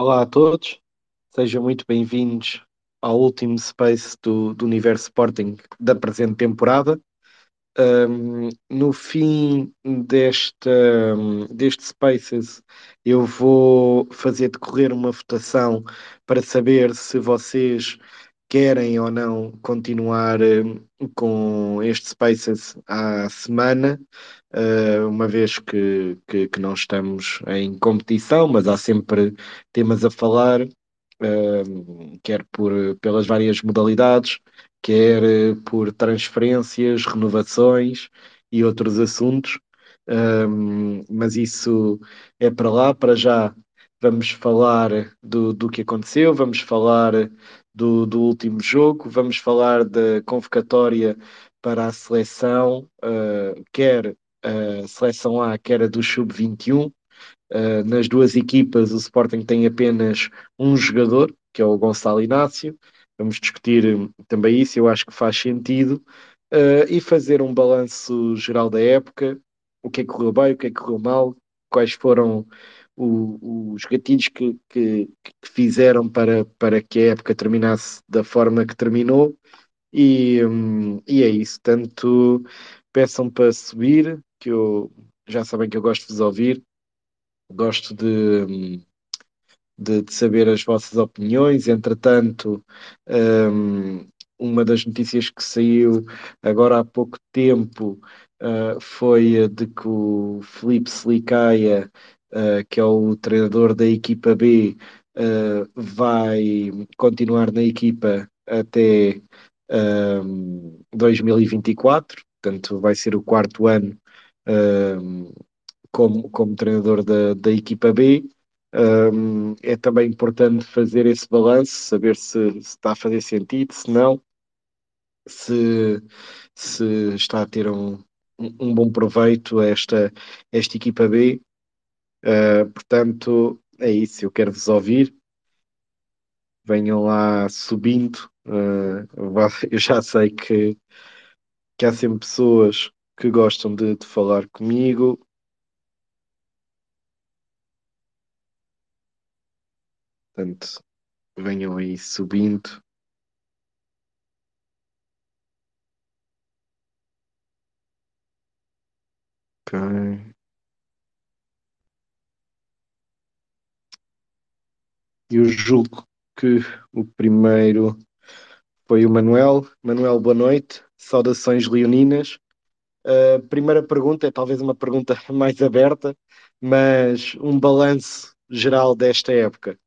Olá a todos, sejam muito bem-vindos ao último Space do, do Universo Sporting da presente temporada. Um, no fim desta, deste Spaces, eu vou fazer decorrer uma votação para saber se vocês querem ou não continuar um, com este Spaces à semana, uh, uma vez que, que, que, não estamos em competição, mas há sempre temas a falar, uh, quer por, pelas várias modalidades, quer por transferências, renovações e outros assuntos. Mas isso é para lá, para já vamos falar do, do que aconteceu, vamos falar do, do último jogo, vamos falar da convocatória para a seleção, uh, quer a seleção A, quer a do Sub-21. Uh, nas duas equipas, o Sporting tem apenas um jogador, que é o Gonçalo Inácio. Vamos discutir também isso, eu acho que faz sentido. Uh, e fazer um balanço geral da época, o que é que correu bem, o que é que correu mal, quais foram o, os gatilhos que, que, que, fizeram para, para que a época terminasse da forma que terminou. E, hum, e é isso. Tanto peçam para subir, que eu já sabem que eu gosto de vos ouvir, gosto de, hum, de, de saber as vossas opiniões. Entretanto, um, uma das notícias que saiu agora há pouco tempo uh, foi a de que o Felipe Slicaia, uh, que é o treinador da equipa B, uh, vai continuar na equipa até um, 2024, portanto, vai ser o quarto ano um, como, como treinador da, da equipa B. Um, é também importante fazer esse balanço, saber se, se, está a fazer sentido, se não, se, se está a ter um, um bom proveito esta, esta equipa B. Uh, portanto, é isso, eu quero vos ouvir. Venham lá subindo. Uh, eu já sei que, que há sempre pessoas que gostam de, de falar comigo. Portanto, venham aí subindo. Ok. Eu julgo que o primeiro foi o Manuel. Manuel, boa noite. Saudações leoninas. A primeira pergunta é talvez uma pergunta mais aberta, mas um balanço geral desta época.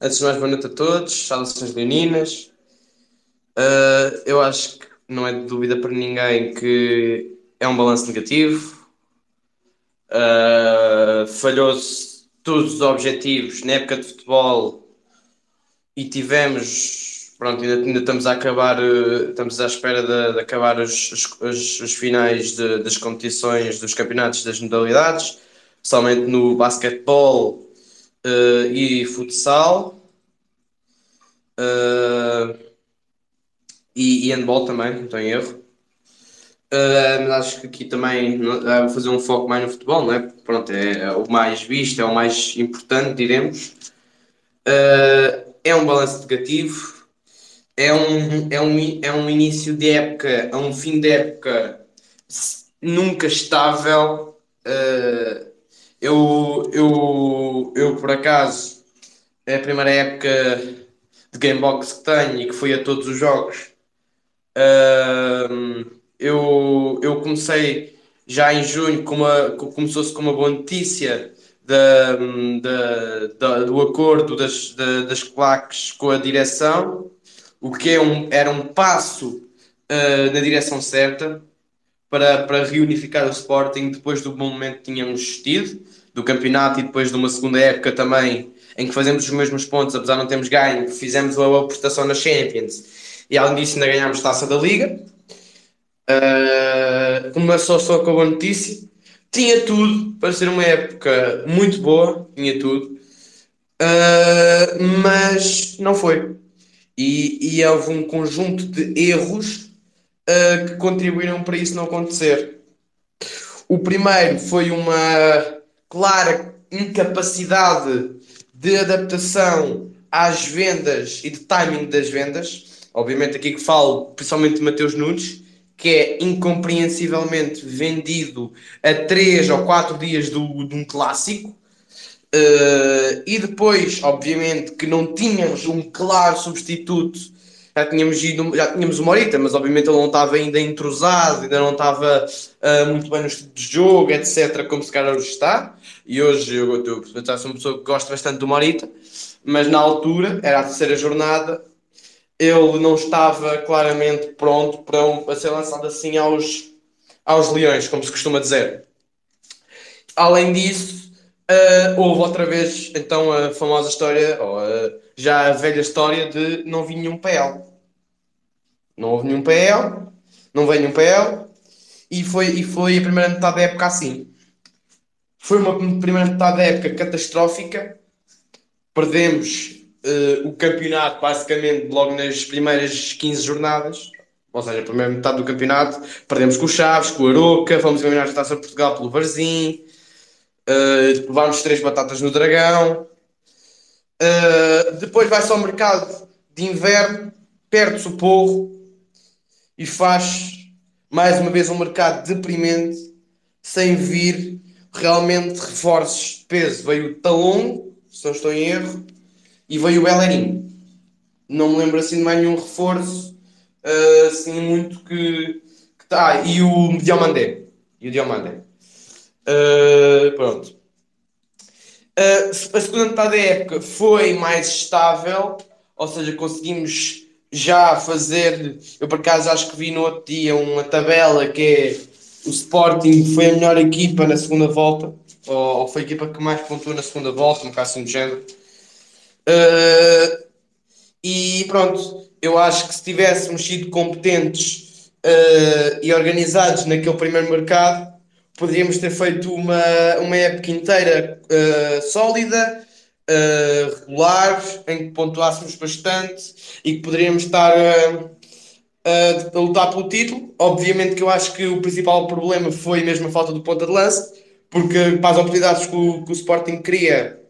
Antes de mais, boa noite a todos, saudações leoninas. Uh, eu acho que não é de dúvida para ninguém que é um balanço negativo. Uh, Falhou-se todos os objetivos na época de futebol e tivemos pronto, ainda, ainda, estamos a acabar, eh, estamos à espera de, de acabar os, os, os finais de, das competições dos campeonatos das modalidades, somente no basquetebol uh, e futsal. Uh, e, e handball também, não tem erro. Uh, mas acho que aqui também uh, vou fazer um foco mais no futebol, não é? Pronto, é, é o mais visto, é o mais importante, diremos. Uh, é um balanço negativo, é um, é um, é um início de época, é um fim de época nunca estável. Eu, eu, eu, por acaso, é a primeira época de Gamebox que tenho e que fui a todos os jogos. Uh, eu, eu comecei já em junho, começou-se com uma boa notícia da, da, da, do acordo das, das claques com a direção o que é um, era um passo uh, na direção certa para, para reunificar o Sporting depois do bom momento que tínhamos tido, do campeonato e depois de uma segunda época também em que fazemos os mesmos pontos, apesar de não termos ganho, fizemos a prestação na Champions e além disso ainda ganhámos taça da Liga. Uh, começou só com a boa notícia. Tinha tudo para ser uma época muito boa, tinha tudo, uh, mas não foi e, e houve um conjunto de erros uh, que contribuíram para isso não acontecer. O primeiro foi uma clara incapacidade de adaptação às vendas e de timing das vendas. Obviamente, aqui que falo principalmente de Mateus Nunes, que é incompreensivelmente vendido a 3 ou 4 dias do, de um clássico. Uh, e depois, obviamente, que não tínhamos um claro substituto. Já tínhamos, ido, já tínhamos o Morita, mas obviamente ele não estava ainda entrosado, ainda não estava uh, muito bem no estilo de jogo, etc., como se calhar hoje está. E hoje eu, eu, eu, eu sou uma pessoa que gosta bastante do Morita, mas na altura, era a terceira jornada, ele não estava claramente pronto para, um, para ser lançado assim aos, aos leões, como se costuma dizer. Além disso, uh, houve outra vez então a famosa história, ou uh, já a velha história de não vir nenhum PL. Não houve nenhum PL, não veio nenhum PL, e foi, e foi a primeira metade da época assim. Foi uma primeira metade da época catastrófica. Perdemos uh, o campeonato basicamente logo nas primeiras 15 jornadas, ou seja, a primeira metade do campeonato, perdemos com o Chaves, com o Aroca, fomos eliminar a Taça de Portugal pelo Varzim, uh, levámos três batatas no Dragão. Uh, depois vai-se ao mercado de inverno, perde-se o Porro e faz mais uma vez um mercado deprimente, sem vir realmente reforços de peso. Veio o Talon, se não estou em erro, e veio o Bellerin. Não me lembro assim de mais nenhum reforço, uh, assim muito que. que tá. Ah, e o Diomandé. E o Diomandé. Uh, pronto. Uh, a segunda metade da época foi mais estável, ou seja, conseguimos já fazer. Eu por acaso acho que vi no outro dia uma tabela que é o Sporting foi a melhor equipa na segunda volta, ou, ou foi a equipa que mais pontuou na segunda volta, um caso assim de género. Uh, e pronto, eu acho que se tivéssemos sido competentes uh, e organizados naquele primeiro mercado, poderíamos ter feito uma, uma época inteira uh, sólida, regular, em que pontuássemos bastante e que poderíamos estar a lutar pelo título. Obviamente que eu acho que o principal problema foi mesmo a falta do ponta de lance, porque para as oportunidades que o, que o Sporting queria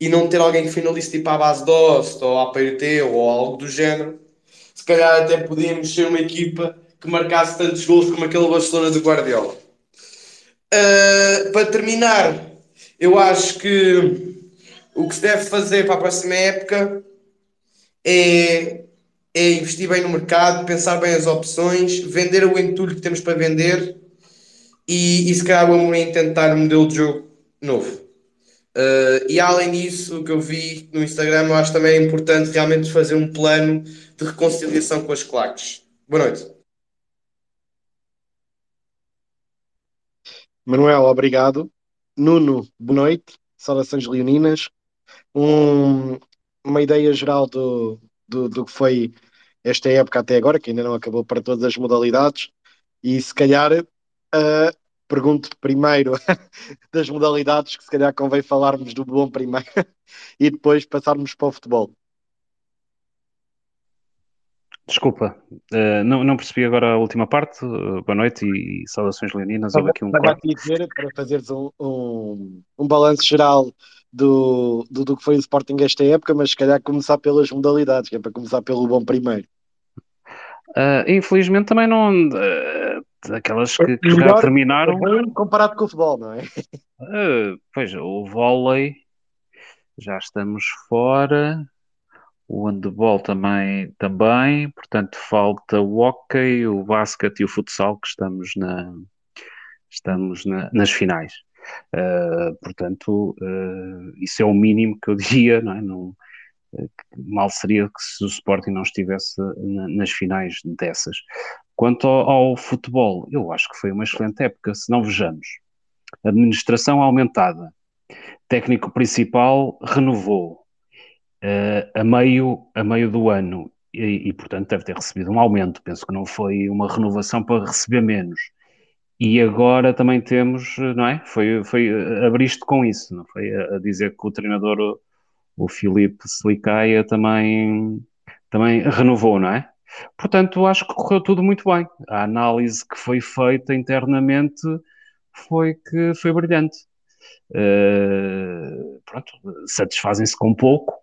e não ter alguém que finalize tipo à base de ou à PRT ou algo do género, se calhar até podíamos ser uma equipa que marcasse tantos gols como aquele Barcelona de Guardiola. Uh, para terminar, eu acho que o que se deve fazer para a próxima época é, é investir bem no mercado, pensar bem as opções, vender o entulho que temos para vender e, e se calhar Amorim tentar um modelo de jogo novo. Uh, e além disso, o que eu vi no Instagram, eu acho também é importante realmente fazer um plano de reconciliação com as claques. Boa noite. Manuel, obrigado. Nuno, boa noite. Saudações leoninas. Um, uma ideia geral do, do, do que foi esta época até agora, que ainda não acabou para todas as modalidades, e se calhar uh, pergunto primeiro das modalidades, que se calhar convém falarmos do bom primeiro e depois passarmos para o futebol. Desculpa, uh, não, não percebi agora a última parte. Uh, boa noite e, e saudações leoninas. Houve aqui um Estava aqui dizer para fazeres um, um, um balanço geral do, do, do, que foi o Sporting esta época, mas se calhar começar pelas modalidades, que é para começar pelo bom primeiro. Uh, infelizmente também não. Aquelas que, que já terminaram. Comparado com o futebol, não é? Uh, pois, o vôlei já estamos fora. O handball também, também, portanto falta o hockey, o basquete e o futsal que estamos, na, estamos na, nas finais. Uh, portanto, uh, isso é o mínimo que eu diria, não é? Não, mal seria que se o Sporting não estivesse na, nas finais dessas. Quanto ao, ao, futebol, eu acho que foi uma excelente época, se não vejamos. Administração aumentada, técnico principal renovou uh, a, meio, a meio do ano e, e, portanto, deve ter recebido um aumento. Penso que não foi uma renovação para receber menos. E agora também temos, não é? Foi, foi abriste com isso, não foi? A, a dizer que o treinador o Filipe Slicaia também, também renovou, não é? Portanto, acho que correu tudo muito bem. A análise que foi feita internamente foi que foi brilhante. Uh, pronto, satisfazem-se com pouco.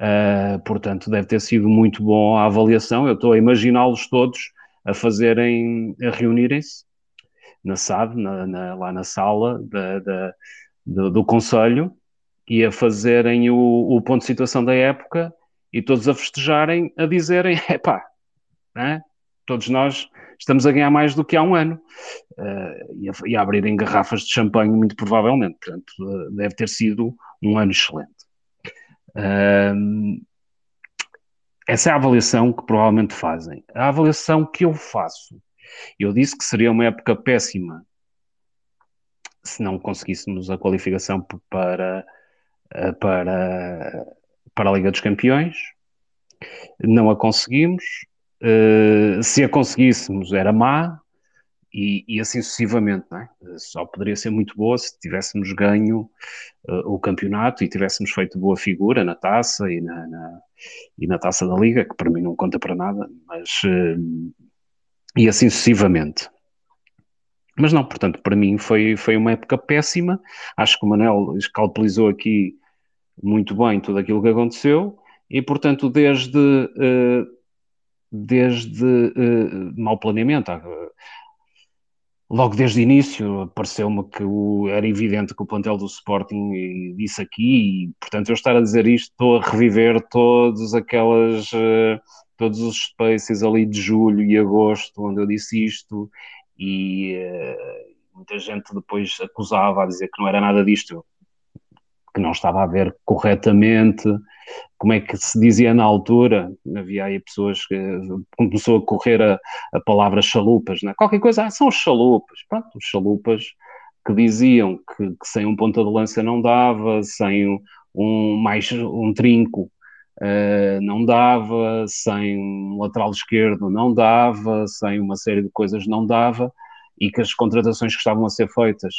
Uh, portanto, deve ter sido muito bom a avaliação. Eu estou a imaginá-los todos a fazerem, a reunirem-se na SAD, na, na, lá na sala da, da, do, do Conselho, e a fazerem o, o, ponto de situação da época e todos a festejarem, a dizerem: epá, né? todos nós estamos a ganhar mais do que há um ano. Uh, e, a, e, a, abrirem garrafas de champanhe, muito provavelmente. Portanto, uh, deve ter sido um ano excelente. Uh, essa é a avaliação que provavelmente fazem. A avaliação que eu faço, eu disse que seria uma época péssima se não conseguíssemos a qualificação para, para, para a Liga dos Campeões. Não a conseguimos. Se a conseguíssemos, era má, e, e, assim sucessivamente, é? Só poderia ser muito boa se tivéssemos ganho uh, o campeonato e tivéssemos feito boa figura na taça e na, na, e na taça da Liga, que para mim não conta para nada, mas e assim sucessivamente. Mas não, portanto, para mim foi, foi uma época péssima. Acho que o Manel escalpelizou aqui muito bem tudo aquilo que aconteceu e, portanto, desde, uh, desde uh, mau planeamento, logo desde o início pareceu-me que o, era evidente que o plantel do Sporting disse aqui, e portanto eu estar a dizer isto, estou a reviver todos aquelas, uh, todos os spaces ali de julho e agosto, onde eu disse isto, e muita gente depois acusava a dizer que não era nada disto, que não estava a ver corretamente, como é que se dizia na altura, havia aí pessoas que começou a correr a, a palavra chalupas, né? qualquer coisa, ah, são os chalupas, pronto, os chalupas que diziam que, que, sem um ponta de lança não dava, sem um, um mais um trinco uh, não dava, sem um lateral esquerdo não dava, sem uma série de coisas não dava, e que as contratações que estavam a ser feitas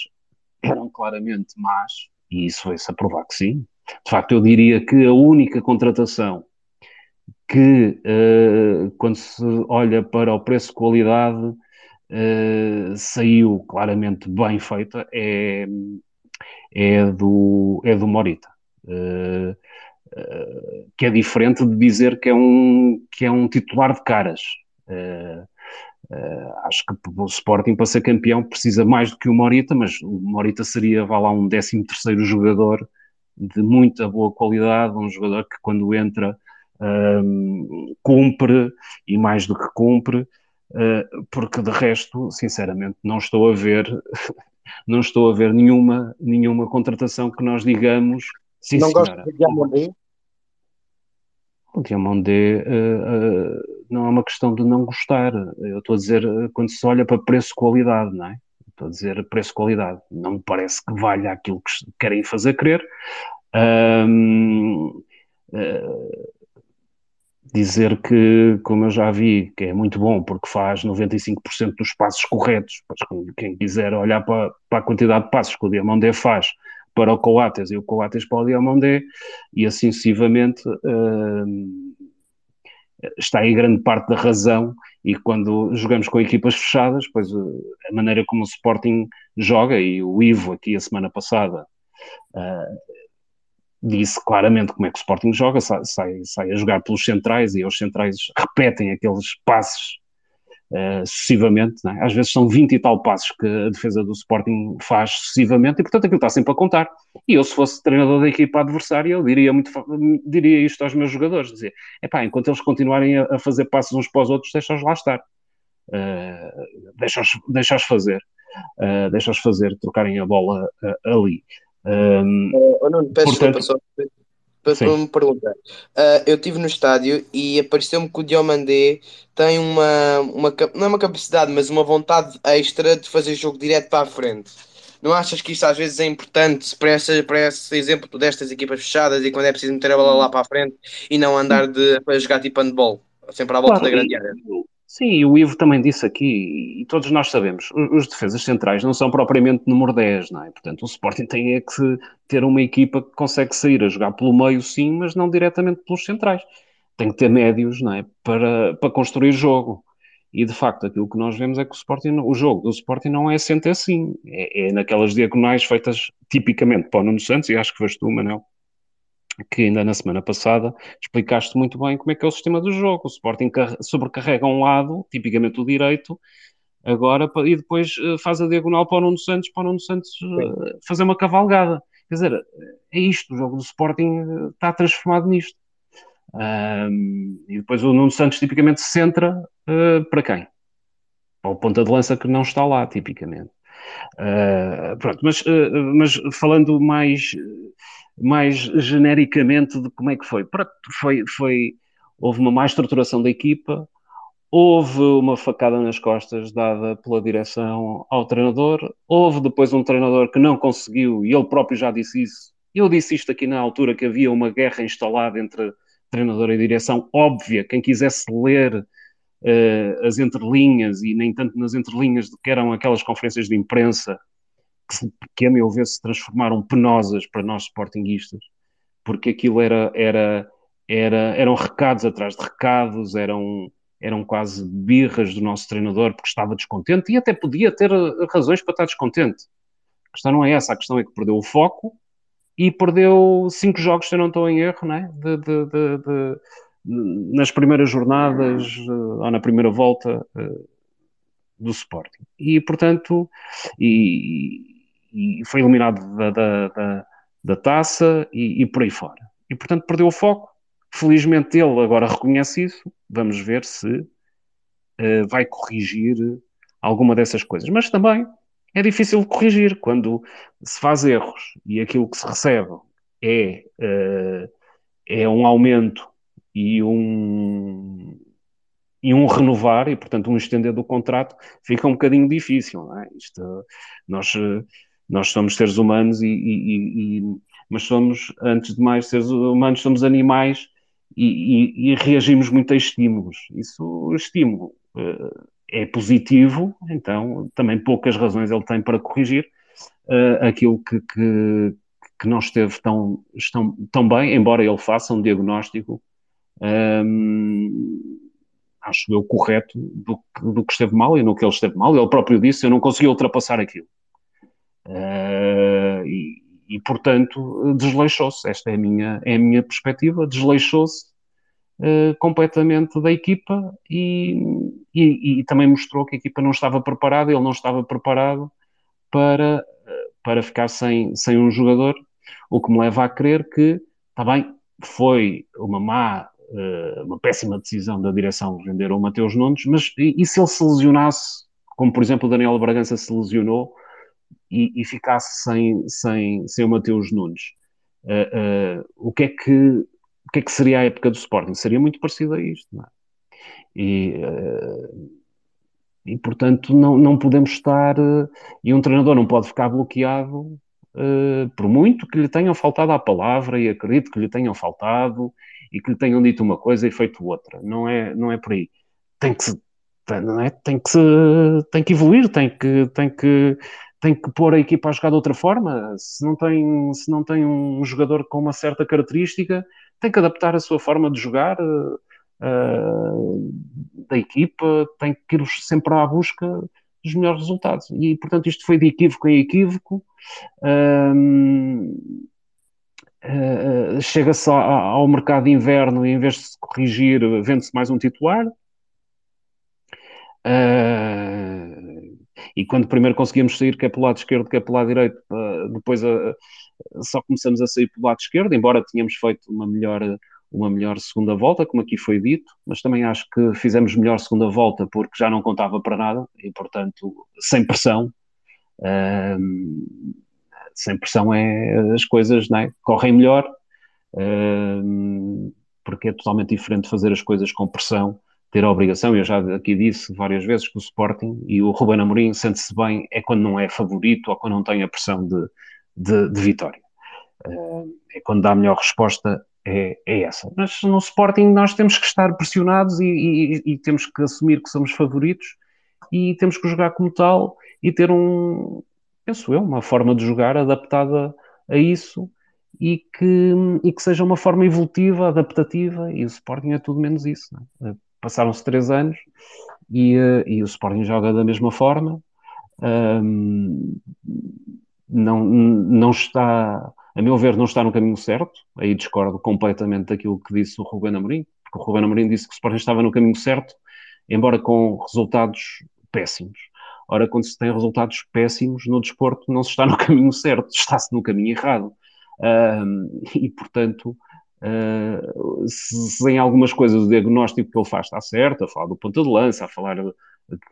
eram claramente más, e isso foi-se a provar que sim, de facto, eu diria que a única contratação que, uh, quando se olha para o preço-qualidade, uh, saiu claramente bem feita é, é, do, é do Morita. Uh, que é diferente de dizer que é um, que é um titular de caras. Acho que o Sporting, para ser campeão, precisa mais do que o Morita, mas o Morita seria, vá lá, um 13 terceiro jogador de muita boa qualidade, um jogador que quando entra um, cumpre e mais do que cumpre, uh, porque de resto, sinceramente, não estou a ver, não estou a ver nenhuma, nenhuma contratação que nós digamos. Sim, não gosto de Diamondé? O Diamondé uh, uh, não é uma questão de não gostar. Eu estou a dizer quando se olha para preço-qualidade, não é? Estou a dizer preço-qualidade. Não me parece que valha aquilo que querem fazer crer. Eh, dizer que, como eu já vi, que é muito bom porque faz 95% dos passos corretos. Quem quiser olhar para, para a quantidade de passos que o Diamondé faz para o Coates e o Coates para o Diamondé, e assim sucessivamente, está aí grande parte da razão e quando jogamos com equipas fechadas, pois eh, a maneira como o Sporting joga, e o Ivo aqui a semana passada uh, disse claramente como é que o Sporting joga, sai, sai, sai, a jogar pelos centrais e os centrais repetem aqueles passos uh, sucessivamente, é? às vezes são 20 e tal passos que a defesa do Sporting faz sucessivamente e portanto aquilo está sempre a contar. E eu se fosse treinador da equipa adversária eu diria, muito, diria isto aos meus jogadores, dizer, epá, enquanto eles continuarem a, a fazer passos uns para os outros, deixa-os lá estar. Uh, deixa-os deixa fazer. Uh, deixa-os fazer, trocarem a bola uh, ali. Um, oh, não, peço portanto, desculpa, só para uma pergunta. Uh, eu estive no estádio e apareceu-me que o Diomandé tem uma, uma, não é uma capacidade, mas uma vontade extra de fazer jogo direto para a frente. Não achas que isso às vezes é importante para, essa, para esse exemplo destas equipas fechadas e quando é preciso meter a bola lá para a frente e não andar de, para jogar tipo handball, sempre à volta claro, da grande área? Sim, e o Ivo também disse aqui, e todos nós sabemos, os defesas centrais não são propriamente número 10, não é? Portanto, o Sporting tem é que ter uma equipa que consegue sair a jogar pelo meio, sim, mas não diretamente pelos centrais. Tem que ter médios, não é? Para, para construir jogo. E de facto, aquilo que nós vemos é que o, Sporting, o jogo do Sporting não é sempre assim. É, é naquelas diagonais feitas tipicamente para o Nuno Santos, e acho que foste tu, Manel, que ainda na semana passada explicaste muito bem como é que é o sistema do jogo. O Sporting sobrecarrega um lado, tipicamente o direito, agora e depois eh, faz a diagonal para o Nuno Santos, para o Nuno Santos uh, fazer uma cavalgada. Quer dizer, é isto, o jogo do Sporting eh, está transformado nisto. Um, e depois o Nuno Santos tipicamente se centra uh, para quem? Para o ponta de lança que não está lá, tipicamente. Uh, pronto, mas, mas falando mais, mais genericamente de como é que foi, foi, foi houve uma má estruturação da equipa, Houve uma facada nas costas dada pela direção ao treinador. Houve depois um treinador que não conseguiu, e ele próprio já disse isso. Eu disse isto aqui na altura, que havia uma guerra instalada entre treinador e direção, óbvia. Quem quisesse ler uh, as entrelinhas, e nem tanto nas entrelinhas de que eram aquelas conferências de imprensa, que, a meu ver se transformaram penosas para nós sportinguistas, porque aquilo era, era, era, eram recados atrás de recados, eram eram quase birras do nosso treinador porque estava descontente e até podia ter eh, razões para estar descontente. A questão não é essa, a questão é que perdeu o foco e perdeu cinco jogos, se eu não estou em erro, né? de, de, de, de nas primeiras jornadas eh, ou na primeira volta eh, do Sporting. E, portanto, e, e foi eliminado da, da, da, da taça e, e por aí fora. E, portanto, perdeu o foco Felizmente ele agora reconhece isso. Vamos ver se uh, vai corrigir alguma dessas coisas. Mas também é difícil corrigir quando se faz erros e aquilo que se recebe é, uh, é um aumento e um, e um renovar e, portanto, um estender do contrato fica um bocadinho difícil. É? Isto, nós, nós somos seres humanos e, e, e, mas somos, antes de mais, seres humanos, somos animais e, reagimos muito a estímulos. Isso, estímulo uh, é positivo, então também poucas razões ele tem para corrigir uh, aquilo que, que, que, não esteve tão, tão, tão bem, embora ele faça um diagnóstico, ehm, acho eu, correto do, do que esteve mal e no que ele esteve mal. Ele próprio disse: Eu não consegui ultrapassar aquilo. Uh, e, e, portanto, desleixou-se. Esta é a minha, é a minha perspectiva. Desleixou-se uh, completamente da equipa e, e, e, também mostrou que a equipa não estava preparada, ele não estava preparado para, para ficar sem, sem um jogador, o que me leva a crer que, está bem, foi uma má, uh, uma péssima decisão da direção vender o Mateus Nunes, mas e, e se ele se lesionasse, como por exemplo o Daniel Bragança se lesionou, e, e, ficasse sem, sem, sem o Mateus Nunes. Uh, uh, o, que é que, o que é que seria a época do Sporting? Seria muito parecido a isto, não é? E, uh, e portanto, não, não podemos estar. e um treinador não pode ficar bloqueado por muito que lhe tenham faltado a palavra, e acredito que lhe tenham faltado, e que lhe tenham dito uma coisa e feito outra. Não é, não é por aí. Tem que, não é? tem que, tem que evoluir, tem que, tem que tem que pôr a equipa a jogar de outra forma. Se não tem, se não tem um jogador com uma certa característica, tem que adaptar a sua forma de jogar uh, da equipa, tem que ir sempre à busca dos melhores resultados. E, portanto, isto foi de equívoco em equívoco. Uh, Chega-se ao, ao mercado de inverno e, em vez de se corrigir, vende-se mais um titular. Uh, e quando primeiro conseguimos sair, que é pelo lado esquerdo, que é pelo lado direito, uh, depois uh, só começamos a sair pelo lado esquerdo, embora tenhamos feito uma melhor, uma melhor segunda volta, como aqui foi dito, mas também acho que fizemos melhor segunda volta porque já não contava para nada e, portanto, sem pressão. Uh, sem pressão é as coisas é? correm melhor, porque é totalmente diferente fazer as coisas com pressão ter a obrigação, eu já aqui disse várias vezes que o Sporting e o Ruben Amorim sente-se bem é quando não é favorito ou quando não tem a pressão de, de, de vitória. Uh, é quando dá a melhor resposta, é, é, essa. Mas no Sporting nós temos que estar pressionados e, e, e, temos que assumir que somos favoritos e temos que jogar como tal e ter um, penso eu, uma forma de jogar adaptada a isso e que, e que seja uma forma evolutiva, adaptativa, e o Sporting é tudo menos isso. É? Passaram-se três anos e, uh, e o Sporting joga da mesma forma. Um, não, não está, a meu ver, não está no caminho certo. Aí discordo completamente daquilo que disse o Ruben Amorim, porque o Ruben Amorim disse que o Sporting estava no caminho certo, embora com resultados péssimos. Ora, quando se tem resultados péssimos no desporto, não se está no caminho certo, está-se no caminho errado. Um, e, portanto, uh, se, em algumas coisas o diagnóstico que ele faz está certo, a falar do ponta de lança, a falar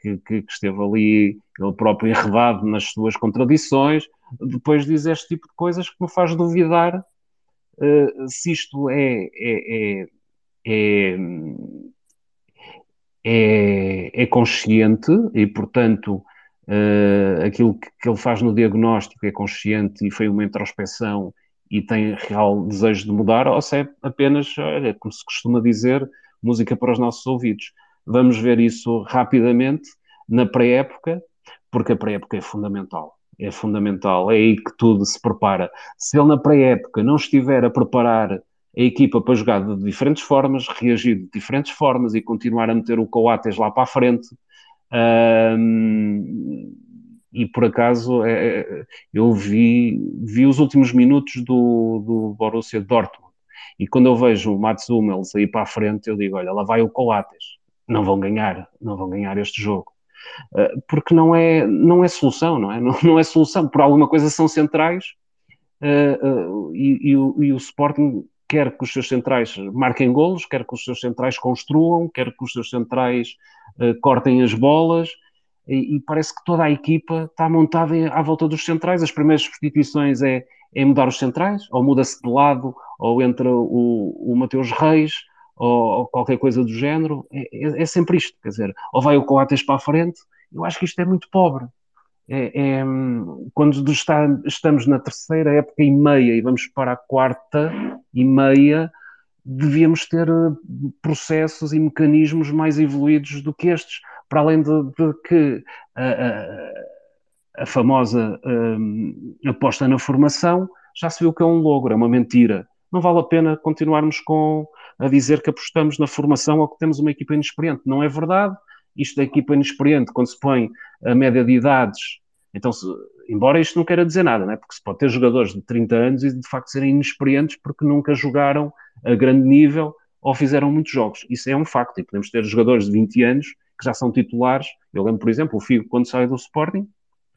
que, que, que, esteve ali ele próprio enredado nas suas contradições, depois diz este tipo de coisas que me faz duvidar uh, se isto é, é, é, é é, é consciente e, portanto, uh, aquilo que, que, ele faz no diagnóstico é consciente e foi uma introspeção e tem real desejo de mudar, ou se é apenas, olha, como se costuma dizer, música para os nossos ouvidos. Vamos ver isso rapidamente na pré-época, porque a pré-época é fundamental. É fundamental, é aí que tudo se prepara. Se ele na pré-época não estiver a preparar a equipa para jogar de diferentes formas, reagir de diferentes formas e continuar a meter o Coates lá para a frente. Um, e por acaso é, é, eu vi, vi os últimos minutos do, do Borussia Dortmund. E quando eu vejo o Mats Hummels aí para a frente eu digo, olha, lá vai o Coates. Não vão ganhar, não vão ganhar este jogo. Uh, porque não é, não é solução, não é? Não, não é solução, por alguma coisa são centrais uh, uh, e, e, o, e o Sporting quer que os seus centrais marquem golos, quer que os seus centrais construam, quer que os seus centrais uh, cortem as bolas, e, e, parece que toda a equipa está montada à volta dos centrais. As primeiras substituições é, é mudar os centrais, ou muda-se de lado, ou entra o, o Mateus Reis, ou, ou, qualquer coisa do género. É, é, é, sempre isto, quer dizer, ou vai o Coates para a frente. Eu acho que isto é muito pobre. É, é, quando está, estamos na terceira época e meia e vamos para a quarta e meia, devíamos ter eh, processos e mecanismos mais evoluídos do que estes, para além de, de que a, a, a famosa um, aposta na formação já se viu que é um logro, é uma mentira. Não vale a pena continuarmos com, a dizer que apostamos na formação ou que temos uma equipa inexperiente. Não é verdade isto da equipa inexperiente, quando se põe a média de idades, então, se, embora isto não queira dizer nada, né? porque se pode ter jogadores de 30 anos e de facto serem inexperientes porque nunca jogaram a grande nível ou fizeram muitos jogos. Isso é um facto. E podemos ter jogadores de 20 anos que já são titulares. Eu lembro, por exemplo, o Figo, quando sai do Sporting,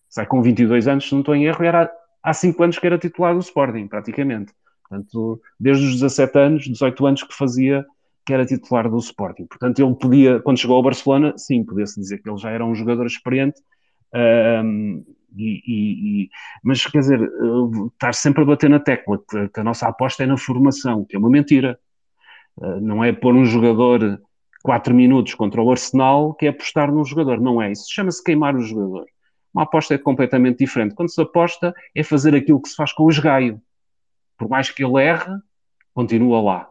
sai com 22 anos, se não estou em erro, e era há 5 anos que era titular do Sporting, praticamente. Portanto, desde os 17 anos, 18 anos que fazia que era titular do Sporting. Portanto, ele podia, quando chegou ao Barcelona, sim, podia-se dizer que ele já era um jogador experiente, um, e, e, mas quer dizer, estar sempre a bater na tecla que, a nossa aposta é na formação, que é uma mentira. Uh, não é pôr um jogador 4 minutos contra o Arsenal que é apostar num jogador. Não é. Isso chama-se queimar o jogador. Uma aposta é completamente diferente. Quando se aposta, é fazer aquilo que se faz com o esgaio. Por mais que ele erre, continua lá.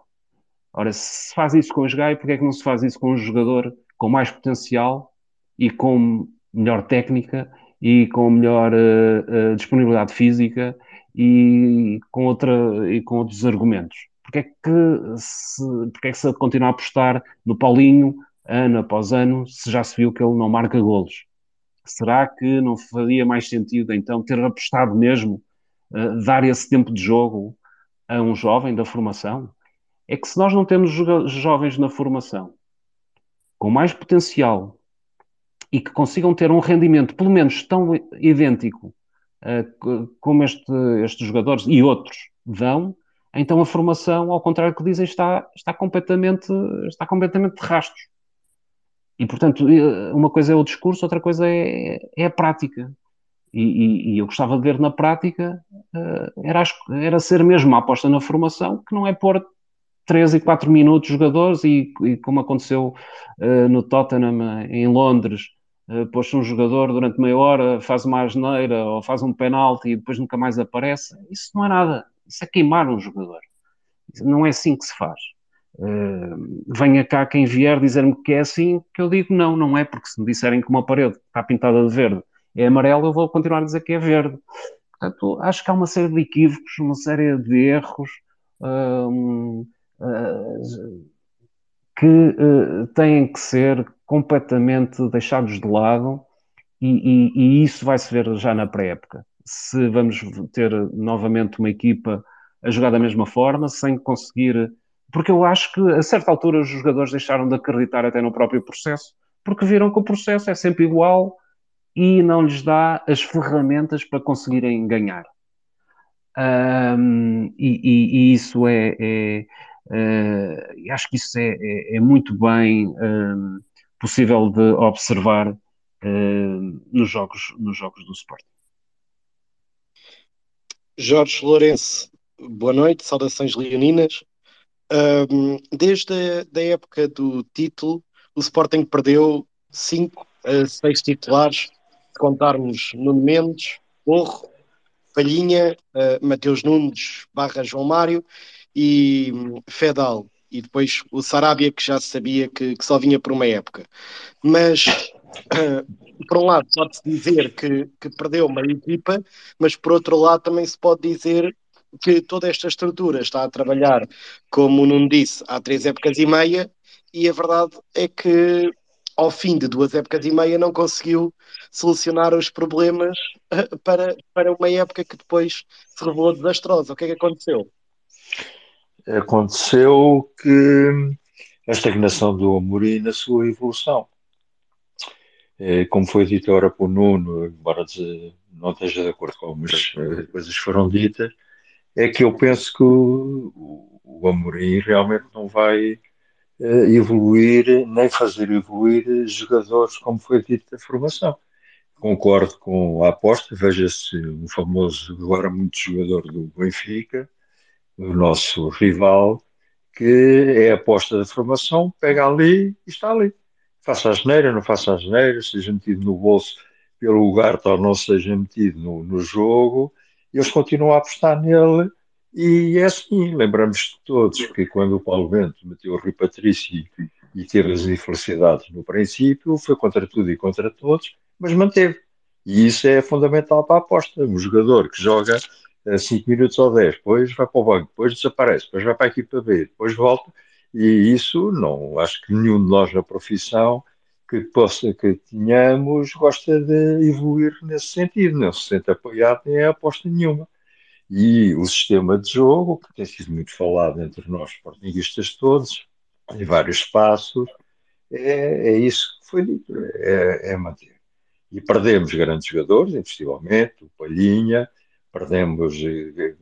Ora, se faz isso com o esgaio, porque é que não se faz isso com um jogador com mais potencial e com melhor técnica e com melhor uh, uh, disponibilidade física e com, outra, e com outros argumentos. Porque é que se, porque é que se continua a apostar no Paulinho ano após ano se já se viu que ele não marca golos? Será que não faria mais sentido então ter apostado mesmo, uh, dar esse tempo de jogo a um jovem da formação? é que se nós não temos jovens na formação com mais potencial e que consigam ter um rendimento pelo menos tão idêntico uh, como este, estes jogadores e outros dão, então a formação, ao contrário do que dizem, está, está, completamente, está completamente de rastros. E, portanto, uma coisa é o discurso, outra coisa é, é a prática. E, e, e, eu gostava de ver na prática, uh, era, era ser mesmo uma aposta na formação, que não é pôr 3 e 4 minutos jogadores e, e como aconteceu uh, no Tottenham em Londres, uh, pôs um jogador durante meia hora, faz uma asneira ou faz um penalti e depois nunca mais aparece. Isso não é nada. Isso é queimar um jogador. Não é assim que se faz. Uh, venha cá quem vier dizer-me que é assim, que eu digo não, não é, porque se me disserem que uma parede está pintada de verde é amarelo, eu vou continuar a dizer que é verde. Portanto, acho que há uma série de equívocos, uma série de erros, uh, que uh, têm que ser completamente deixados de lado e, e, e isso vai se ver já na pré-época. Se vamos ter novamente uma equipa a jogar da mesma forma, sem conseguir. Porque eu acho que a certa altura os jogadores deixaram de acreditar até no próprio processo, porque viram que o processo é sempre igual e não lhes dá as ferramentas para conseguirem ganhar. Um, e, e, e, isso é, é uh, acho que isso é, é, é muito bem um, possível de observar uh, nos, jogos, nos jogos do Sporting. Jorge Lourenço, boa noite, saudações leoninas. Um, desde a época do título, o Sporting perdeu 5 a 6 titulares, se contarmos Nuno Mendes, Borro, Palhinha, uh, Mateus Nunes barra João Mário e um, Fedal. E depois o Sarabia, que já sabia que, que só vinha por uma época. Mas, uh, por um lado, pode-se dizer que, que perdeu uma equipa, mas por outro lado também se pode dizer que toda esta estrutura está a trabalhar, como o Nuno disse, há três épocas e meia, e a verdade é que ao fim de duas épocas e meia não conseguiu solucionar os problemas eh, para, para uma época que depois se revelou desastrosa. O que é que aconteceu? Aconteceu que a estagnação do Amorim na sua evolução. Eh, como foi dito agora por Nuno, embora não esteja de acordo com algumas eh, coisas que foram ditas, é que eu penso que o, o Amorim realmente não vai evoluir, nem fazer evoluir jogadores, como foi dito, da formação. Concordo com a aposta, veja-se o famoso, agora muito jogador do Benfica, o nosso rival, que é a aposta da formação, pega ali e está ali. Faça a geneira, não faça a geneira, seja metido no bolso pelo lugar, ou não seja metido no, no jogo, eles continuam a apostar nele e é assim, lembramos todos que quando o Paulo Bento meteu o Rui Patrício e teve as infelicidades no princípio, foi contra tudo e contra todos, mas manteve. E isso é fundamental para a aposta. Um jogador que joga 5 minutos ou 10, depois vai para o banco, depois desaparece, depois vai para a equipa B, depois volta. E isso não, acho que nenhum de nós na profissão que possa que tenhamos gosta de evoluir nesse sentido, não se sente apoiado nem é aposta nenhuma. E o sistema de jogo, que tem sido muito falado entre nós, sportinguistas todos, em vários espaços, é, é isso que foi dito, é, é manter. E perdemos grandes jogadores, investivelmente, o Palhinha, perdemos eh,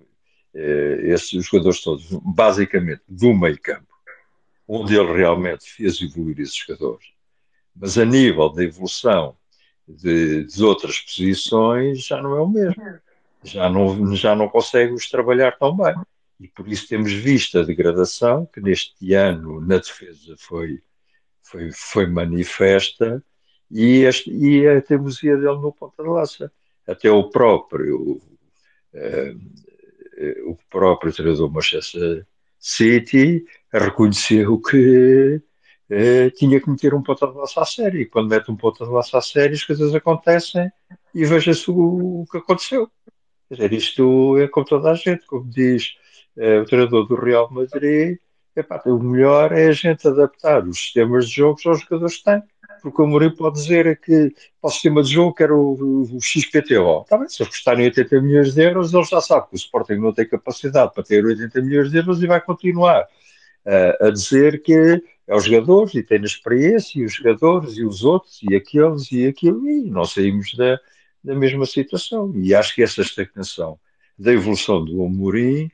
eh, esses jogadores todos, basicamente, do meio campo, onde ele realmente fez evoluir esses jogadores. Mas a nível da evolução de, de outras posições, já não é o mesmo já não, já não consegue-os trabalhar tão bem. E por isso temos visto a degradação, que neste ano na defesa foi, foi, foi manifesta, e, este, e a teimosia dele no ponta de lança. Até o próprio, uh, o próprio treinador Manchester City reconheceu que uh, tinha que meter um ponta de lança à série. E quando mete um ponta de lança à série, as coisas acontecem e veja-se o, o que aconteceu. Quer dizer, isto é como toda a gente, como diz é, o treinador do Real Madrid, epá, o melhor é a gente adaptar os sistemas de jogos aos jogadores que têm. Porque o Mourinho pode dizer que para o sistema de jogo quero o, o, o XPTO. Está bem, se eles custarem 80 milhões de euros, ele já sabe que o Sporting não tem capacidade para ter 80 milhões de euros e vai continuar a dizer que é os jogadores e tem experiência, e os jogadores e os outros, e aqueles e aquilo, e não saímos da, na mesma situação. E acho que essa estagnação da evolução do Amorim,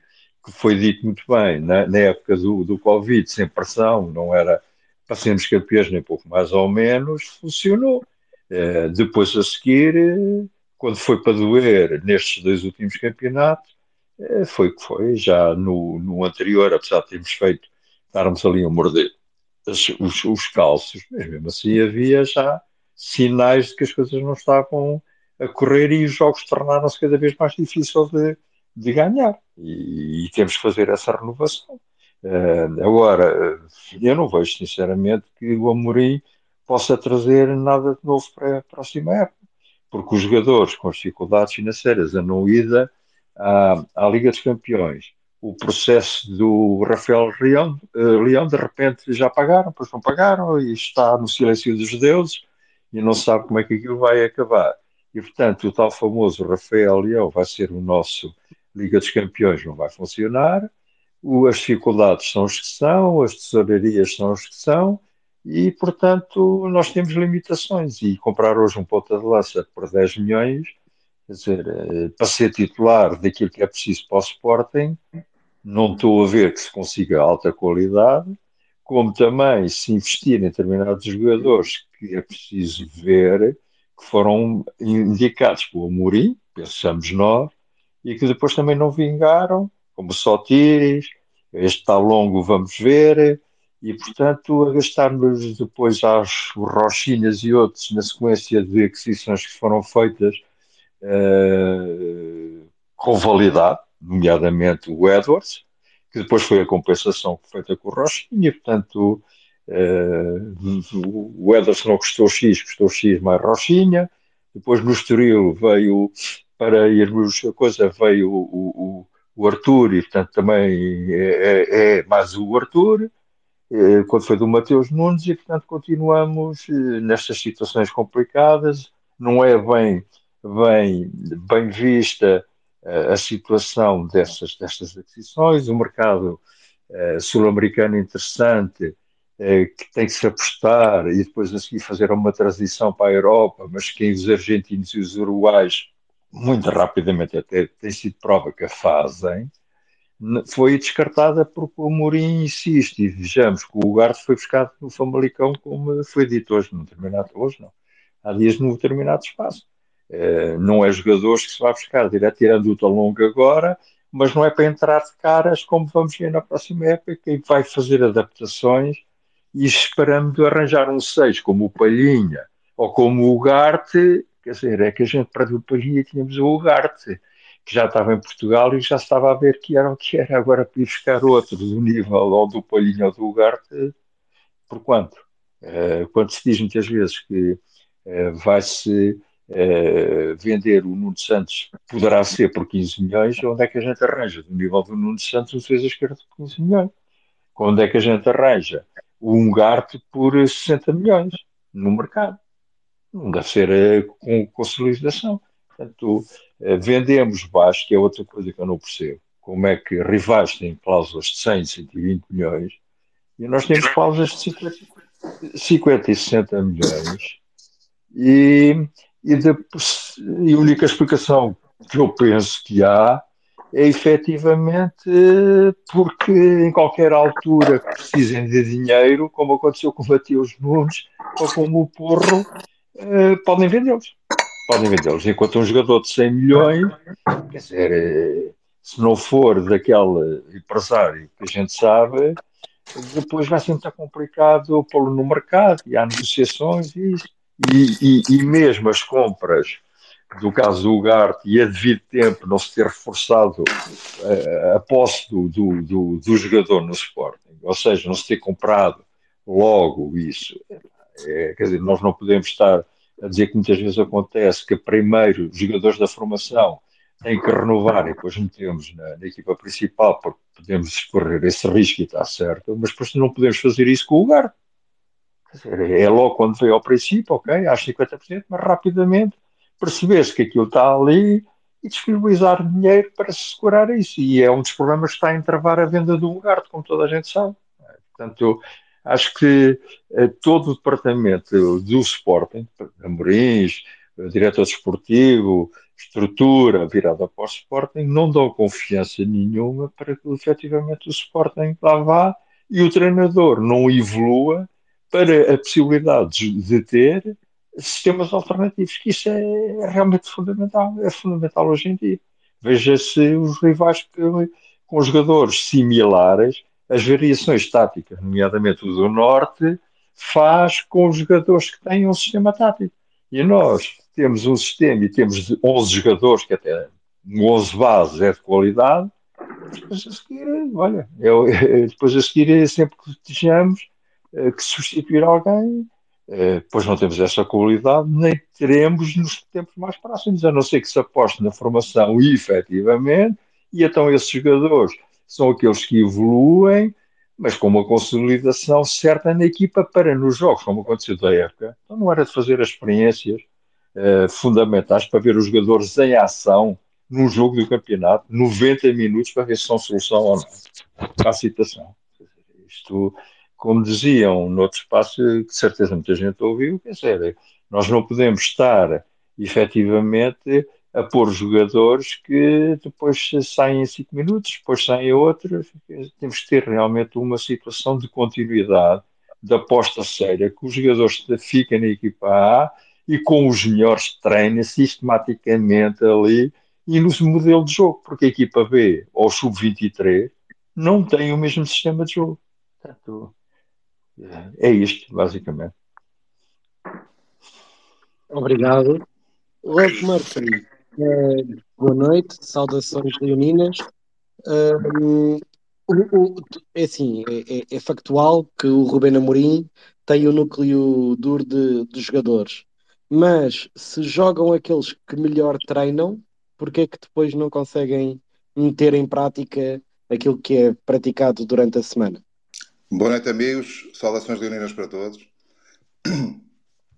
que foi dito muito bem, na, na época do, do Covid, sem pressão, não era para sermos campeões nem pouco mais ou menos, funcionou. Eh, depois a seguir, eh, quando foi para doer nestes dois últimos campeonatos, eh, foi que foi, já no, no anterior, apesar de termos feito, estarmos ali a morder os, os, os calços, mas mesmo assim havia já sinais de que as coisas não estavam a correr e os jogos tornaram-se cada vez mais difíceis de, de ganhar. E, e, temos que fazer essa renovação. Uh, agora, eu não vejo sinceramente que o Amorim possa trazer nada de novo para a próxima época, porque os jogadores com as dificuldades financeiras, a não ida à, à Liga dos Campeões, o processo do Rafael Leão, Leão, de repente já pagaram, depois não pagaram, e está no silêncio dos deuses, e não sabe como é que aquilo vai acabar. E, portanto, o tal famoso Rafael Leão vai ser o nosso Liga dos Campeões, não vai funcionar, as dificuldades são as que são, as tesourarias são as que são, e, portanto, nós temos limitações. E comprar hoje um ponta de lança por 10 milhões, quer dizer, eh, para ser titular daquilo que é preciso para o Sporting, não estou a ver que se consiga alta qualidade, como também se investir em determinados jogadores que é preciso ver que foram indicados pelo Amorim, pensamos nós, e que depois também não vingaram, como o Sotiris, este está longo, vamos ver, e portanto a gastarmos depois às Rochinhas e outros na sequência de aquisições que foram feitas uh, com validade, nomeadamente o Edwards, que depois foi a compensação feita com o Rochinha, portanto uh, o Edwards não custou X, custou X mais Rochinha, depois no Estoril veio para irmos a coisa veio o, o, o Arthur e portanto também é, é, é mais o Arthur eh, quando foi do Mateus Nunes e portanto continuamos eh, nestas situações complicadas. Não é bem bem, bem vista a situação dessas, destas aquisições, o mercado sul-americano interessante que tem que se apostar e depois a seguir fazer uma transição para a Europa, mas que os argentinos e os uruguais muito rapidamente até tem sido prova que a fazem, foi descartada porque o Mourinho insiste. E vejamos que o Ugarte foi buscado no Famalicão, como foi dito hoje, no determinado, hoje não, há dias num determinado espaço. É, não é jogadores que se vai buscar direto, tirando o Talongo agora, mas não é para entrar de caras como vamos ver na próxima época, e vai fazer adaptações e esperando arranjar um 6 como o Palhinha ou como o Ugarte Quer dizer, é que a gente para o Palhinha tínhamos o Ugarte, que já estava em Portugal e já estava a ver que era o que era. Agora para ir buscar outro do nível ou do Palhinha ou do Ugarte, por quanto? Uh, quando se diz muitas vezes que uh, vai-se uh, vender o Nuno Santos, poderá ser por 15 milhões, onde é que a gente arranja? Do nível do Nuno Santos, um defesa esquerda por 15 milhões. Onde é que a gente arranja? O Ungarte por 60 milhões no mercado não deve ser eh, com consolidação. Portanto, eh, vendemos baixo, que é outra coisa que eu não percebo. Como é que rivais têm cláusulas de 100, 120 milhões e nós temos cláusulas de 50, 50 e 60 milhões. E, e, a única explicação que eu penso que há é efetivamente porque em qualquer altura que precisem de dinheiro, como aconteceu com o Mateus Nunes ou como o Porro, eh, podem vendê-los. Podem vendê-los. Enquanto um jogador de 100 milhões, quer dizer, eh, se não for daquele empresário que a gente sabe, depois vai ser muito complicado pô-lo no mercado e há negociações e, e, e, mesmo as compras do caso do Ugarte e a devido tempo não se ter reforçado uh, a posse do, do, do, do, jogador no Sporting, ou seja, não se ter comprado logo isso, é, quer dizer, nós não podemos estar a dizer que muitas vezes acontece que primeiro os jogadores da formação têm que renovar e depois metemos na, na equipa principal porque podemos correr esse risco e está certo, mas depois não podemos fazer isso com o lugar. É logo quando veio ao princípio, ok, às 50%, mas rapidamente perceber-se que aquilo está ali e disponibilizar dinheiro para se segurar isso. E é um dos problemas que está a entravar a venda do lugar, como toda a gente sabe. Portanto, Acho que eh, todo o departamento do Sporting, Amorins, diretor desportivo, estrutura virada para o Sporting, não dão confiança nenhuma para que efetivamente o Sporting lá vá e o treinador não evolua para a possibilidade de ter sistemas alternativos, que isso é realmente fundamental, é fundamental hoje em dia. Veja-se os rivais com jogadores similares as variações táticas, nomeadamente o do Norte, faz com os jogadores que têm um sistema tático. E nós temos um sistema e temos 11 jogadores, que até 11 bases é de qualidade, depois a seguir, olha, eu, depois a seguir, sempre que desejamos eh, que substituir alguém, eh, depois não temos essa qualidade, nem teremos nos tempos mais próximos, a não ser que se aposte na formação efetivamente, e então esses jogadores são aqueles que evoluem, mas com uma consolidação certa na equipa para nos jogos, como aconteceu da época. Então não era de fazer as experiências uh, fundamentais para ver os jogadores em ação num jogo do campeonato, 90 minutos para ver se são solução ou não para a situação. Isto, como diziam no outro espaço, que de certeza muita gente ouviu, quer dizer, nós não podemos estar efetivamente a pôr jogadores que depois saem em 5 minutos, depois saem outros. Temos que ter realmente uma situação de continuidade, de aposta séria, que os jogadores fiquem na equipa A e com os melhores treinem sistematicamente ali e no modelo de jogo, porque a equipa B ou sub-23 não tem o mesmo sistema de jogo. Portanto, é isto, basicamente. Obrigado. Rob Murphy, uh, boa noite, saudações leoninas. Uh, é assim, é, é, é, factual que o Rubén Amorim tem o um núcleo duro de, de, jogadores, mas se jogam aqueles que melhor treinam, porque é que depois não conseguem meter em prática aquilo que é praticado durante a semana? Boa noite, amigos. Saudações leoninas para todos.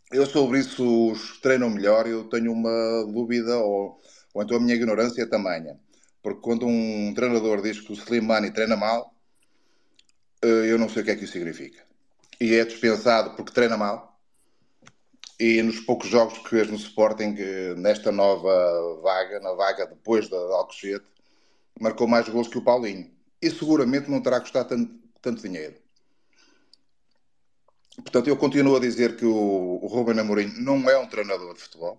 Eu sobre isso os treinam melhor, eu tenho uma dúvida, ou, ou então a minha ignorância é tamanha. Porque quando um treinador diz que o Slimani treina mal, eh, eu não sei o que é que isso significa. E é dispensado porque treina mal. E nos poucos jogos que fez no Sporting, eh, nesta nova vaga, na vaga depois da Alcochete, marcou mais gols que o Paulinho. E seguramente não terá custado tanto, tanto dinheiro. Portanto, eu continuo a dizer que o, o Ruben Amorim não é um treinador de futebol.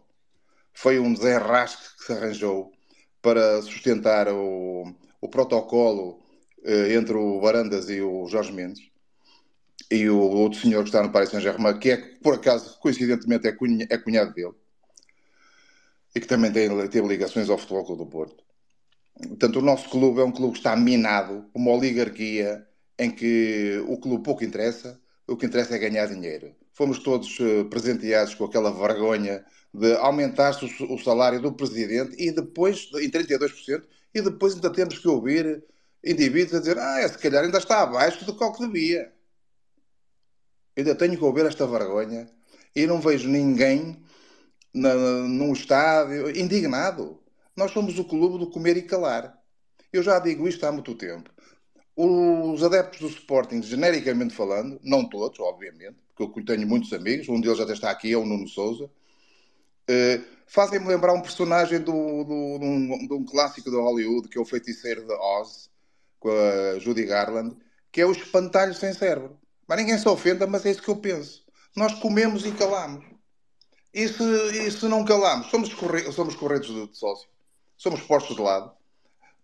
Foi um desenrasque que se arranjou para sustentar o, o protocolo eh, entre o Barandas e o Jorge Mendes. E o outro senhor que está no Paris Saint-Germain, que é, por acaso, coincidentemente, é, é cunhado dele. E que também tem, teve ligações ao Futebol Clube do Porto. Portanto, o nosso clube é um clube que está minado, uma oligarquia em que o clube pouco interessa, o que interessa é ganhar dinheiro. Fomos todos uh, presenteados com aquela vergonha de aumentar-se o, salário do presidente e depois, em 32%, e depois ainda temos que ouvir indivíduos a dizer ah, é, se calhar ainda está abaixo do que devia. Ainda tenho que ouvir esta vergonha e não vejo ninguém na, num estádio indignado. Nós somos o clube do comer e calar. Eu já digo isto há muito tempo. Os adeptos do Sporting, genericamente falando, não todos, obviamente, porque eu tenho muitos amigos, um deles até está aqui, é o Nuno Souza, eh, fazem-me lembrar um personagem do, do, de, um, um, clássico de Hollywood, que é o feiticeiro de Oz, com a Judy Garland, que é o espantalho sem cérebro. Mas ninguém se ofenda, mas é isso que eu penso. Nós comemos e calamos. E se, e se não calamos, somos, corre, somos corretos de, de sócio. Somos postos de lado.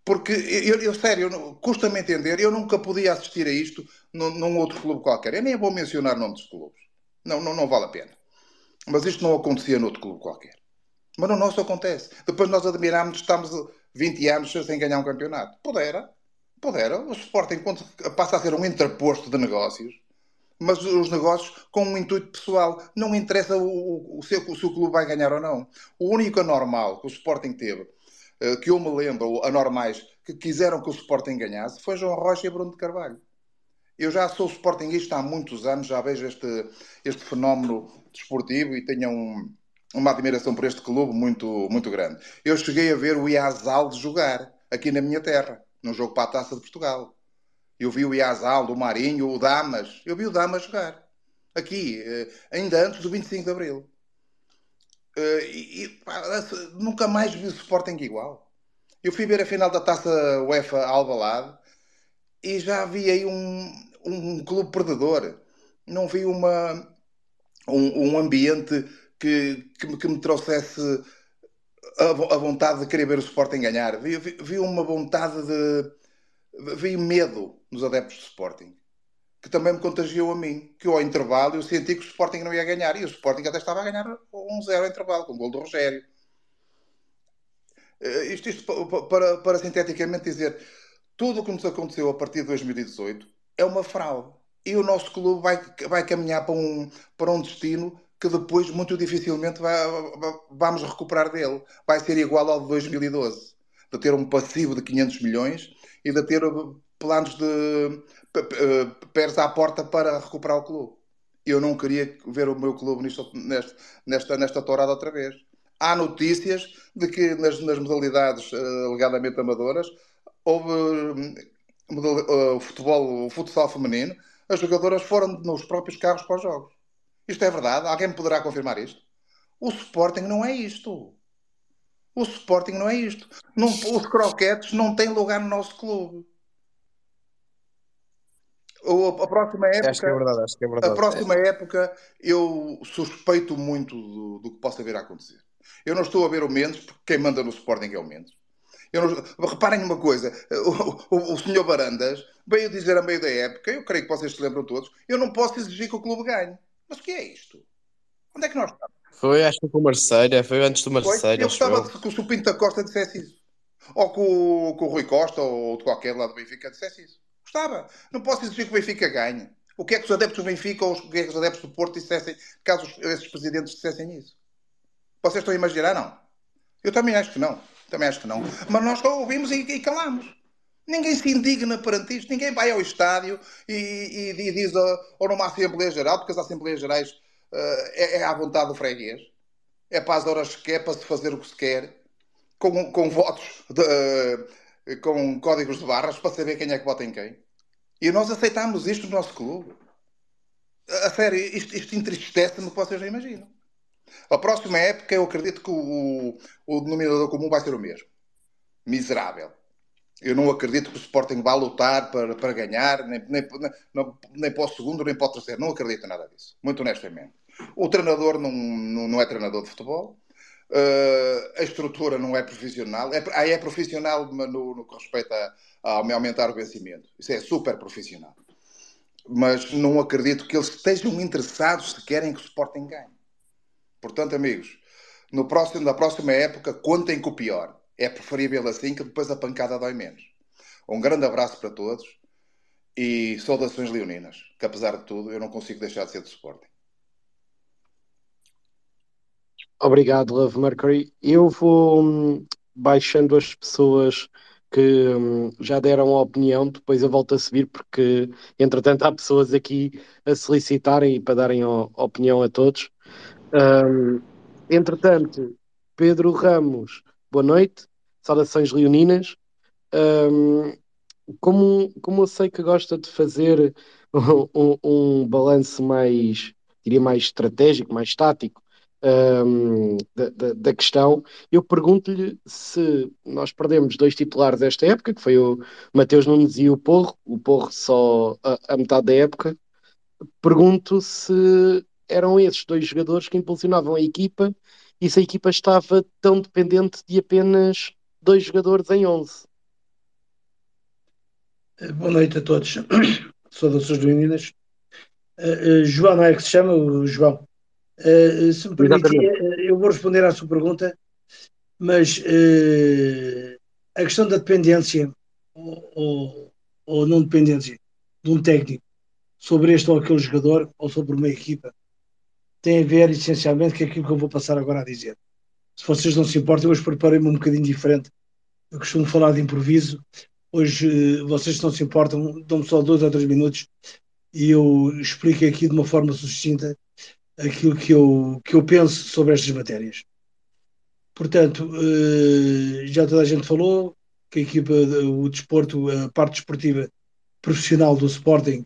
Porque, eu, eu sério, custa-me entender, eu nunca podia assistir a isto num, num, outro clube qualquer. Eu nem vou mencionar nomes de clubes. Não, não, não vale a pena. Mas isto não acontecia noutro clube qualquer. Mas no nosso acontece. Depois nós admiramos, estamos 20 anos sem ganhar um campeonato. Pudera, pudera. O Sporting passa a ser um interposto de negócios, mas os negócios com um intuito pessoal. Não interessa o, o, o, seu, se o clube vai ganhar ou não. O único anormal que o Sporting teve que eu me lembro, anormais, que quiseram que o Sporting ganhasse, foi João Rocha e Bruno de Carvalho. Eu já sou Sportingista há muitos anos, já vejo este, este fenómeno desportivo e tenho um, uma admiração por este clube muito, muito grande. Eu cheguei a ver o Iazal jogar aqui na minha terra, num jogo para a Taça de Portugal. Eu vi o Iazal, o Marinho, o Damas. Eu vi o Damas jogar. Aqui, eh, ainda antes do 25 de Abril. Uh, e, pá, nunca mais vi o Sporting igual. Eu fui ver a final da taça UEFA Alvalade e já vi aí um, um clube perdedor. Não vi uma, um, um ambiente que, que, que, me trouxesse a, a, vontade de querer ver o Sporting ganhar. Vi, vi, vi uma vontade de. Vi medo nos adeptos do Sporting que também me contagiou a mim, que eu ao intervalo eu senti que o Sporting não ia ganhar, e o Sporting até estava a ganhar 1-0 ao intervalo, com o gol do Rogério. Uh, isto, isto para, para sinteticamente dizer, tudo o que nos aconteceu a partir de 2018 é uma fraude. E o nosso clube vai, vai caminhar para um, para um destino que depois, muito dificilmente, vai, vamos recuperar dele. Vai ser igual ao de 2012, de ter um passivo de 500 milhões e de ter planos de pés à porta para recuperar o clube. Eu não queria ver o meu clube nisto, nesta, nesta, nesta tourada outra vez. Há notícias de que nas, nas modalidades uh, alegadamente amadoras houve uh, futebol, o futsal feminino, as jogadoras foram nos próprios carros para os jogos. Isto é verdade? Alguém me poderá confirmar isto? O Sporting não é isto. O Sporting não é isto. Não, os croquetes não têm lugar no nosso clube. A próxima época, acho que é verdade, acho que é verdade. A próxima época eu suspeito muito do, do, que possa vir a acontecer. Eu não estou a ver o Mendes, porque quem manda no Sporting é o Mendes. Não, reparem uma coisa, o, o, o senhor Barandas veio dizer a meio da época, eu creio que vocês se lembram todos, eu não posso exigir que o clube ganhe. Mas o que é isto? Onde é que nós estamos? Foi, acho que com o Marselha, foi antes do Marselha. Eu gostava que o Supinto da Costa dissesse isso. Ou que o, que o Rui Costa ou de qualquer lado do Benfica dissesse isso. Gostava. Não posso exigir que o Benfica ganhe. O que é que os adeptos do Benfica ou o que é que os adeptos do Porto dissessem, caso esses presidentes dissessem isso? Vocês estão a imaginar? Não. Eu também acho que não. Também acho que não. Mas nós só ouvimos e, e calamos. Ninguém se indigna perante isto. Ninguém vai ao estádio e, e, e diz, ou numa Assembleia Geral, porque as Assembleias Gerais uh, é, é à vontade do freguês. É para as horas que é, para se fazer o que se quer, com, com votos, de, uh, com códigos de barras, para saber quem é que vota em quem. E nós aceitamos isto no nosso clube. A sério, isto, isto entristece-me que vocês não imaginam. A próxima época eu acredito que o, o denominador comum vai ser o mesmo. Miserável. Eu não acredito que o Sporting vá lutar para, para ganhar, nem, nem, nem, nem para o segundo, nem para o terceiro. Não acredito nada disso, muito honestamente. O treinador não, não, não é treinador de futebol, uh, a estrutura não é profissional. É, aí é profissional no, no que respeita a, a aumentar o vencimento. Isso é super profissional. Mas não acredito que eles estejam interessados se querem que o Sporting ganhe. Portanto, amigos, no próximo, na próxima época, contem com o pior. É preferível assim que depois a pancada dói menos. Um grande abraço para todos e saudações leoninas, que apesar de tudo eu não consigo deixar de ser de Sporting. Obrigado, Love Mercury. Eu vou hum, baixando as pessoas que hum, já deram a opinião, depois eu volto a subir, porque entretanto há pessoas aqui a solicitarem e para darem a opinião a todos. Um, entretanto, Pedro Ramos, boa noite, saudações leoninas. Um, como, como eu sei que gosta de fazer um, um, um balanço mais, diria, mais estratégico, mais tático um, da, da, da, questão, eu pergunto-lhe se nós perdemos dois titulares desta época, que foi o Mateus Nunes e o Porro, o Porro só a, a metade da época, pergunto se eram esses dois jogadores que impulsionavam a equipa e se a equipa estava tão dependente de apenas dois jogadores em 11. Eh, boa noite a todos. Saudações Unidas. Uh, uh, João, não é que se chama? O João. Uh, se me permitir, eu vou responder à sua pergunta, mas a questão da dependência ou, ou, ou, não dependência de um técnico sobre este ou aquele jogador ou sobre uma equipa tem a ver essencialmente com aquilo que eu vou passar agora a dizer. Se vocês não se importam, hoje preparei-me um bocadinho diferente. Eu costumo falar de improviso. Hoje, eh, vocês não se importam, dão-me só dois ou três minutos e eu explico aqui de uma forma sucinta aquilo que eu, que eu penso sobre estas matérias. Portanto, eh, já toda a gente falou que a equipa, o desporto, a parte desportiva profissional do Sporting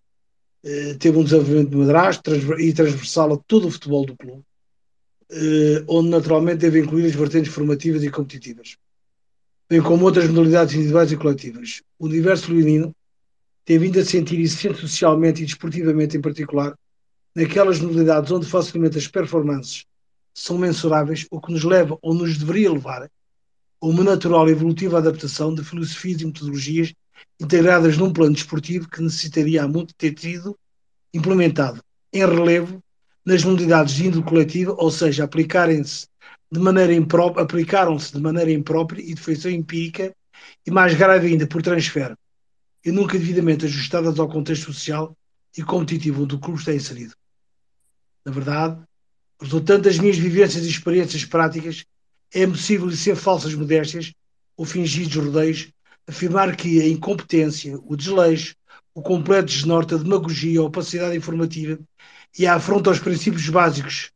eh, teve um desenvolvimento madrasto e transversal a todo o futebol do clube, eh, onde naturalmente deve incluir as vertentes formativas e competitivas, bem como outras modalidades individuais e coletivas. O universo leonino tem vindo a sentir isso socialmente e desportivamente em particular, naquelas modalidades onde facilmente as performances são mensuráveis, o que nos leva ou nos deveria levar a uma natural e evolutiva adaptação de filosofias e metodologias integradas num plano desportivo que necessitaria há muito ter sido implementado em relevo nas modalidades de índole coletiva, ou seja, aplicarem-se de maneira imprópria, aplicaram-se de maneira imprópria e de feição empírica e mais grave ainda por transfer e nunca devidamente ajustadas ao contexto social e competitivo onde o clube está inserido. Na verdade, resultante das minhas vivências e experiências práticas, é possível ser falsas modéstias ou fingidos rodeios afirmar que a incompetência, o desleixo, o completo desnorte, a demagogia, a opacidade informativa e a afronta aos princípios básicos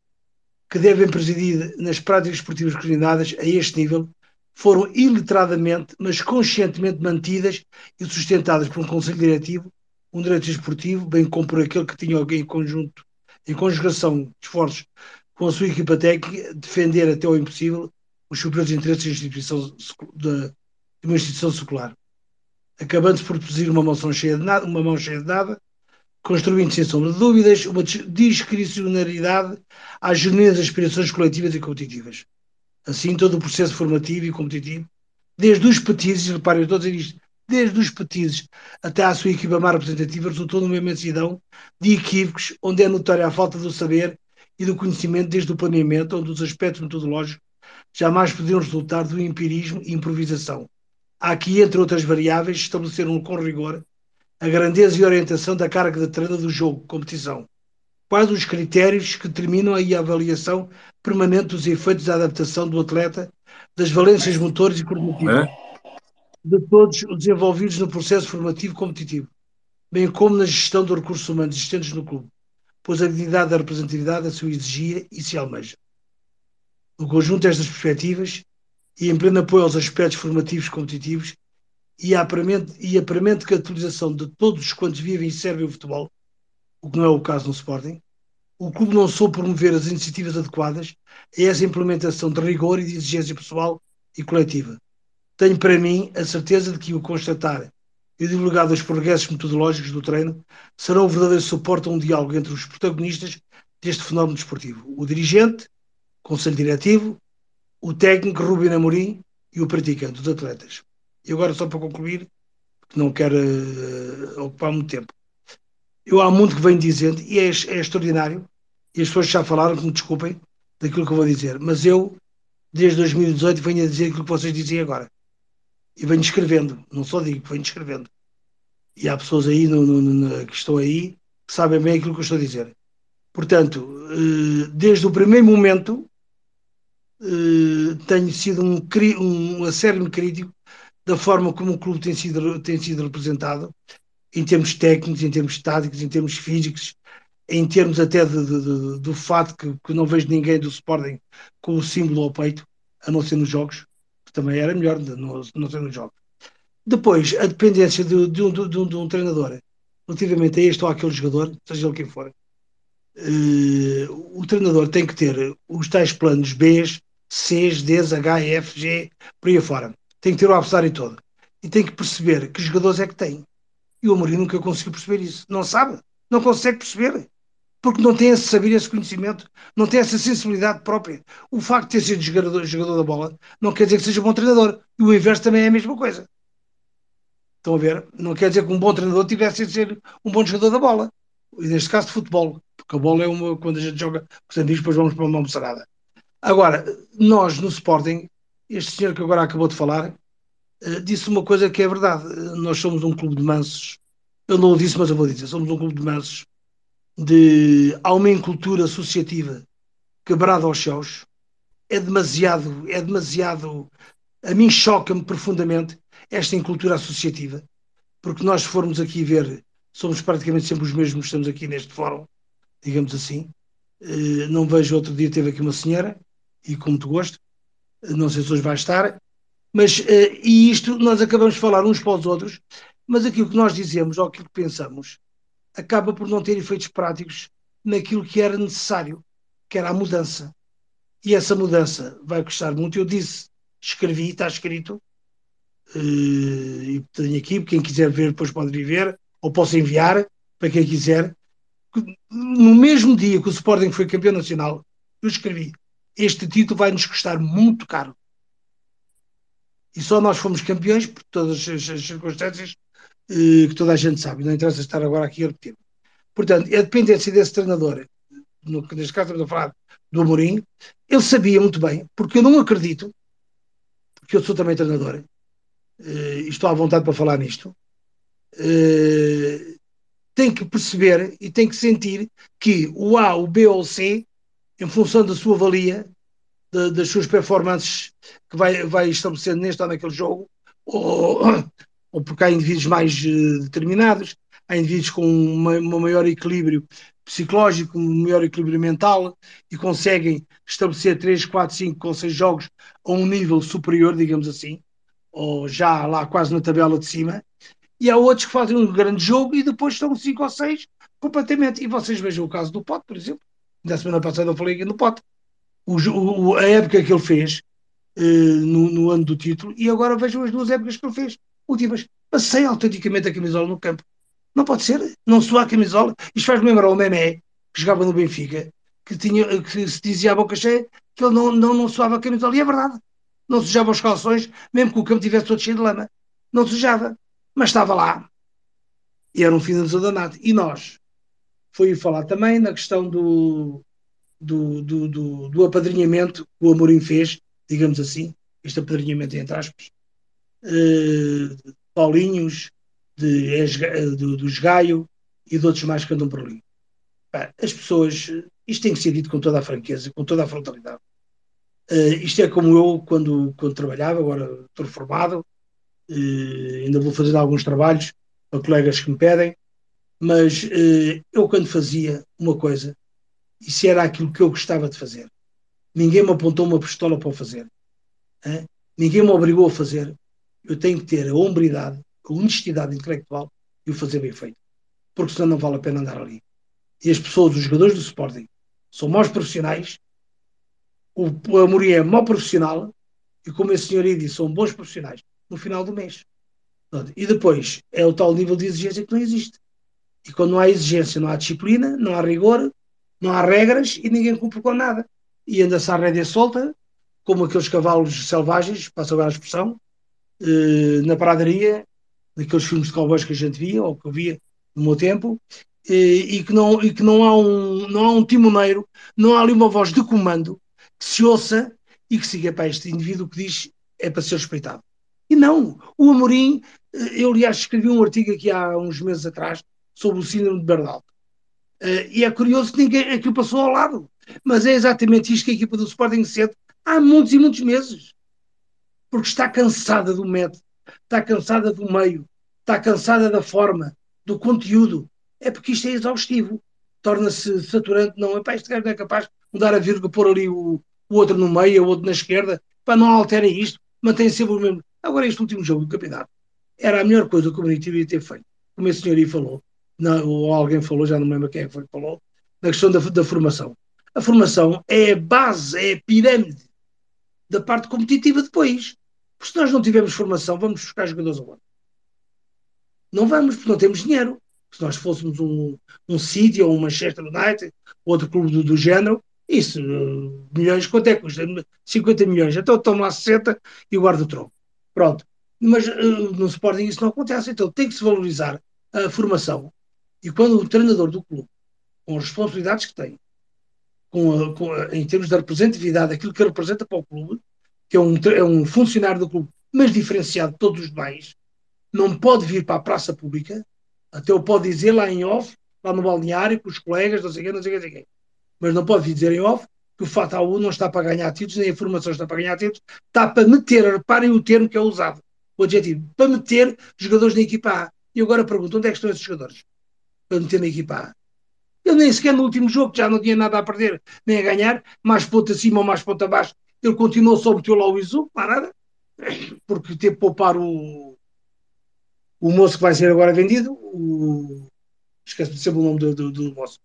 que devem presidir nas práticas esportivas coordenadas a este nível foram iliteradamente, mas conscientemente mantidas e sustentadas por um Conselho Diretivo, um direito esportivo, bem como por aquele que tinha alguém em conjunto, em conjugação de esforços com a sua equipa técnica, defender até ao impossível os superiores interesses de, instituição, de, uma instituição secular. Acabando-se por produzir uma moção cheia de nada, uma mão cheia de nada, construindo sem sombra de dúvidas uma discricionariedade às genuínas aspirações coletivas e competitivas. Assim, todo o processo formativo e competitivo, desde os petizes, reparem, dizer isto, desde os petizes até à sua equipa mais representativa, resultou numa imensidão de equívocos, onde é notória a falta do saber e do conhecimento desde o planeamento, onde os aspectos metodológicos jamais podiam resultar do empirismo e improvisação. Há aqui, entre outras variáveis, estabeleceram com rigor a grandeza e orientação da carga de treino do jogo, competição. Quais os critérios que determinam a avaliação permanente dos efeitos da adaptação do atleta, das valências motores e coordenativas, é? De todos os envolvidos no processo formativo competitivo, bem como na gestão dos recursos humanos existentes no clube, pois a dignidade da representatividade a sua exigia e se almeja. No conjunto destas perspectivas, e em pleno apoio aos aspectos formativos competitivos, e a aparente, e de todos quantos vivem e servem o futebol, o que não é o caso no Sporting, o clube não soube promover as iniciativas adequadas a essa implementação de rigor e de exigência pessoal e coletiva. Tenho para mim a certeza de que o constatar e divulgar dos progressos metodológicos do treino serão o verdadeiro suporte a um diálogo entre os protagonistas deste fenómeno desportivo. O dirigente, o conselho diretivo, o técnico Rubino Amorim e o praticante, os atletas. E agora, só para concluir, que não quero uh, ocupar muito tempo. Eu há muito que venho dizendo, e é, é extraordinário, e as pessoas já falaram, que me desculpem, daquilo que eu vou dizer, mas eu, desde 2018, venho a dizer aquilo que vocês dizem agora. E venho escrevendo, não só digo, venho escrevendo. E há pessoas aí no, no, no, que estão aí que sabem bem aquilo que eu estou a dizer. Portanto, uh, desde o primeiro momento, uh, tenho sido um, um acérrimo crítico da forma como o clube tem sido, tem sido representado, em termos técnicos, em termos táticos, em termos físicos, em termos até de, de, de, do fato que, que, não vejo ninguém do Sporting com o símbolo ao peito, a não ser nos jogos, que também era melhor não, não ser nos jogos. Depois, a dependência de, de, um, de, um, de um treinador relativamente a este ou aquele jogador, seja ele quem for, uh, o treinador tem que ter os tais planos B, C, D, H, F, G, por aí afora tem que ter o adversário todo. E tem que perceber que jogadores é que tem. E o Amorim nunca conseguiu perceber isso. Não sabe, não consegue perceber. Porque não tem esse saber, esse conhecimento, não tem essa sensibilidade própria. O facto de ter sido jogador, jogador da bola não quer dizer que seja um bom treinador. E o inverso também é a mesma coisa. Estão a ver? Não quer dizer que um bom treinador tivesse de ser um bom jogador da bola. E neste caso de futebol. Porque a bola é uma. Quando a gente joga com os amigos, depois vamos para uma moçarada. Agora, nós no Sporting este senhor que agora acabou de falar uh, disse uma coisa que é verdade. Nós somos um clube de mansos. Eu não o disse, mas eu vou dizer. Somos um clube de mansos. De, há uma incultura associativa quebrada aos céus. É demasiado, é demasiado. A mim choca-me profundamente esta incultura associativa. Porque nós, formos aqui ver, somos praticamente sempre os mesmos que estamos aqui neste fórum, digamos assim. Uh, não vejo outro dia, teve aqui uma senhora, e com muito gosto, não sei se hoje vai estar, mas uh, e isto nós acabamos de falar uns para os outros, mas aquilo que nós dizemos ou aquilo que pensamos acaba por não ter efeitos práticos naquilo que era necessário, que era a mudança. E essa mudança vai custar muito. Eu disse, escrevi, está escrito, uh, e tenho aqui, quem quiser ver depois pode viver, ou posso enviar para quem quiser. No mesmo dia que o Sporting foi campeão nacional, eu escrevi este título vai nos custar muito caro. E só nós fomos campeões por todas as, circunstâncias eh, que toda a gente sabe. Não interessa estar agora aqui a repetir. Portanto, a dependência desse treinador, no, neste caso estamos a falar do Amorim, ele sabia muito bem, porque eu não acredito, porque eu sou também treinador, eh, e estou à vontade para falar nisto, eh, tem que perceber e tem que sentir que o A, o B ou o C em função da sua valia, de, das suas performances que vai, vai estabelecendo neste ou naquele jogo, ou, ou porque há indivíduos mais uh, determinados, há indivíduos com uma maior equilíbrio psicológico, um maior equilíbrio mental e conseguem estabelecer 3, 4, 5 ou 6 jogos a um nível superior, digamos assim, ou já lá quase na tabela de cima, e há outros que fazem um grande jogo e depois estão 5 ou 6 completamente. E vocês vejam o caso do Pote, por exemplo. Na semana passada eu falei aqui no Pote. O, o, a época que ele fez uh, no, no, ano do título e agora vejam as duas épocas que ele fez, últimas. Passei autenticamente a camisola no campo. Não pode ser, não soar a camisola. Isto faz-me lembrar o Memé, que jogava no Benfica, que, tinha, que se dizia à boca cheia que ele não, não, não suava a camisola. E é verdade. Não sujava os calções, mesmo que o campo tivesse todo cheio de lama. Não sujava. Mas estava lá. E era um finalizador danado. E nós? Foi falar também na questão do, do, do, do, do apadrinhamento que o Amorim fez, digamos assim, este apadrinhamento entre aspas, uh, Paulinhos, de, de, dos Gaio e de outros mais que andam por ali. as pessoas, isto tem que ser dito com toda a franqueza, com toda a frontalidade. Uh, isto é como eu quando, quando trabalhava, agora estou formado, uh, ainda vou fazer alguns trabalhos para colegas que me pedem, mas eu quando fazia uma coisa, isso era aquilo que eu gostava de fazer. Ninguém me apontou uma pistola para o fazer. Hein? Ninguém me obrigou a fazer. Eu tenho que ter a hombridade, a honestidade intelectual e o fazer bem feito. Porque senão não vale a pena andar ali. E as pessoas, os jogadores do Sporting, são maus profissionais. O, Amorim é mau profissional. E como esse senhor disse, são bons profissionais no final do mês. E depois é o tal nível de exigência que não existe. E quando não há exigência, não há disciplina, não há rigor, não há regras e ninguém cumpre com nada. E anda-se à rédea solta, como aqueles cavalos selvagens, passa agora a expressão, eh, na pradaria, naqueles filmes de cowboys que a gente via, ou que eu via no meu tempo, eh, e que, não, e que não, há um, não há um timoneiro, não há ali uma voz de comando que se ouça e que siga para este indivíduo que diz é para ser respeitado. E não, o Amorim, eh, eu aliás escrevi um artigo aqui há uns meses atrás sobre o síndrome de Bernal. E é curioso que ninguém aquilo passou ao lado. Mas é exatamente isto que a equipa do Sporting sente há muitos e muitos meses. Porque está cansada do método, está cansada do meio, está cansada da forma, do conteúdo. É porque isto é exaustivo. Torna-se saturante. Não, epá, este gajo não é capaz de mudar a vírgula, pôr ali o, o outro no meio, o outro na esquerda. Pá, não alterem isto. Mantém sempre o mesmo. Agora, este último jogo do campeonato era a melhor coisa que o Benito devia ter feito. Como esse senhor aí falou não, ou alguém falou, já não me lembro quem é foi que falou, na questão da, da formação. A formação é a base, é a pirâmide da parte competitiva depois. Porque se nós não tivermos formação, vamos buscar jogadores aonde? Não vamos, porque não temos dinheiro. Se nós fôssemos um, um City ou um Manchester United, outro clube do, do género, isso, milhões, quanto é que custa? 50 milhões. Então toma lá 60 e guarda o troco. Pronto. Mas uh, no Sporting isso não acontece. Então tem que se valorizar a formação e quando o treinador do clube, com as responsabilidades que tem, com com em termos de representatividade, aquilo que representa para o clube, que é um, é um funcionário do clube, mas diferenciado de todos os demais, não pode vir para a praça pública, até o pode dizer lá em off, lá no balneário, com os colegas, não sei quê, não sei quê, não sei quê. Mas não pode vir dizer em off que o FATAU não está para ganhar títulos, nem a formação está para ganhar títulos, está para meter, reparem o termo que é usado, o adjetivo, para meter jogadores na equipa A. E agora pergunto, onde é que estão esses jogadores? para meter na equipa A. Ele nem sequer no último jogo, que já não tinha nada a perder nem a ganhar, mais ponta acima ou mais ponta abaixo, ele continuou só meteu lá o Isu, não nada, porque teve que poupar o, o moço que vai ser agora vendido, o, esquece de sempre o nome do, do, do moço.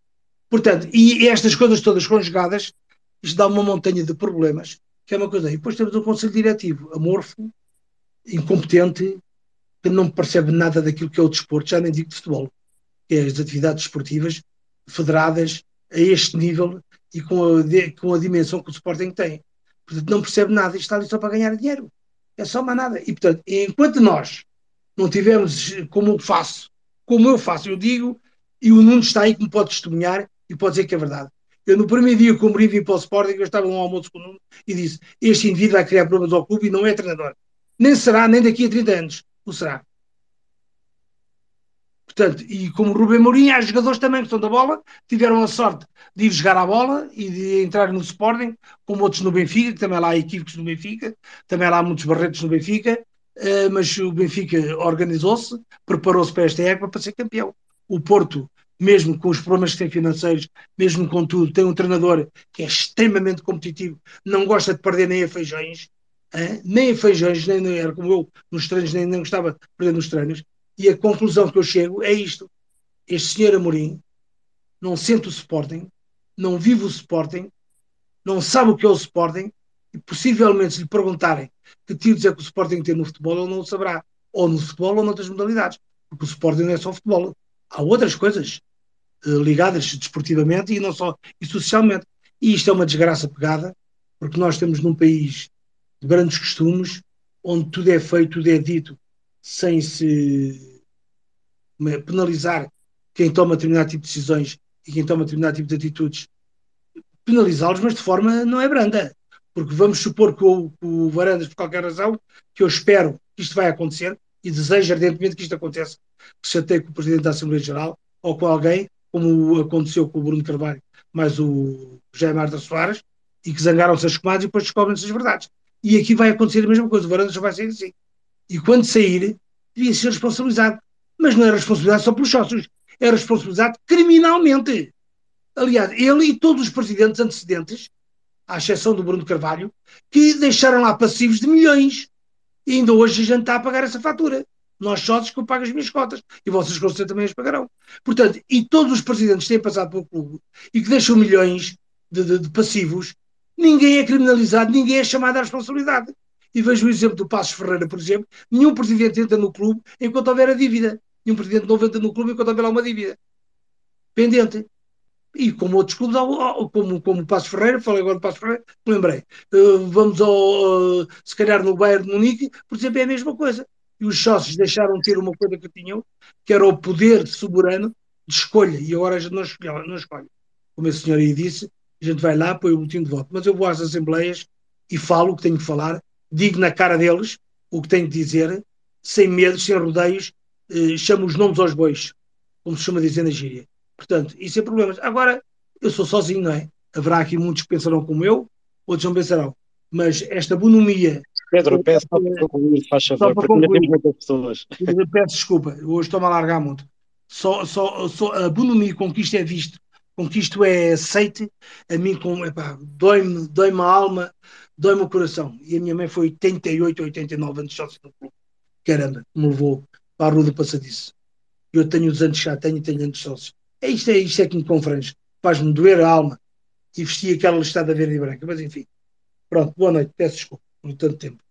Portanto, e, estas coisas todas conjugadas, isto dá uma montanha de problemas, que é uma coisa. E depois temos um conselho diretivo amorfo, incompetente, que não percebe nada daquilo que é o desporto, já nem digo de futebol que é as atividades esportivas federadas a este nível e com a, com a dimensão que o Sporting tem. Portanto, não percebe nada e está ali só para ganhar dinheiro. É só mais nada. E, portanto, enquanto nós não tivermos, como eu faço, como eu faço, eu digo, e o Nuno está aí que me pode testemunhar e pode dizer que é verdade. Eu, no primeiro dia me vim para o Sporting, eu estava num almoço com o Nuno e disse: Este indivíduo vai criar problemas ao clube e não é treinador. Nem será, nem daqui a 30 anos. O será. Portanto, e como o Rubem Mourinho, há jogadores também que estão da bola, tiveram a sorte de ir jogar a bola e de entrar no Sporting, como outros no Benfica, que também lá há equívocos no Benfica, também lá há muitos barretos no Benfica, uh, mas o Benfica organizou-se, preparou-se para esta época para ser campeão. O Porto, mesmo com os problemas que tem financeiros, mesmo com tudo, tem um treinador que é extremamente competitivo, não gosta de perder nem a feijões, nem a feijões, nem, nem era como eu nos treinos, nem, nem gostava de perder nos treinos. E a conclusão que eu chego é isto: este senhor Amorim não sente o Sporting, não vive o Sporting, não sabe o que é o Sporting, e possivelmente se lhe perguntarem que títulos é que o Sporting tem no futebol, ele não o saberá. Ou no futebol ou noutras modalidades. Porque o Sporting não é só futebol. Há outras coisas uh, ligadas desportivamente e não só, e socialmente. E isto é uma desgraça pegada, porque nós estamos num país de grandes costumes, onde tudo é feito, tudo é dito, sem se penalizar quem toma determinado tipo de decisões e quem toma determinado tipo de atitudes, penalizá-los, mas de forma não é branda. Porque vamos supor que o, o Varandas, por qualquer razão, que eu espero que isto vai acontecer e desejo ardentemente que isto aconteça, que se até com o Presidente da Assembleia Geral ou com alguém, como aconteceu com o Bruno Carvalho, mais o José Marta Soares, e que zangaram-se as comadres e depois descobrem-se as verdades. E aqui vai acontecer a mesma coisa, o Varandas vai sair assim. E quando sair, devia ser responsabilizado. Mas não é responsabilidade só pelos sócios, é responsabilidade criminalmente. Aliás, ele e todos os presidentes antecedentes, à exceção do Bruno Carvalho, que deixaram lá passivos de milhões. E ainda hoje a gente está a pagar essa fatura. Nós sócios que eu pago as minhas cotas. E vocês com certeza também as pagarão. Portanto, e todos os presidentes que têm passado pelo clube e que deixam milhões de, de, de passivos, ninguém é criminalizado, ninguém é chamado à responsabilidade. E vejo o exemplo do Passos Ferreira, por exemplo, nenhum presidente entra no clube enquanto houver a dívida. Nenhum presidente não entra no clube enquanto houver lá uma dívida. Pendente. E como outros clubes, como, como o Passos Ferreira, falei agora do Passos Ferreira, lembrei. Uh, vamos ao, uh, se calhar no Bayern de Munique, por exemplo, é a mesma coisa. E os sócios deixaram de ter uma coisa que tinham, que era o poder soberano de escolha. E agora a gente não escolhe. Não escolhe. Como esse senhor aí disse, a gente vai lá, põe o boletim de voto. Mas eu vou às assembleias e falo o que tenho que falar, digo na cara deles o que tenho que dizer, sem medo, sem rodeios, eh, chamo os nomes aos bois, como se chama dizer na gíria. Portanto, isso é problemas. Agora, eu sou sozinho, não é? Haverá aqui muitos que pensarão como eu, outros não pensarão. Mas esta bonomia. Pedro, peço para concluir, faz favor, porque ainda temos muitas pessoas. Peço desculpa, hoje estou-me a alargar muito. Só, só, só a bonomia com que isto é visto, com que isto é aceite, a mim dói-me dói a alma, dói-me o coração. E a minha mãe foi 88, 89 anos sócio do clube. Caramba, me levou para a rua do passadiço. Eu tenho os anos já, tenho, tenho anos sócios. É isto, é isto é que me confrange. Faz-me doer a alma e vestir aquela listada verde e branca. Mas enfim, pronto, boa noite. Peço desculpa por tanto tempo.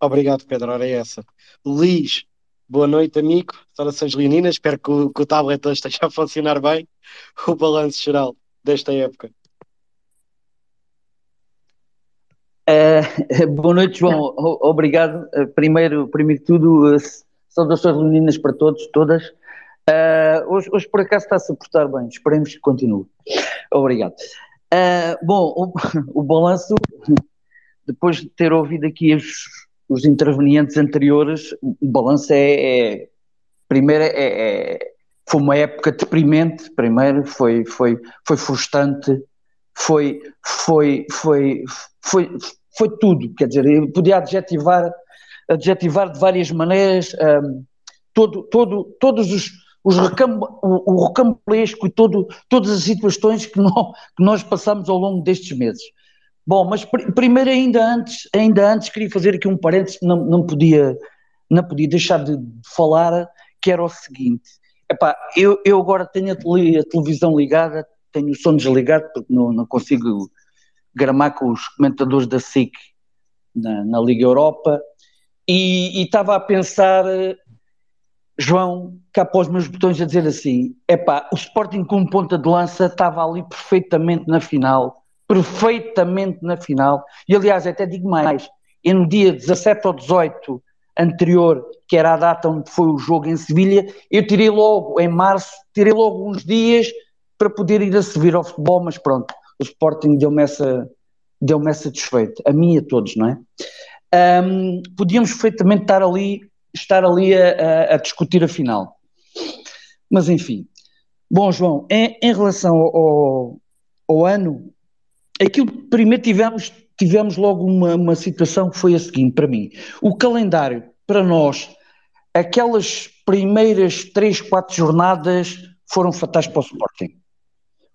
Obrigado, Pedro. Ora é essa. Luís, boa noite, amigo. Saudações leoninas. Espero que o, que o tablet esteja a funcionar bem. O balanço geral desta época. Uh, boa noite, João. Obrigado. Uh, primeiro, primeiro de tudo, uh, saudações leoninas para todos, todas. Uh, hoje, hoje, por acaso, está-se a portar bem, esperemos que continue. Obrigado. Bom, o, o balanço, depois de ter ouvido aqui os, os intervenientes anteriores, o balanço é, é primeiro, é, é, foi uma época deprimente, primeiro, foi, foi, foi frustrante, foi, foi, foi, foi, foi tudo, quer dizer, eu podia adjetivar, adjetivar de várias maneiras um, todo, todo, todos os os recam, o, o recambulesco e todo, todas as situações que, não, que nós passamos ao longo destes meses. Bom, mas pr primeiro ainda antes, ainda antes queria fazer aqui um parênteses, não, não, podia, não podia deixar de, de falar, que era o seguinte, epá, eu, eu agora tenho a, tele, a, televisão ligada, tenho o som desligado porque não, não consigo gramar com os comentadores da SIC na, na Liga Europa. E estava a pensar João, cá para os meus botões a dizer assim: epá, o Sporting com ponta de lança estava ali perfeitamente na final, perfeitamente na final, e aliás, até digo mais, e no dia 17 ou 18 anterior, que era a data onde foi o jogo em Sevilha, eu tirei logo, em março, tirei logo uns dias para poder ir a servir ao futebol, mas pronto, o Sporting deu-me essa, deu-me essa desfeita, a mim e a todos, não é? Um, podíamos perfeitamente estar ali estar ali a, a, discutir a final. Mas enfim. Bom, João, em, em relação ao, ao, ano, aquilo primeiro tivemos, tivemos logo uma, uma situação que foi a seguinte para mim. O calendário, para nós, aquelas primeiras três, quatro jornadas foram fatais para o Sporting.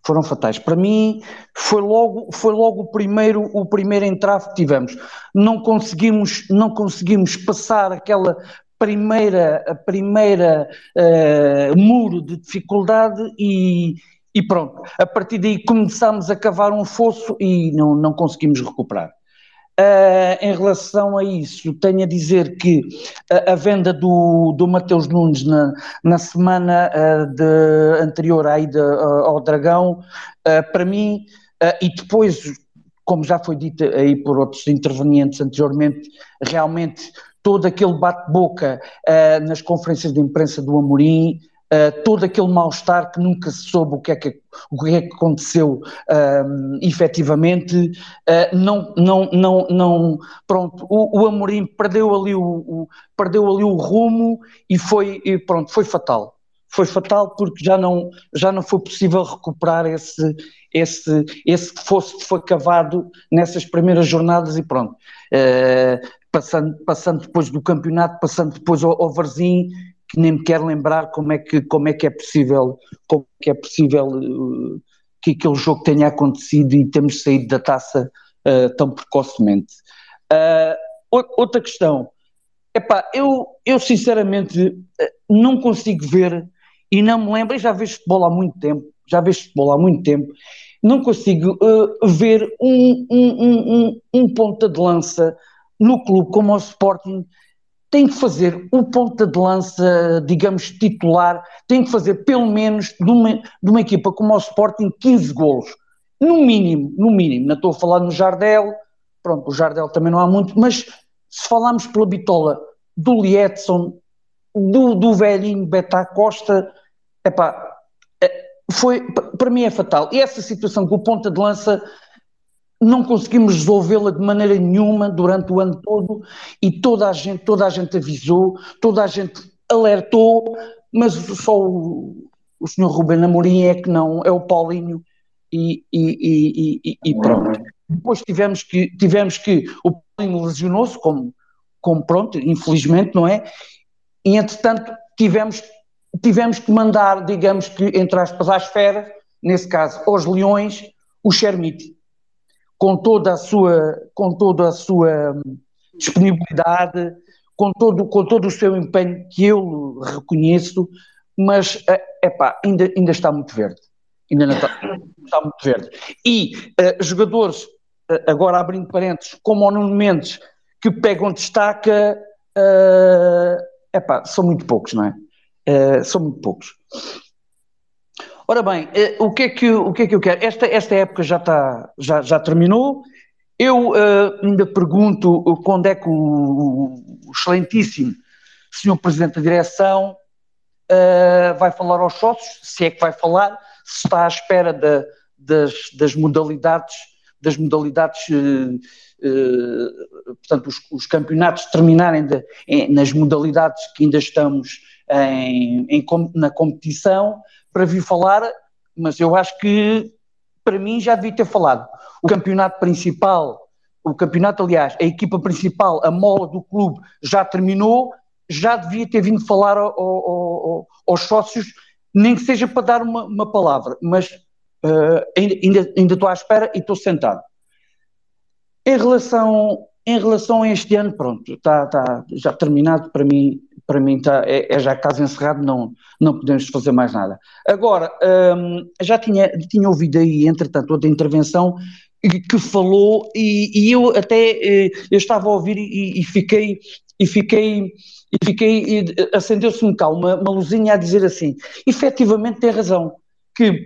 Foram fatais. Para mim, foi logo, foi logo o primeiro, o primeiro entrave que tivemos. Não conseguimos, não conseguimos passar aquela primeira, a primeira uh, muro de dificuldade e, e pronto. A partir daí começámos a cavar um fosso e não, não conseguimos recuperar. Uh, em relação a isso, tenho a dizer que a, a venda do, do Mateus Nunes na, na semana uh, de, anterior à ida uh, ao Dragão, para mim, e depois, como já foi dito aí por outros intervenientes anteriormente, realmente todo aquele bate-boca nas conferências de imprensa do Amorim, uh, todo aquele mal-estar que nunca se soube o que é que, o que, é que aconteceu uh, efetivamente, uh, não, não, não, não, pronto, o, o Amorim perdeu ali o, o, perdeu ali o rumo e foi, e pronto, foi fatal. Foi fatal porque já não, já não foi possível recuperar esse, esse, esse que fosse foi cavado nessas primeiras jornadas e pronto. Uh, passando, passando depois do campeonato, passando depois ao, ao Varzim, que nem me quero lembrar como é que, como é, que é possível, como é que é possível uh, que aquele jogo tenha acontecido e temos saído da taça uh, tão precocemente. Uh, outra questão, epá, eu, eu sinceramente não consigo ver e não me lembro, já vejo futebol há muito tempo, já vejo futebol há muito tempo, não consigo uh, ver um, um, um, um ponta de lança no clube como o Sporting tem que fazer o ponta de lança, digamos, titular, tem que fazer pelo menos de uma, de uma equipa como o Sporting 15 golos. No mínimo, no mínimo. Não estou a falar no Jardel, pronto, o Jardel também não há muito, mas se falarmos pela bitola do Lietson, do, do velhinho Beta Costa, epá, é, foi, para mim é fatal. E essa situação com o ponta de lança não conseguimos resolvê-la de maneira nenhuma durante o ano todo e toda a gente, toda a gente avisou, toda a gente alertou, mas só o, o senhor Rubem Amorim é que não, é o Paulinho e, e, e, e pronto. Depois tivemos que, tivemos que o Paulinho lesionou-se, como, como pronto, infelizmente, não é? E entretanto tivemos, tivemos que mandar, digamos que, entre aspas, às feras, nesse caso, aos leões, o Chermite com toda a sua, com toda a sua disponibilidade, com todo, com todo o seu empenho que eu reconheço, mas é epá, ainda, ainda está muito verde. Ainda não está, está muito verde. E uh, jogadores, uh, agora abrindo parênteses, como o Nuno Mendes, que pegam destaca, uh, epá, são muito poucos, não é? Uh, são muito poucos. Ora bem, eh, o que é que, o que, é que eu quero? Esta, esta época já, está, já, já terminou. Eu uh, ainda pergunto quando é que o, o excelentíssimo senhor Presidente da Direção uh, vai falar aos sócios, se é que vai falar, se está à espera da, das, das modalidades, das modalidades uh, portanto, os, os, campeonatos terminarem de, em, nas modalidades que ainda estamos em, em, na competição, para vir falar, mas eu acho que para mim já devia ter falado. O campeonato principal, o campeonato, aliás, a equipa principal, a mola do clube já terminou, já devia ter vindo falar ao, ao, ao, aos sócios, nem que seja para dar uma, uma palavra, mas uh, ainda, ainda, ainda estou à espera e estou sentado. Em relação, em relação a este ano, pronto, está, está já terminado para mim para mim tá, é, é, já caso encerrado, não, não podemos fazer mais nada. Agora, hum, já tinha, tinha ouvido aí, entretanto, outra intervenção que falou e, e eu até eh, eu estava a ouvir e, e fiquei e fiquei e fiquei acendeu-se-me cá uma, uma luzinha a dizer assim, efetivamente tem razão que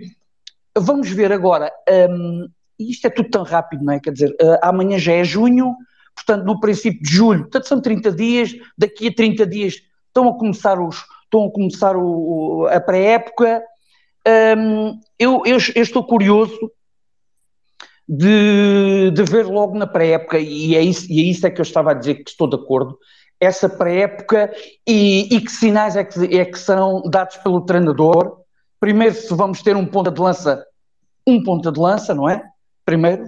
vamos ver agora um, isto é tudo tão rápido, não é? Quer dizer, uh, amanhã já é junho, portanto no princípio de julho, portanto são 30 dias, daqui a 30 dias estão a começar, os, estão a, começar o, a pré-época. Um, eu, eu, eu, estou curioso de, de ver logo na pré-época, e, é isso, e é isso é que eu estava a dizer que estou de acordo, essa pré-época e, e, que sinais é que, é que serão dados pelo treinador. Primeiro, se vamos ter um ponta de lança, um ponta de lança, não é? Primeiro.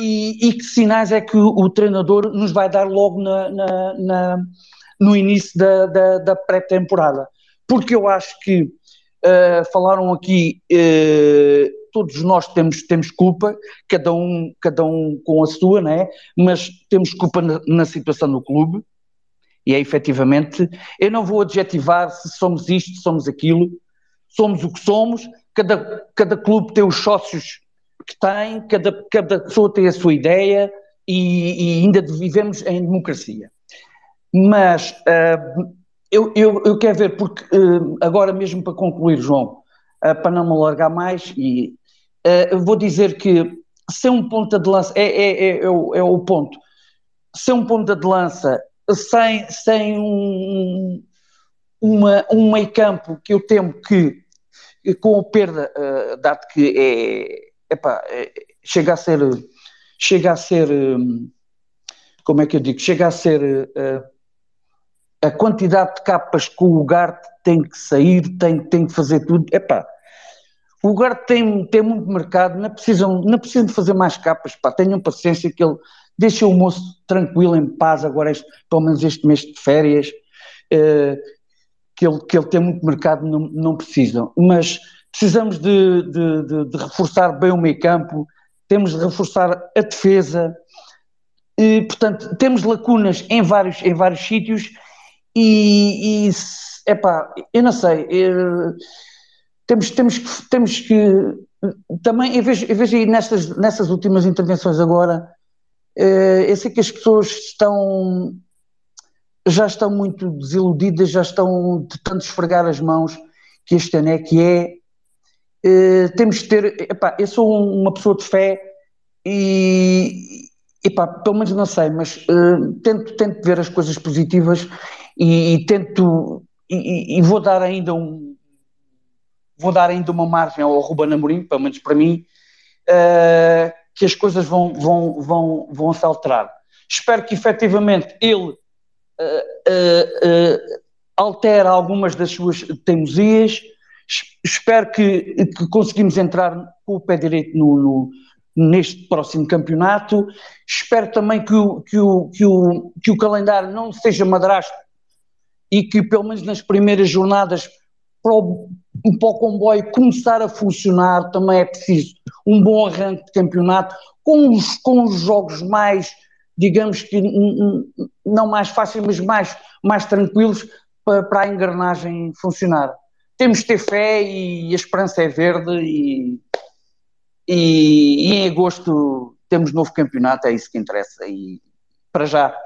e, e, que sinais é que o, treinador nos vai dar logo na, na, na no início da, da, da pré-temporada. Porque eu acho que uh, falaram aqui, uh, todos nós temos, temos culpa, cada um, cada um com a sua, né? mas temos culpa na, na situação do clube. E é efetivamente, eu não vou adjetivar se somos isto, somos aquilo, somos o que somos, cada, cada clube tem os sócios que tem, cada, cada pessoa tem a sua ideia e, e ainda vivemos em democracia. Mas uh, eu, eu, eu, quero ver, porque uh, agora mesmo para concluir, João, uh, para não me alargar mais, e vou dizer que ser um ponta de lança é, é, é, é, o, é o ponto. Ser um ponta de lança sem, sem um, um meio campo que eu temo que, com a perda, dado que é, epá, é, chega a ser, chega a ser, como é que eu digo, chega a ser a quantidade de capas que o Ugarte tem que sair, tem, tem que fazer tudo. Epá, o Ugarte tem, tem muito mercado, não precisam, não precisam de fazer mais capas, pá, tenham paciência que ele deixa o moço tranquilo, em paz, agora este, pelo menos este mês de férias, uh, que, ele, que ele tem muito mercado, não, não precisam. Mas precisamos de, de, de, de reforçar bem o meio campo, temos de reforçar a defesa, e, portanto, temos lacunas em vários, em vários sítios e, e epá, eu não sei, eu, temos, temos, que, temos que também, eu vejo, eu vejo aí nestas, nessas últimas intervenções agora, eh, eu sei que as pessoas estão já estão muito desiludidas, já estão de tanto esfregar as mãos que este ano é que é. Eh, temos que ter, epá, eu sou uma pessoa de fé e, epá, pelo menos não sei, mas uh, tento, tento ver as coisas positivas e, e tento e, e, vou dar ainda um vou dar ainda uma margem ao Ruben Amorim, pelo menos para mim, uh, que as coisas vão, vão, vão, vão se alterar. Espero que efetivamente ele uh, uh, altere algumas das suas teimosias, espero que, que conseguimos entrar com o pé direito no, no neste próximo campeonato. Espero também que o, que o, que o, que o calendário não seja madrasto e que pelo menos nas primeiras jornadas para o, para o comboio começar a funcionar também é preciso um bom arranque de campeonato com os, com os jogos mais, digamos que não mais fáceis, mas mais, mais tranquilos para, para a engrenagem funcionar. Temos de ter fé e a esperança é verde e, e, e em agosto temos novo campeonato, é isso que interessa. E para já,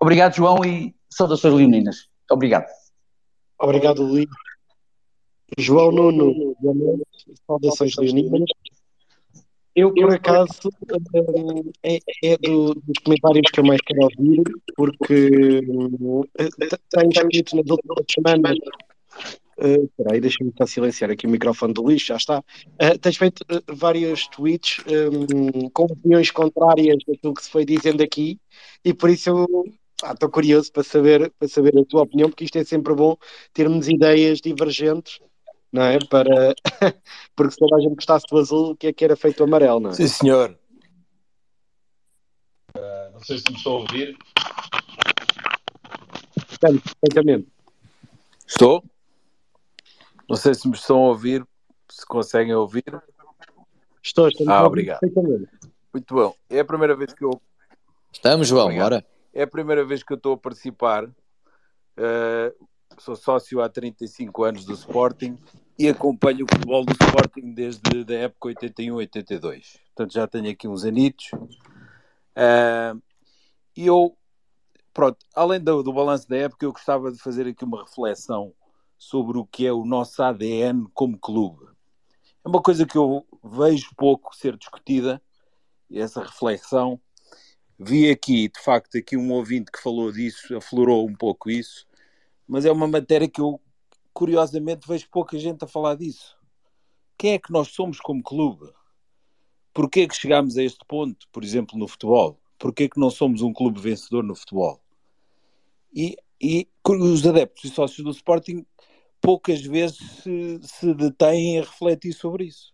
obrigado João e saudações leoninas. Obrigado. Obrigado, Luís. João Nuno, saudações leoninas. Eu, por acaso, é, é do, dos comentários que eu mais quero ouvir, porque uh, tenho escrito nas últimas semanas. Uh, espera aí, deixa-me só silenciar aqui o microfone do Luís, já está. Uh, tens feito uh, vários tweets um, com opiniões contrárias daquilo que se foi dizendo aqui, e por isso eu estou curioso para saber, para saber a tua opinião, porque isto é sempre bom termos ideias divergentes, não é? Para... porque se toda a gente gostasse do azul, o que é que era feito o amarelo, não é? Sim, senhor. Uh, não sei se me estou a ouvir. Estamos, perfeitamente. Estou? Não sei se me estão a ouvir, se conseguem ouvir. Estou, estou. Ah, obrigado. Muito bom. É a primeira vez que eu. Estamos, João, bora. É a primeira vez que eu estou a participar. Uh, sou sócio há 35 anos do Sporting e acompanho o futebol do Sporting desde a época 81-82. Portanto, já tenho aqui uns anitos. Uh, e eu, pronto, além do, do balanço da época, eu gostava de fazer aqui uma reflexão sobre o que é o nosso ADN como clube. É uma coisa que eu vejo pouco ser discutida, essa reflexão, Vi aqui, de facto, aqui um ouvinte que falou disso, aflorou um pouco isso, mas é uma matéria que eu, curiosamente, vejo pouca gente a falar disso. Quem é que nós somos como clube? Porquê é que chegámos a este ponto, por exemplo, no futebol? Porquê é que não somos um clube vencedor no futebol? E, e os adeptos e sócios do Sporting poucas vezes se, se detêm a refletir sobre isso.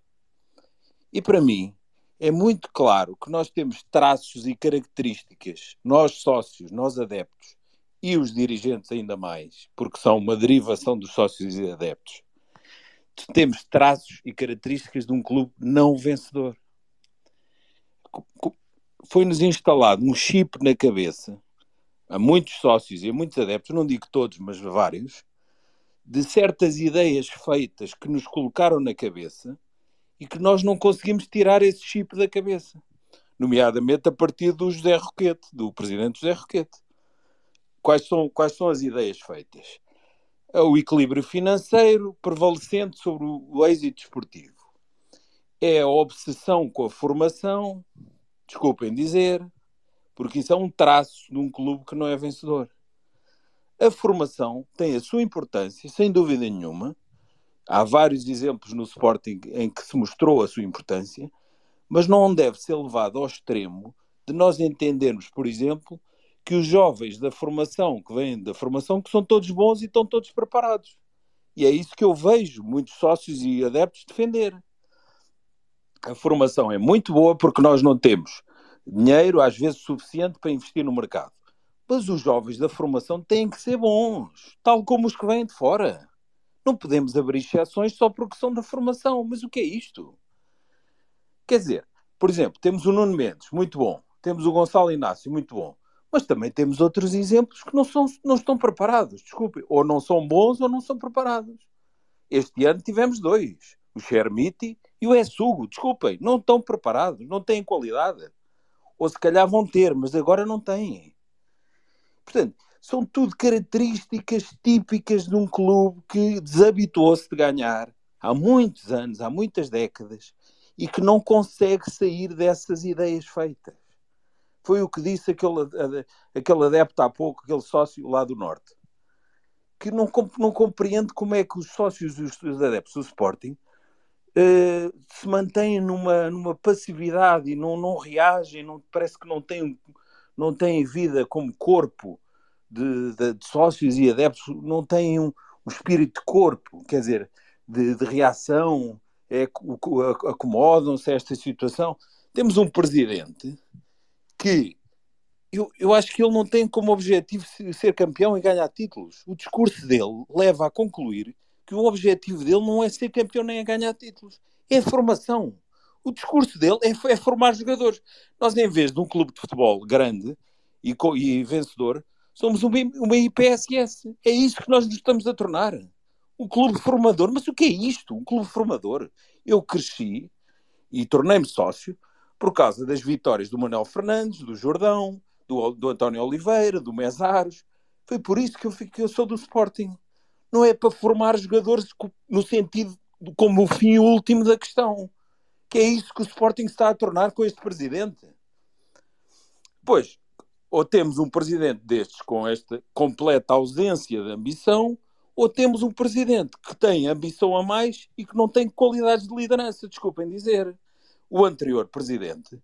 E para mim, é muito claro que nós temos traços e características, nós sócios, nós adeptos, e os dirigentes ainda mais, porque são uma derivação dos sócios e adeptos, temos traços e características de um clube não vencedor. Foi-nos instalado um chip na cabeça, a muitos sócios e a muitos adeptos, não digo todos, mas vários, de certas ideias feitas que nos colocaram na cabeça e que nós não conseguimos tirar esse chip da cabeça. Nomeadamente a partir do José Roquete, do presidente José Roquete. Quais são, quais são as ideias feitas? O equilíbrio financeiro prevalecente sobre o êxito esportivo. É a obsessão com a formação, desculpem dizer, porque isso é um traço de um clube que não é vencedor. A formação tem a sua importância, sem dúvida nenhuma. Há vários exemplos no Sporting em que se mostrou a sua importância, mas não deve ser levado ao extremo de nós entendermos, por exemplo, que os jovens da formação, que vêm da formação, que são todos bons e estão todos preparados. E é isso que eu vejo muitos sócios e adeptos defender. A formação é muito boa porque nós não temos dinheiro, às vezes, suficiente para investir no mercado. Mas os jovens da formação têm que ser bons, tal como os que vêm de fora. Não podemos abrir exceções só porque são da formação. Mas o que é isto? Quer dizer, por exemplo, temos o Nuno Mendes, muito bom. Temos o Gonçalo Inácio, muito bom. Mas também temos outros exemplos que não, são, não estão preparados, desculpe. Ou não são bons ou não são preparados. Este ano tivemos dois, o Chermiti e o Essugo, desculpem, não estão preparados, não têm qualidade. Ou se calhar vão ter, mas agora não têm. Portanto, são tudo características típicas de um clube que desabituou-se de ganhar há muitos anos, há muitas décadas, e que não consegue sair dessas ideias feitas. Foi o que disse aquele, aquele adepto há pouco, aquele sócio lá do Norte, que não, não compreende como é que os sócios e os adeptos do Sporting uh, se mantêm numa, numa passividade e não, não reagem, não, parece que não têm, não têm vida como corpo de, de, de sócios e adeptos, não têm um, um espírito de corpo, quer dizer, de, de reação, é, acomodam-se a esta situação. Temos um presidente que eu, eu acho que ele não tem como objetivo ser campeão e ganhar títulos. O discurso dele leva a concluir que o objetivo dele não é ser campeão nem a ganhar títulos, é formação. O discurso dele é, é formar jogadores. Nós, em vez de um clube de futebol grande e, e vencedor, somos uma, uma IPSS. É isso que nós nos estamos a tornar. Um clube formador. Mas o que é isto? Um clube formador. Eu cresci e tornei-me sócio por causa das vitórias do Manuel Fernandes, do Jordão, do, do António Oliveira, do Mesaros. Foi por isso que eu, que eu sou do Sporting. Não é para formar jogadores no sentido como o fim último da questão. Que é isso que o Sporting está a tornar com este presidente. Pois, ou temos um presidente destes com esta completa ausência de ambição, ou temos um presidente que tem ambição a mais e que não tem qualidades de liderança, desculpem dizer o anterior presidente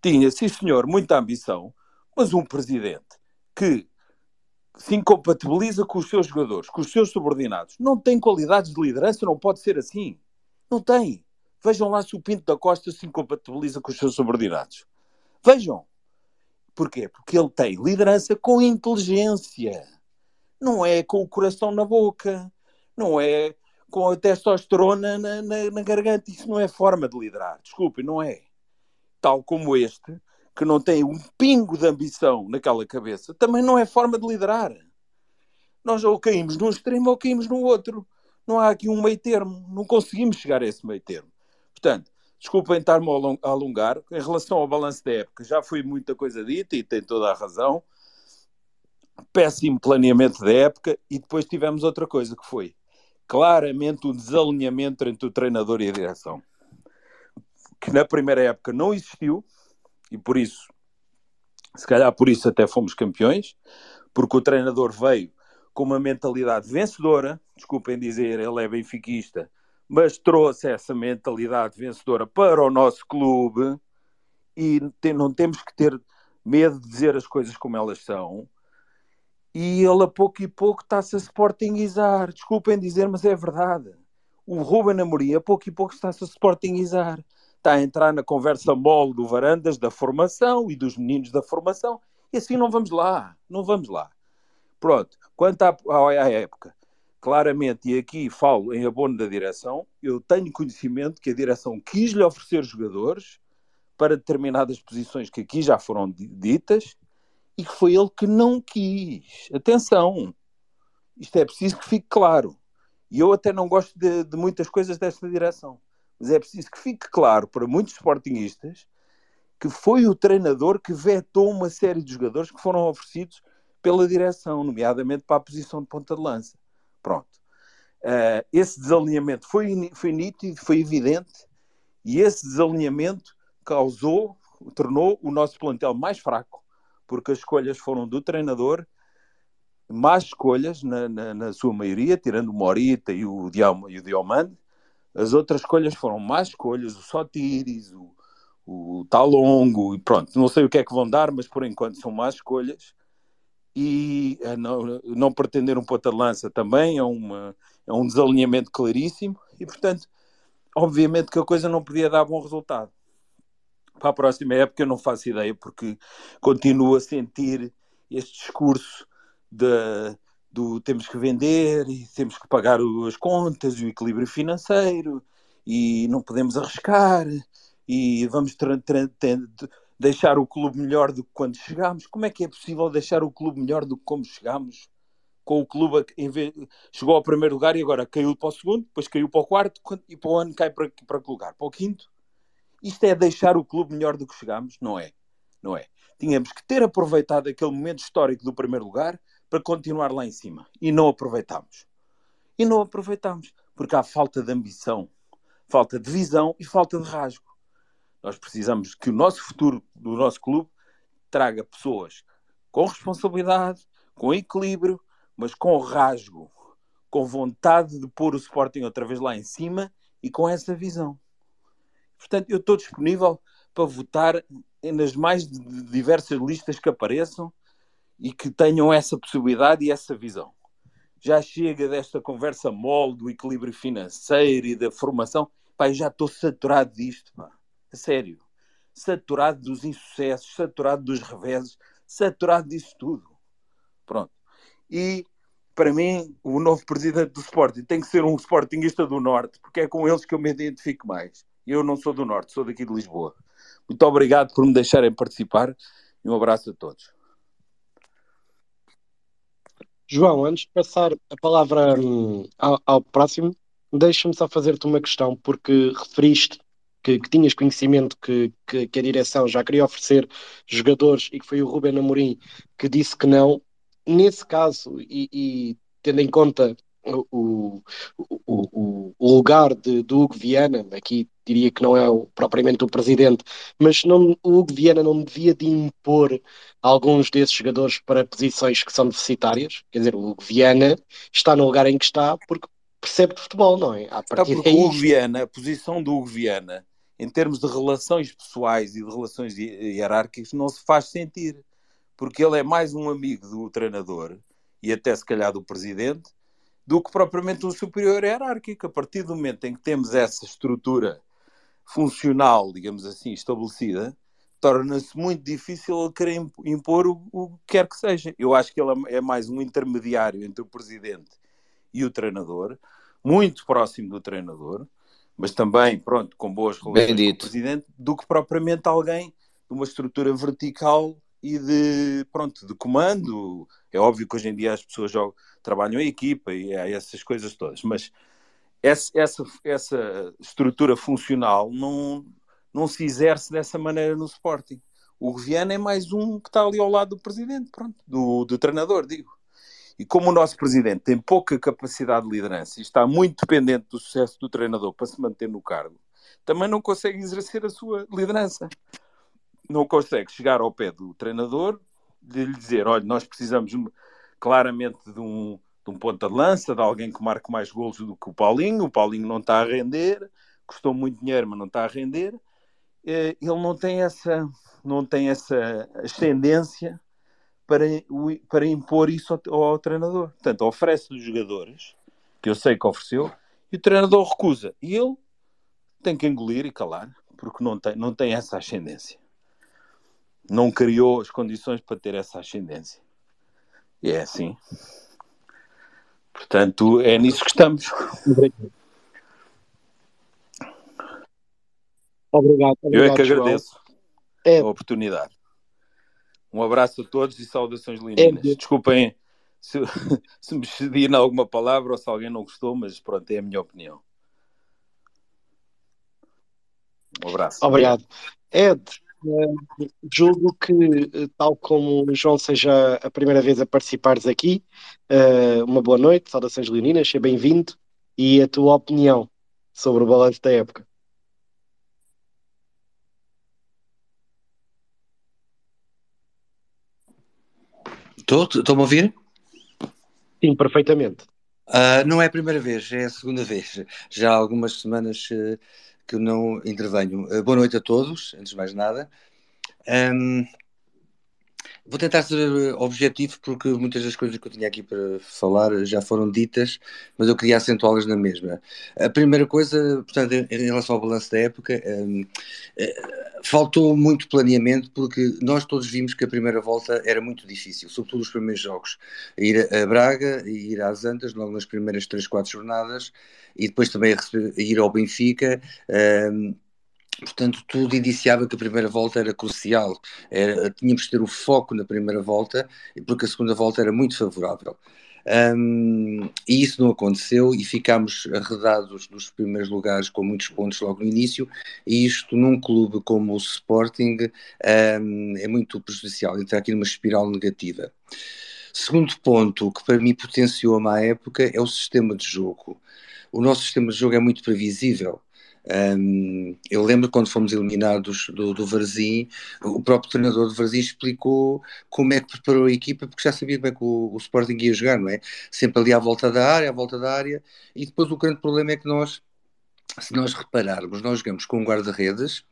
tinha, sim senhor, muita ambição, mas um presidente que se incompatibiliza com os seus jogadores, com os seus subordinados, não tem qualidades de liderança, não pode ser assim. Não tem. Vejam lá se o Pinto da Costa se incompatibiliza com os seus subordinados. Vejam. Porquê? Porque ele tem liderança com inteligência. Não é com o coração na boca. Não é com a testosterona na, na, na garganta. Isso não é forma de liderar. Desculpe, não é. Tal como este, que não tem um pingo de ambição naquela cabeça, também não é forma de liderar. Nós ou caímos num extremo ou caímos no outro. Não há aqui um meio termo. Não conseguimos chegar a esse meio termo. Portanto, desculpem estar-me a alongar. Em relação ao balanço da época, já foi muita coisa dita e tem toda a razão. Péssimo planeamento da época e depois tivemos outra coisa que foi claramente um desalinhamento entre o treinador e a direção. Que na primeira época não existiu, e por isso, se calhar por isso até fomos campeões, porque o treinador veio com uma mentalidade vencedora, desculpem dizer, ele é benfiquista, mas trouxe essa mentalidade vencedora para o nosso clube e não temos que ter medo de dizer as coisas como elas são e ele a pouco e pouco está-se a sportingizar. Desculpem dizer, mas é verdade. O Ruben Amorim a pouco e pouco está-se a sportingizar. está a entrar na conversa mole do Varandas da formação e dos meninos da formação, e assim não vamos lá, não vamos lá. Pronto, quanto à, à época, claramente, e aqui falo em abono da direção, eu tenho conhecimento que a direção quis lhe oferecer jogadores para determinadas posições que aqui já foram ditas e que foi ele que não quis. Atenção, isto é preciso que fique claro. E eu até não gosto de, de muitas coisas desta direção, mas é preciso que fique claro para muitos sportinguistas que foi o treinador que vetou uma série de jogadores que foram oferecidos pela direção, nomeadamente para a posição de ponta de lança. Pronto. Uh, esse desalinhamento foi, foi nítido, foi evidente, e esse desalinhamento causou, tornou o nosso plantel mais fraco, porque as escolhas foram do treinador, más escolhas, na, na, na sua maioria, tirando o Morita e o, Diom, e o Diomande, as outras escolhas foram más escolhas, o Sotiris, o, o Talongo, e pronto, não sei o que é que vão dar, mas por enquanto são más escolhas, e eh, não, não pretender um ponta de lança também é, uma, é um desalinhamento claríssimo e, portanto, obviamente que a coisa não podia dar bom resultado. Para a próxima época eu não faço ideia, porque continuo a sentir este discurso de, do temos que vender e temos que pagar as contas o equilíbrio financeiro e não podemos arriscar e vamos deixar o clube melhor do que quando chegámos. Como é que é possível deixar o clube melhor do que como chegámos? Com o clube em vez, chegou ao primeiro lugar e agora caiu para o segundo, depois caiu para o quarto e para o ano cai para, para que lugar? Para o quinto? Isto é deixar o clube melhor do que chegámos? Não é. Não é. Tínhamos que ter aproveitado aquele momento histórico do primeiro lugar para continuar lá em cima. E não aproveitámos. E não aproveitámos. Porque há falta de ambição, falta de visão e falta de rasgo. Nós precisamos que o nosso futuro do nosso clube traga pessoas com responsabilidade, com equilíbrio, mas com rasgo, com vontade de pôr o Sporting outra vez lá em cima e com essa visão. Portanto, eu estou disponível para votar nas mais diversas listas que apareçam e que tenham essa possibilidade e essa visão. Já chega desta conversa mole do equilíbrio financeiro e da formação. Eu já estou saturado disto. Pá sério, saturado dos insucessos, saturado dos reveses, saturado disso tudo. Pronto. E, para mim, o novo presidente do Sporting tem que ser um Sportingista do Norte, porque é com eles que eu me identifico mais. Eu não sou do Norte, sou daqui de Lisboa. Muito obrigado por me deixarem participar e um abraço a todos. João, antes de passar a palavra hum, ao, ao próximo, deixa-me só fazer-te uma questão, porque referiste que, que tinhas conhecimento que, que, que, a direção já queria oferecer jogadores e que foi o Ruben Amorim que disse que não, nesse caso, e, e tendo em conta o, o, o, o lugar de, do Hugo Viana, aqui diria que não é o, propriamente o presidente, mas não, o Hugo Viana não devia de impor alguns desses jogadores para posições que são deficitárias. Quer dizer, o Hugo Viana está no lugar em que está porque percebe de futebol, não é? A partir porque o Hugo Viana, a posição do Hugo Viana em termos de relações pessoais e de relações hierárquicas, não se faz sentir. Porque ele é mais um amigo do treinador e até se calhar do presidente do que propriamente um superior hierárquico. A partir do momento em que temos essa estrutura funcional, digamos assim, estabelecida, torna-se muito difícil ele querer impor o, o que quer que seja. Eu acho que ele é mais um intermediário entre o presidente e o treinador, muito próximo do treinador, mas também, pronto, com boas relações com o presidente, do que propriamente alguém de uma estrutura vertical e de, pronto, de comando. É óbvio que hoje em dia as pessoas jogam, trabalham em equipa e há essas coisas todas, mas essa, essa, essa estrutura funcional não, não se exerce dessa maneira no Sporting. O Viana é mais um que está ali ao lado do presidente, pronto, do, do treinador, digo. E como o nosso presidente tem pouca capacidade de liderança e está muito dependente do sucesso do treinador para se manter no cargo, também não consegue exercer a sua liderança. Não consegue chegar ao pé do treinador de lhe dizer: olha, nós precisamos claramente de um, de um ponta de lança, de alguém que marque mais golos do que o Paulinho. O Paulinho não está a render, custou muito dinheiro, mas não está a render. Eh, ele não tem essa, não tem essa ascendência para, para impor isso ao, ao treinador. Portanto, oferece-lhe jogadores, que eu sei que ofereceu, e o treinador recusa. E ele tem que engolir e calar. porque não tem, não tem essa ascendência. Não criou as condições para ter essa ascendência. E é assim. Portanto, é nisso que estamos. Obrigado. obrigado Eu é que agradeço é. a oportunidade. Um abraço a todos e saudações lindas. É. Desculpem se, se me excedi em alguma palavra ou se alguém não gostou, mas pronto, é a minha opinião. Um abraço. Obrigado. Ed, uh, julgo que, eh, tal como João seja a primeira vez a participares aqui, uh, uma boa noite, saudações leoninas, seja bem-vindo e a tua opinião sobre o balanço da época. Estou-me a ouvir? Sim, perfeitamente. Uh, não é a primeira vez, é a segunda vez. Já há algumas semanas uh, que não intervenho. Uh, boa noite a todos, antes de mais nada. Um, Vou tentar ser objetivo porque muitas das coisas que eu tinha aqui para falar já foram ditas, mas eu queria acentuá-las na mesma. A primeira coisa, portanto, em relação ao balanço da época, um, eh, faltou muito planeamento porque nós todos vimos que a primeira volta era muito difícil, sobretudo os primeiros jogos. Ir a Braga e ir às Antas, logo nas primeiras 3, 4 jornadas, e depois também ir ao Benfica. Um, Portanto, tudo indiciava que a primeira volta era crucial. Era, tínhamos de ter o foco na primeira volta, porque a segunda volta era muito favorável. Um, e isso não aconteceu e ficámos arredados dos primeiros lugares com muitos pontos logo no início, e isto num clube como o Sporting um, é muito prejudicial, entrar aqui numa espiral negativa. Segundo ponto, que para mim potenciou a má época, é o sistema de jogo. O nosso sistema de jogo é muito previsível. Um, eu lembro quando fomos eliminados do, do Varzim, o próprio treinador do Varzim explicou como é que preparou a equipa, porque já sabia bem que o, o Sporting ia jogar, não é? Sempre ali à volta da área, à volta da área, e depois o grande problema é que nós, se nós repararmos, nós jogamos com um guarda-redes,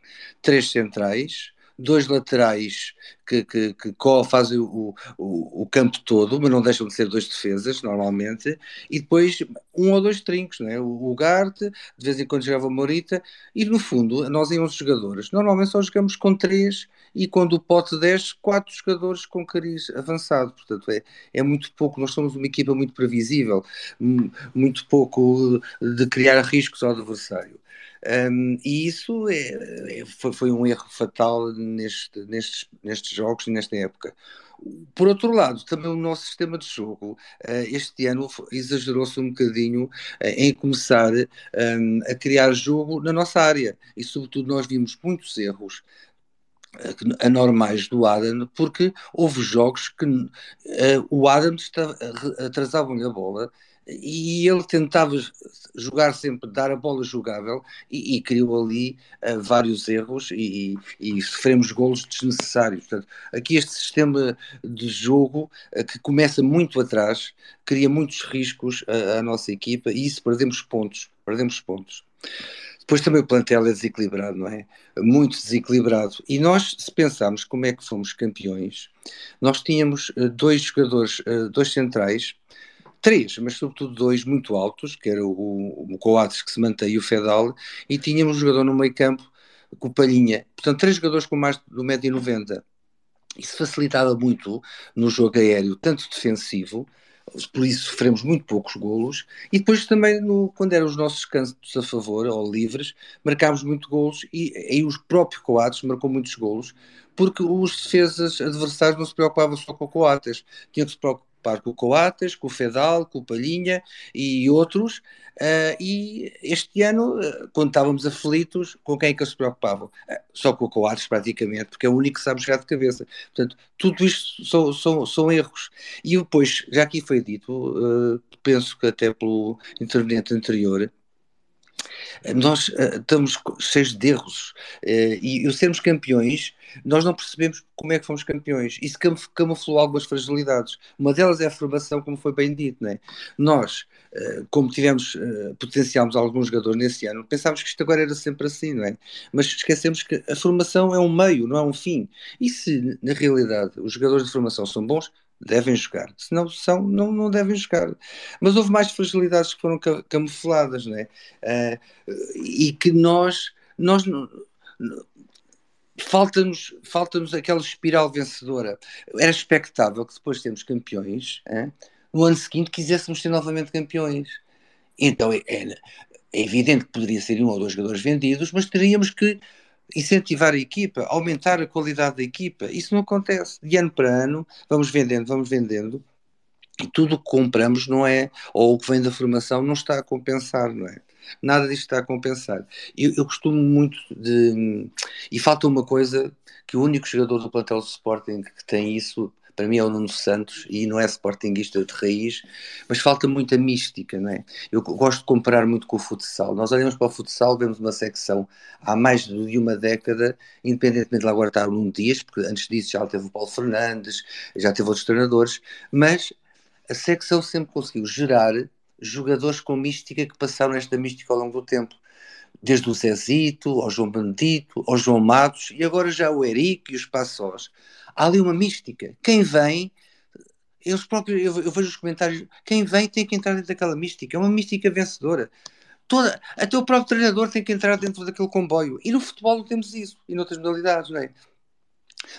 três centrais, dois laterais que, que, que fazem o, o, o, campo todo, mas não deixam de ser dois defesas, normalmente, e depois um ou dois trincos, né? o, o Garte, de vez em quando jogava o Morita, e no fundo, nós em 11 jogadores, normalmente só jogamos com três, e quando o pote desce, quatro jogadores com cariz avançado, portanto é, é muito pouco, nós somos uma equipa muito previsível, muito pouco de criar riscos ao adversário. Um, e isso é, é, foi, foi, um erro fatal neste, nestes, nestes jogos e nesta época. Por outro lado, também o nosso sistema de jogo, uh, este ano exagerou-se um bocadinho uh, em começar um, a criar jogo na nossa área. E, sobretudo, nós vimos muitos erros anormais do Adam, porque houve jogos que uh, o Adam atrasava-lhe a bola e ele tentava jogar sempre, dar a bola jogável e, e criou ali uh, vários erros e, e, sofremos golos desnecessários. Portanto, aqui este sistema de jogo uh, que começa muito atrás, cria muitos riscos à nossa equipa e isso perdemos pontos, perdemos pontos. Depois também o plantel é desequilibrado, não é? Muito desequilibrado. E nós, se pensarmos como é que fomos campeões, nós tínhamos uh, dois jogadores, dois centrais, três, mas sobretudo dois muito altos, que era o, o Coates que se mantém e o Fedal, e tínhamos um jogador no meio campo com Palhinha. Portanto, três jogadores com mais do 1,90m. Isso facilitava muito no jogo aéreo, tanto defensivo, por isso sofremos muito poucos golos, e depois também no, quando eram os nossos cantos a favor ou livres, marcámos muito golos e aí os próprios Coates marcou muitos golos, porque os defesas adversários não se preocupavam só com o Coates, tinham que se preocupar com o Coates, com o Fedal, com o Palhinha e outros. Uh, e este ano, uh, quando estávamos aflitos, com quem é que eles se preocupavam? Uh, só com o Coates, praticamente, porque é o único que sabe jogar de cabeça. Portanto, tudo isto são, são, são erros. E depois, já aqui foi dito, penso que até pelo interveniente anterior, nós uh, estamos cheios de erros uh, e, e sermos campeões, nós não percebemos como é que fomos campeões. Isso camuflou algumas fragilidades. Uma delas é a formação, como foi bem dito. Né? Nós, uh, como tivemos, potenciámos alguns jogadores nesse ano, pensámos que isto agora era sempre assim, não é? Mas esquecemos que a formação é um meio, não é um fim. E se, na realidade, os jogadores de formação são bons, devem jogar. Se não são, não, não devem jogar. Mas houve mais fragilidades que foram camufladas, não é? Uh, e que nós, nós falta-nos falta aquela espiral vencedora. Era expectável que depois de termos campeões, hein, no ano seguinte quiséssemos ser novamente campeões. Então é, é, é, evidente que poderia ser um ou dois jogadores vendidos, mas teríamos que incentivar a equipa, aumentar a qualidade da equipa. Isso não acontece. De ano para ano, vamos vendendo, vamos vendendo, e tudo o que compramos não é, ou o que vem da formação não está a compensar, não é? Nada disto está a compensar. Eu, eu costumo muito de. E falta uma coisa que o único jogador do plantel do Sporting que tem isso para mim é o Nuno Santos e não é sportinguista de raiz, mas falta muita mística, não é? Eu gosto de comparar muito com o futsal. Nós olhamos para o futsal, vemos uma secção há mais de uma década, independentemente de lá agora estar Nuno Dias, porque antes disso já teve o Paulo Fernandes, já teve outros treinadores, mas a secção sempre conseguiu gerar jogadores com mística que passaram esta mística ao longo do tempo. Desde o Zezito, ao João Benedito, ao João Matos e agora já o Eric e os Passos. Há ali uma mística. Quem vem, eles próprios, eu, eu vejo os comentários, quem vem tem que entrar dentro daquela mística. É uma mística vencedora. Toda, até o próprio treinador tem que entrar dentro daquele comboio. E no futebol não temos isso. E noutras modalidades, não é?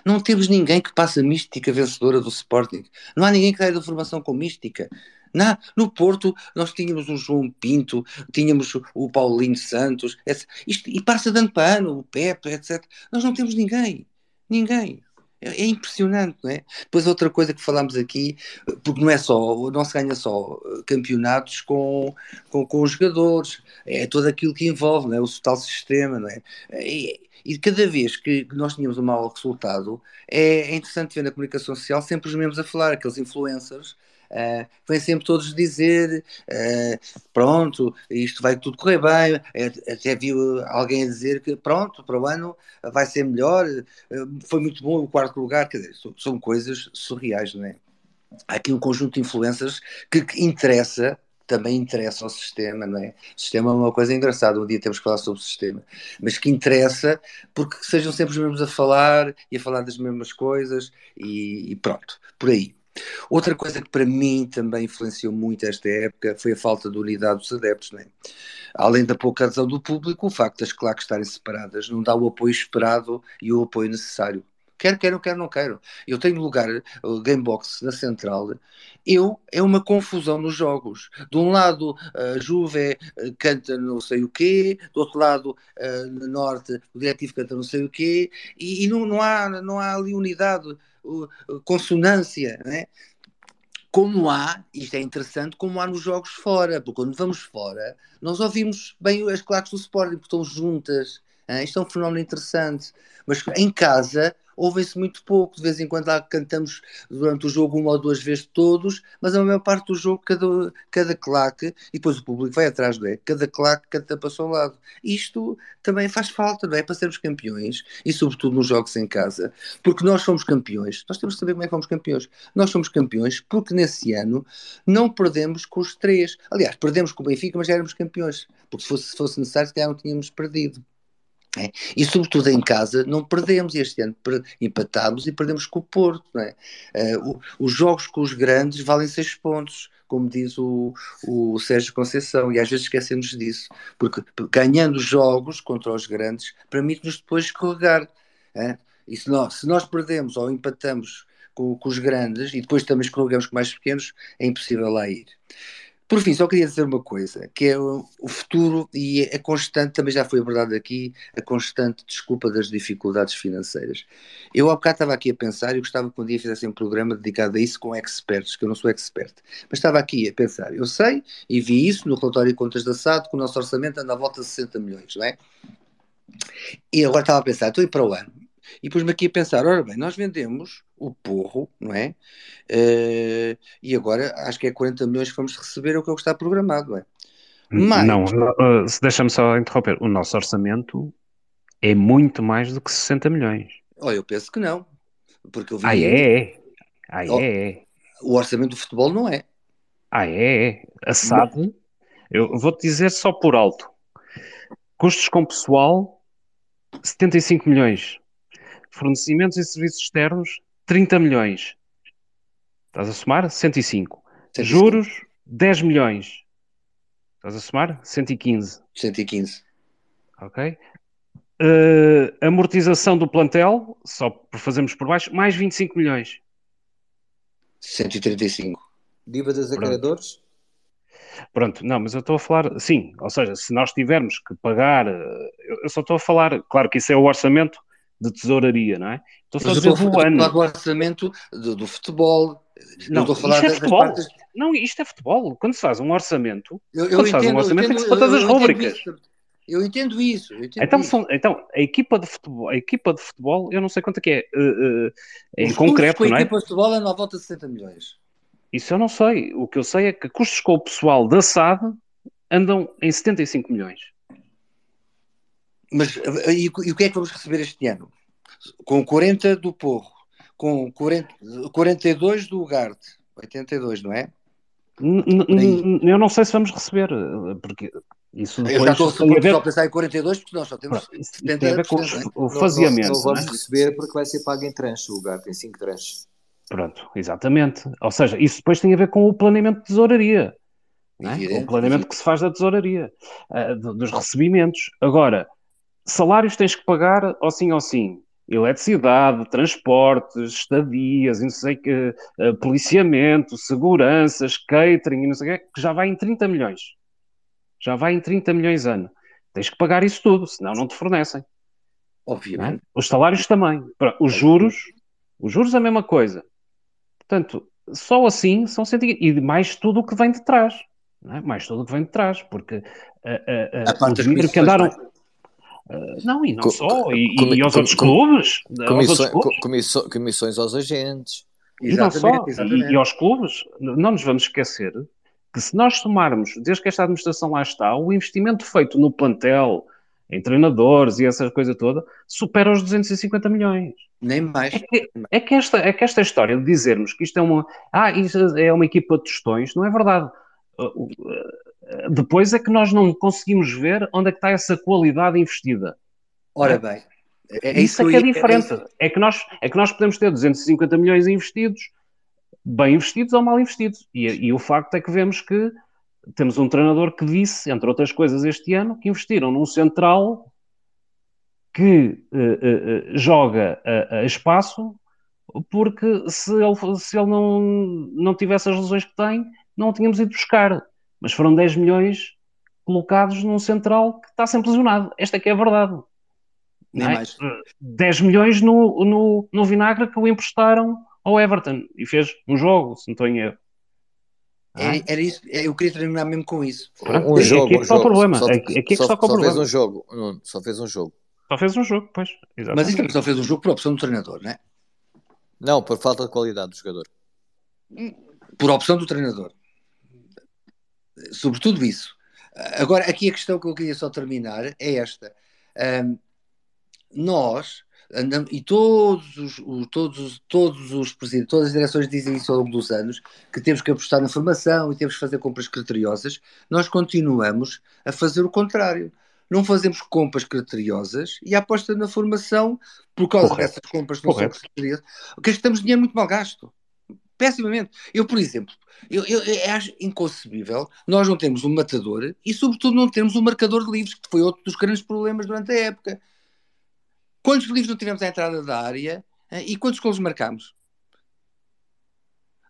Não temos ninguém que passe a mística vencedora do Sporting. Não há ninguém que saia da formação com mística. Na, no Porto, nós tínhamos o João Pinto, tínhamos o Paulinho Santos, etc. Isto, e passa de ano para ano, o Pepe, etc. Nós não temos ninguém. Ninguém. É, é, impressionante, não é? Depois outra coisa que falámos aqui, porque não é só, não se ganha só campeonatos com, com, com os jogadores, é todo aquilo que envolve, não é? O tal sistema, não é? E, e cada vez que nós tínhamos um mau resultado, é, é interessante ver na comunicação social sempre os mesmos a falar, aqueles influencers Uh, vem sempre todos dizer uh, pronto, isto vai tudo correr bem. Até viu alguém dizer que pronto, para o ano vai ser melhor, uh, foi muito bom o quarto lugar. Quer dizer, são, são, coisas surreais, não é? Há aqui um conjunto de influências que, que interessa também interessa ao sistema, não é? O sistema é uma coisa engraçada, um dia temos que falar sobre o sistema, mas que interessa porque sejam sempre os mesmos a falar e a falar das mesmas coisas e, e pronto, por aí. Outra coisa que para mim também influenciou muito esta época foi a falta de unidade dos adeptos. Né? Além da pouca adesão do público, o facto das claques estarem separadas não dá o apoio esperado e o apoio necessário. Quer queiram, quer não quero. Eu tenho lugar, o Gamebox na central, eu, é uma confusão nos jogos. De um lado, a Juve eh, canta não sei o quê, do outro lado, eh, no norte, o Diretivo canta não sei o quê, e, e não, não, há, não há ali unidade consonância, né? como há, isto é interessante, como há nos jogos fora, porque quando vamos fora, nós ouvimos bem as claques do Sporting, porque estão juntas. Hein? Isto é um fenómeno interessante. Mas em casa, ouvem-se muito pouco. De vez em quando lá cantamos durante o jogo uma ou duas vezes todos, mas a maior parte do jogo, cada, cada claque, e depois o público vai atrás, não é? Cada claque canta para o seu lado. Isto também faz falta, não é? Para sermos campeões, e sobretudo nos jogos em casa, porque nós somos campeões. Nós temos que saber como é que fomos campeões. Nós somos campeões porque nesse ano não perdemos com os três. Aliás, perdemos com o Benfica, mas já éramos campeões. Porque se fosse, se fosse necessário, calhar não tínhamos perdido. É? E sobretudo em casa não perdemos, este ano empatámos e perdemos com o Porto. É? Uh, os jogos com os grandes valem seis pontos, como diz o, o Sérgio Conceição, e às vezes esquecemos disso, porque ganhando jogos contra os grandes permite-nos depois escorregar. É? E se nós, se nós perdemos ou empatamos com, com os grandes e depois também escorregamos com mais pequenos, é impossível lá ir. Por fim, só queria dizer uma coisa, que é o, futuro e a constante, também já foi abordado aqui, a constante desculpa das dificuldades financeiras. Eu há bocado estava aqui a pensar e gostava que um dia fizessem um programa dedicado a isso com experts, que eu não sou expert, mas estava aqui a pensar, eu sei e vi isso no relatório de contas da SAD, que o nosso orçamento anda à volta de 60 milhões, não é? E agora estava a pensar, estou ir para o ano, e pus-me aqui a pensar, ora bem, nós vendemos o porro, não é? Uh, e agora acho que é 40 milhões que vamos receber, é o que está programado, não é? Mas... Não, uh, deixa-me só interromper. O nosso orçamento é muito mais do que 60 milhões. Oh, eu penso que não. Porque eu vi... Ah, é? Ah, é? O orçamento do futebol não é. Ah, é? A SAD, eu vou-te dizer só por alto. Custos com pessoal, 75 milhões. Fornecimentos e serviços externos, 30 milhões. Estás a somar? 105. 105. Juros, 10 milhões. Estás a somar? 115. 115. Ok? Uh, amortização do plantel, só por fazermos por baixo, mais 25 milhões. 135. Dívidas a credores? Pronto, não, mas eu estou a falar, sim, ou seja, se nós tivermos que pagar, eu só estou a falar, claro que isso é o orçamento de tesouraria, não é? Estou só a dizer do ano. do orçamento do, do futebol. Não, estou a falar isto é futebol. Partes... Não, isto é futebol. Quando se faz um orçamento, eu, eu quando se faz um orçamento, entendo, tem que se todas as rúbricas. Eu entendo isso. Eu entendo então, isso. São, então, a equipa de futebol, a equipa de futebol, eu não sei quanto é que é, uh, uh, em Os concreto, não é? A equipa de futebol é na volta de 60 milhões. Isso eu não sei. O que eu sei é que custos com o pessoal da SAD andam em 75 milhões. Mas e, e o que é que vamos receber este ano? Com 40 do Porro, com 40, 42 do Ugarte, 82, não é? eu não sei se vamos receber, porque isso depois eu já estou só, ver... só a pensar em 42 porque nós só temos Pronto, 70 tem a ver com o faseamento. Não, não, não vamos é? receber porque vai ser pago em tranche, o lugar tem 5 tranches. Pronto, exatamente. Ou seja, isso depois tem a ver com o planeamento de tesouraria. É? Com o planeamento que se faz da tesouraria, uh, dos recebimentos. Agora, salários tens que pagar ou sim ou sim. Eletricidade, transportes, estadias, não sei que, uh, policiamento, seguranças, catering e não sei o que, que já vai em 30 milhões. Já vai em 30 milhões ano. Tens que pagar isso tudo, senão não te fornecem. É? Obviamente. É? Os salários também. Os juros, os juros a mesma coisa. Portanto, só assim são 100 e mais tudo o que vem de trás. É? Mais tudo o que vem de trás, porque uh, uh, uh, o dinheiro que andaram. Não, e não co só, e, e aos com, outros com, clubes. Comissões, aos comissões, comissões aos agentes. E não só, e, e, aos clubes, não nos vamos esquecer que se nós somarmos, desde que esta administração lá está, o investimento feito no plantel, em treinadores e essa coisa toda, supera os 250 milhões. Nem mais. É que, é que, esta, é que esta história de dizermos que isto é uma, ah, isto é uma equipa de tostões, não é verdade. Depois é que nós não conseguimos ver onde é que está essa qualidade investida. Ora é? bem, é, é isso, isso é que é diferente. É, é, que nós, é que nós podemos ter 250 milhões investidos, bem investidos ou mal investidos. E, e o facto é que vemos que temos um treinador que disse, entre outras coisas, este ano, que investiram num central que uh, uh, joga a, a, espaço, porque se ele, se ele não, não tivesse as lesões que tem, não o tínhamos ido buscar. Mas foram 10 milhões colocados num central que está sempre lesionado. Esta é que é a verdade. Nem é? mais. 10 milhões no, no, no vinagre que o emprestaram ao Everton e fez um jogo, se não estou em erro. Era, era, isso, eu queria terminar mesmo com isso. Um, um jogo, aqui é que está o problema. Só, aqui é que só, fez um jogo. Não, só fez um jogo. Só fez um jogo, pois. Exatamente. Mas isto só fez um jogo por opção do treinador, não é? Não, por falta de qualidade do jogador. Por opção do treinador. Sobretudo isso. Agora, aqui a questão que eu queria só terminar é esta. Um, nós andamos, e todos os, todos, os, todos os presidentes, todas as direções dizem isso ao longo dos anos, que temos que apostar na formação e temos que fazer compras criteriosas, nós continuamos a fazer o contrário. Não fazemos compras criteriosas e a aposta na formação, por causa Correto. dessas compras não Correto. são criteriosas, gastamos dinheiro muito mal gasto. Pessimamente. Eu, por exemplo, eu, eu, eu, acho inconcebível nós não temos um matador e, sobretudo, não temos um marcador de livros, que foi outro dos grandes problemas durante a época. Quantos livros não tivemos à entrada da área eh, e quantos golos marcamos?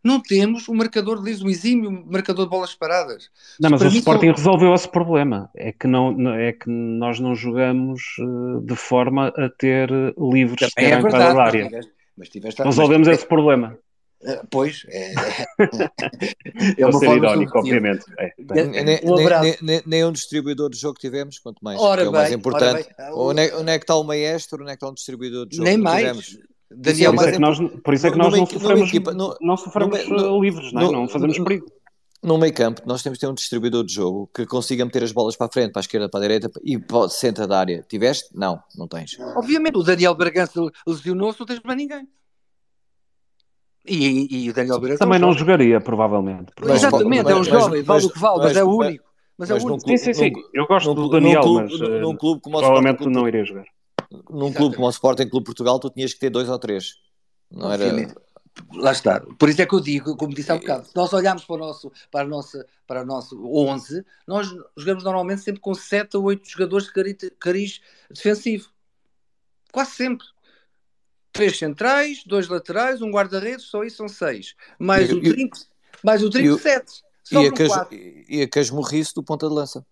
Não temos um marcador de livros, um exímio marcador de bolas paradas. Não, mas Para o Sporting resolveu esse problema. É que, não, é que nós não jogamos uh, de forma a ter livros Também à entrada da área. Mas tiveste, mas Resolvemos mas, esse problema. Uh, pois, é, é uma ser irónico, obviamente. É. Nem, um nem, nem, um distribuidor de jogo tivemos, quanto mais. Ora é o bem, mais importante. Onde é, onde é, que está o maestro? Onde é que está um distribuidor de jogo? Nem mais. Tivemos. Daniel, por, isso é que nós, por isso é que nós não sofremos, equipa, no, não sofremos no, livros, não, é? não fazemos perigo. No meio campo, nós temos de ter um distribuidor de jogo que consiga meter as bolas para a frente, para a esquerda, para a direita e para o centro da área. Tiveste? Não, não tens. Obviamente, o Daniel Bragança lesionou-se, não tens para ninguém. E, e, o Daniel Beira também não jogaria, provavelmente. Mas, Exatamente, mas, é um jovem, vale o que vale, mas, mas, é o único. Mas, é o único. Sim, sim, sim. Eu gosto num, do Daniel, clube, mas num, num clube como provavelmente Sporting, não iria jogar. Num clube como o Sporting Clube Portugal, tu tinhas que ter dois ou três. Não era. Lá está. Por isso é que eu digo, como disse há um bocado, se nós olharmos para o nosso, para a nossa, para o nosso 11, nós jogamos normalmente sempre com 7 ou 8 jogadores de cariz, cariz defensivo. quase sempre. Três centrais, dois laterais, um guarda-redes, só isso são seis. Mais E- o trinco, mais o trinco, e- sete. E a, cas, e a casmurrice do ponta de lança.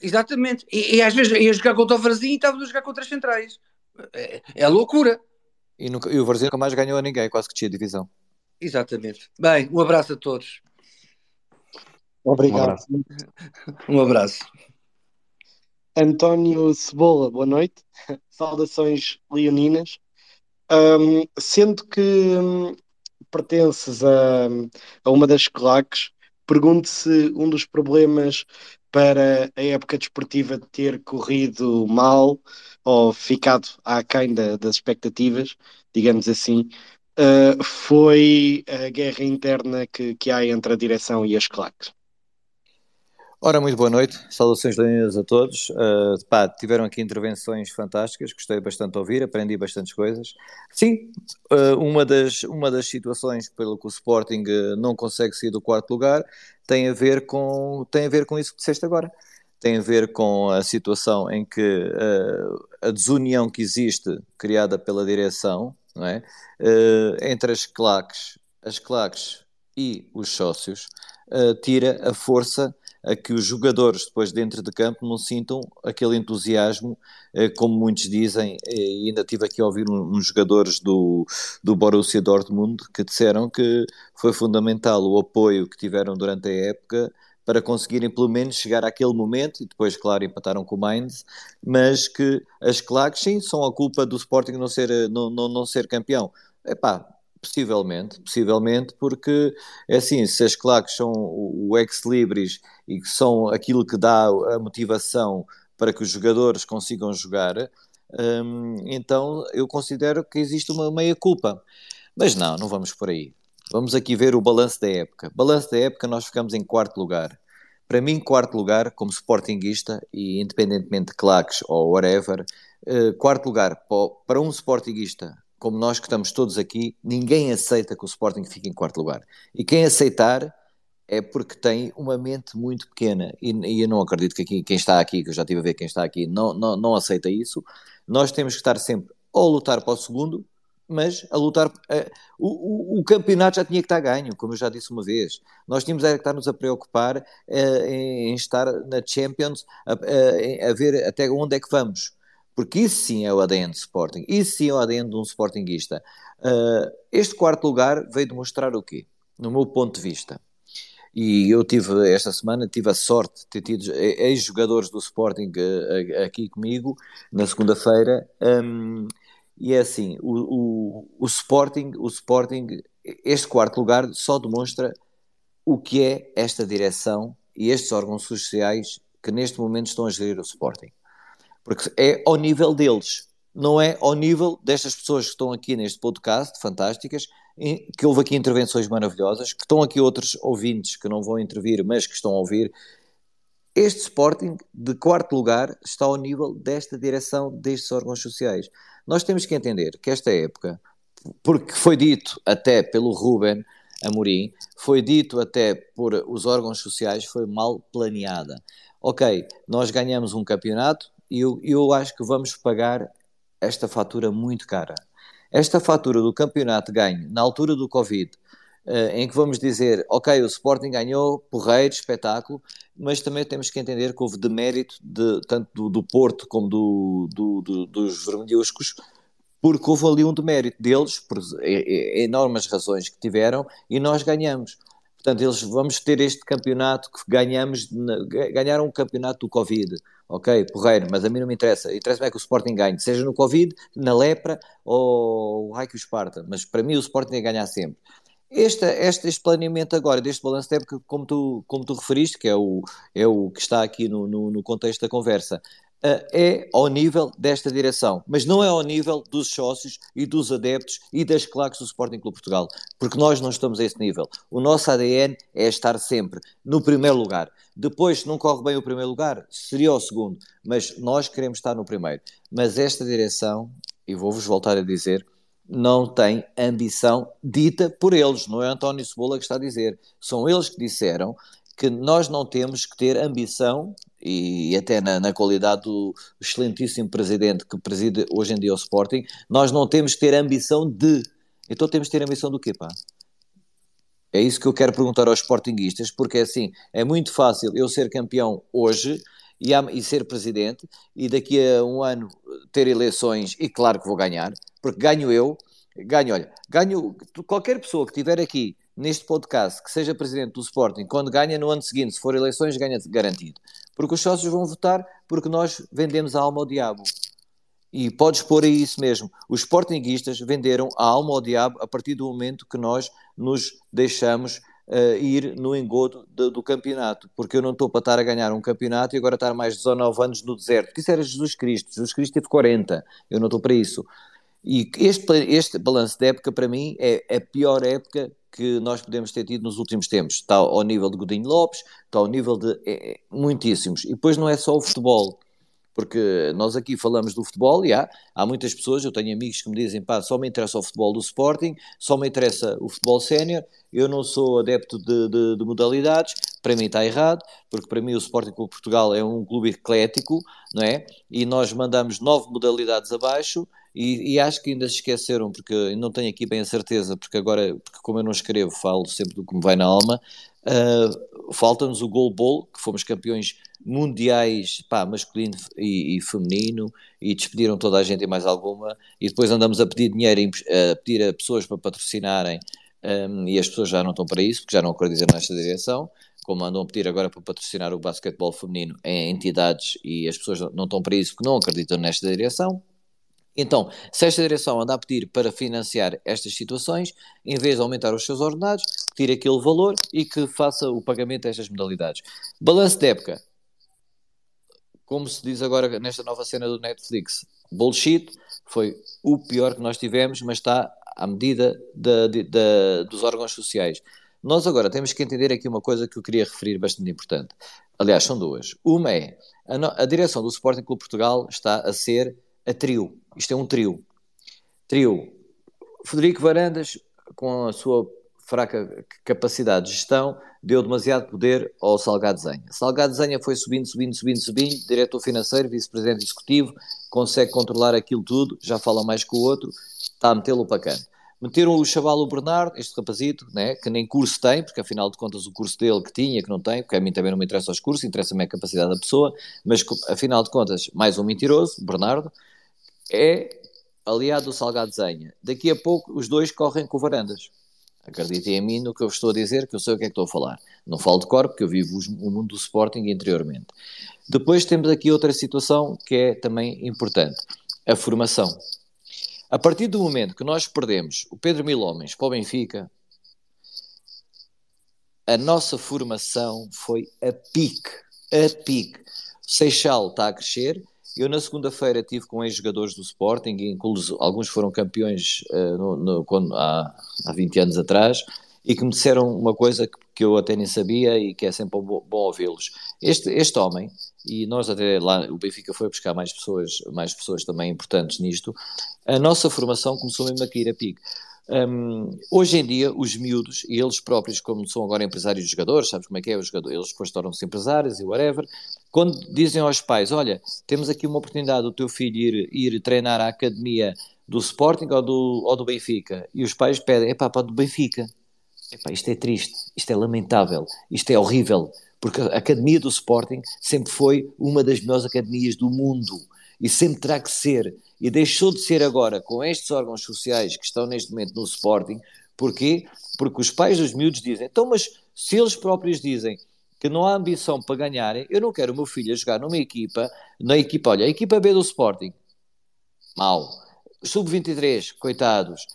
Exatamente. E, e às vezes ia jogar contra o Varzim e estava a jogar contra as centrais. É, é loucura. E, nunca, e o Varzim nunca mais ganhou a ninguém, quase que tinha divisão. Exatamente. Bem, um abraço a todos. Um Obrigado. abraço. Um abraço. António Cebola, boa noite. Saudações leoninas. Ahm, sendo que hum, pertences a, a uma das claques, pergunto se um dos problemas para a época desportiva ter corrido mal ou ficado aquém da- das expectativas, digamos assim, ah, foi a guerra interna que, que há entre a direção e as claques. Ora, muito boa noite, saudações leoninas a todos. Uh, pá, tiveram aqui intervenções fantásticas, gostei bastante de ouvir, aprendi bastantes coisas. Sim, uh, uma, das, uma das situações pelo que o Sporting uh, não consegue sair do quarto lugar tem a ver com, tem a ver com isso que disseste agora. Tem a ver com a situação em que uh, a desunião que existe, criada pela direção, não é? Uh, entre as claques, as claques e os sócios, uh, tira a força a que os jogadores depois dentro de campo não sintam aquele entusiasmo, eh, como muitos dizem, e ainda tive aqui a ouvir uns jogadores do, do Borussia Dortmund que disseram que foi fundamental o apoio que tiveram durante a época para conseguirem pelo menos chegar àquele momento, e depois, claro, empataram com o Mainz, mas que as claques, sim, são a culpa do Sporting não ser, eh, não, não, não ser campeão. Epá, possivelmente, possivelmente, porque é assim, se as claques são o ex-libris e que são aquilo que dá a motivação para que os jogadores consigam jogar, hum, então eu considero que existe uma meia-culpa. Mas não, não vamos por aí. Vamos aqui ver o balanço da época. Balanço da época, nós ficamos em quarto lugar. Para mim, quarto lugar, como sportinguista, e independentemente de claques ou whatever, eh, quarto lugar pa- para um sportinguista como nós que estamos todos aqui, ninguém aceita que o Sporting fique em quarto lugar. E quem aceitar é porque tem uma mente muito pequena. E, e eu não acredito que aqui, quem está aqui, que eu já estive a ver quem está aqui, não, não, não aceita isso. Nós temos que estar sempre ou a lutar para o segundo, mas a lutar. eh, o, o, o campeonato já tinha que estar ganho, como eu já disse uma vez. Nós tínhamos é que estar-nos a preocupar eh, em, estar na Champions, a, a- a ver até onde é que vamos. Porque isso sim é o ADN do Sporting, isso sim é o ADN de um Sportingista. Eh, este quarto lugar veio demonstrar o quê? No meu ponto de vista. E eu tive, esta semana, tive a sorte de ter tido ex-jogadores do Sporting eh, aqui comigo, na segunda-feira, hum, e é assim, o, o, o Sporting, o Sporting, este quarto lugar só demonstra o que é esta direção e estes órgãos sociais que neste momento estão a gerir o Sporting. Porque é ao nível deles, não é ao nível destas pessoas que estão aqui neste podcast, fantásticas, que houve aqui intervenções maravilhosas, que estão aqui outros ouvintes que não vão intervir, mas que estão a ouvir. Este Sporting, de quarto lugar, está ao nível desta direção, destes órgãos sociais. Nós temos que entender que esta época, porque foi dito até pelo Ruben Amorim, foi dito até por os órgãos sociais, foi mal planeada. Ok, nós ganhamos um campeonato eu, eu acho que vamos pagar esta fatura muito cara. Esta fatura do campeonato ganho na altura do Covid, eh, em que vamos dizer, ok, o Sporting ganhou, porreiro, espetáculo, mas também temos que entender que houve demérito de, tanto do, do Porto como do, do- do- dos vermelhuscos, porque houve ali um demérito deles, por e- e- enormes razões que tiveram, e nós ganhamos. Portanto, eles vamos ter este campeonato que ganhamos, ganharam o campeonato do Covid, ok, porreiro, mas a mim não me interessa, interessa-me é que o Sporting ganhe, seja no Covid, na lepra ou o o Esparta, mas para mim o Sporting é ganhar sempre. Este, este, este planeamento agora, deste balanço de época, como tu, como tu referiste, que é o, é o que está aqui no, no, no contexto da conversa, é ao nível desta direção, mas não é ao nível dos sócios e dos adeptos e das claques do Sporting Clube Portugal, porque nós não estamos a esse nível. O nosso ADN é estar sempre no primeiro lugar. Depois, se não corre bem o primeiro lugar, seria o segundo, mas nós queremos estar no primeiro. Mas esta direção, e vou-vos voltar a dizer, não tem ambição dita por eles, não é António Cebola que está a dizer. São eles que disseram que nós não temos que ter ambição, e até na, na, qualidade do excelentíssimo presidente que preside hoje em dia o Sporting, nós não temos que ter ambição de. Então temos que ter ambição do quê, pá? É isso que eu quero perguntar aos Sportinguistas, porque é assim, é muito fácil eu ser campeão hoje e, e ser presidente, e daqui a um ano ter eleições, e claro que vou ganhar, porque ganho eu, ganho, olha, ganho qualquer pessoa que estiver aqui neste podcast que seja presidente do Sporting, quando ganha no ano seguinte, se for eleições, ganha garantido. Porque os sócios vão votar porque nós vendemos a alma ao diabo. E podes pôr aí isso mesmo. Os Sportinguistas venderam a alma ao diabo a partir do momento que nós nos deixamos uh, ir no engodo do, do, campeonato. Porque eu não estou para estar a ganhar um campeonato e agora estar mais de 19 anos no deserto. Porque isso era Jesus Cristo. Jesus Cristo teve 40. Eu não estou para isso. E este, este balanço de época, para mim, é a pior época que nós podemos ter tido nos últimos tempos. Está ao nível de Godinho Lopes, está ao nível de é, é, muitíssimos. E depois não é só o futebol, porque nós aqui falamos do futebol e há, há muitas pessoas, eu tenho amigos que me dizem, pá, só me interessa o futebol do Sporting, só me interessa o futebol sénior, eu não sou adepto de, de, de, modalidades, para mim está errado, porque para mim o Sporting Clube Portugal é um clube eclético, não é? E nós mandamos nove modalidades abaixo e, e, acho que ainda se esqueceram, porque não tenho aqui bem a certeza, porque agora, porque como eu não escrevo, falo sempre do que me vai na alma. Uh, Falta-nos o Goal Bowl, que fomos campeões mundiais, pá, masculino e, e, feminino, e despediram toda a gente e mais alguma, e depois andamos a pedir dinheiro, a pedir a pessoas para patrocinarem, um, e as pessoas já não estão para isso, porque já não acreditam nesta direção, como andam a pedir agora para patrocinar o basquetebol feminino em entidades, e as pessoas não estão para isso porque não acreditam nesta direção. Então, se esta direção anda a pedir para financiar estas situações, em vez de aumentar os seus ordenados, tire aquele valor e que faça o pagamento a estas modalidades. Balanço de época. Como se diz agora nesta nova cena do Netflix, bullshit, foi o pior que nós tivemos, mas está à medida dos órgãos sociais. Nós agora temos que entender aqui uma coisa que eu queria referir bastante importante. Aliás, são duas. Uma é, a, a direção do Sporting Clube Portugal está a ser a trio. Isto é um trio. Trio. Frederico Varandas, com a sua fraca capacidade de gestão, deu demasiado poder ao Salgado Zenha. Salgado Zenha foi subindo, subindo, subindo, subindo, diretor financeiro, vice-presidente executivo, consegue controlar aquilo tudo, já fala mais que o outro, está a metê-lo para cá. Meteram o chaval o Bernardo, este rapazito, né, que nem curso tem, porque afinal de contas o curso dele que tinha, que não tem, porque a mim também não me interessa os cursos, interessa-me a capacidade da pessoa, mas afinal de contas, mais um mentiroso, Bernardo, é aliado do Salgado Zenha. Daqui a pouco os dois correm com varandas. Acreditem em mim no que eu estou a dizer, que eu sei o que é que estou a falar. Não falo de cor, porque eu vivo o mundo do Sporting interiormente. Depois temos aqui outra situação que é também importante: a formação. A partir do momento que nós perdemos o Pedro Mil Homens para o Benfica, a nossa formação foi a pique. A pique. Seixal está a crescer, eu, na segunda-feira, tive com ex-jogadores do Sporting, incluso alguns foram campeões uh, no, no, quando, há, há 20 anos atrás, e que me disseram uma coisa que, que eu até nem sabia e que é sempre bom, bom ouvi-los. Este, este homem, e nós até lá, o Benfica foi buscar mais pessoas, mais pessoas também importantes nisto, a nossa formação começou mesmo aqui a pique. Um, hoje em dia, os miúdos, e eles próprios, como são agora empresários de jogadores, sabes como é que é? Os jogadores, eles depois tornam-se empresários e whatever. Quando dizem aos pais: Olha, temos aqui uma oportunidade do teu filho ir, ir treinar à academia do Sporting ou do, ou do Benfica, e os pais pedem: Epá, para do Benfica. Epá, isto é triste, isto é lamentável, isto é horrível, porque a academia do Sporting sempre foi uma das melhores academias do mundo e sempre terá que ser e deixou de ser agora com estes órgãos sociais que estão neste momento no Sporting. Porquê? Porque os pais dos miúdos dizem, então, mas se eles próprios dizem que não há ambição para ganharem, eu não quero o meu filho a jogar numa equipa, na equipa, olha, a equipa B do Sporting, mal. Sub-23, coitados.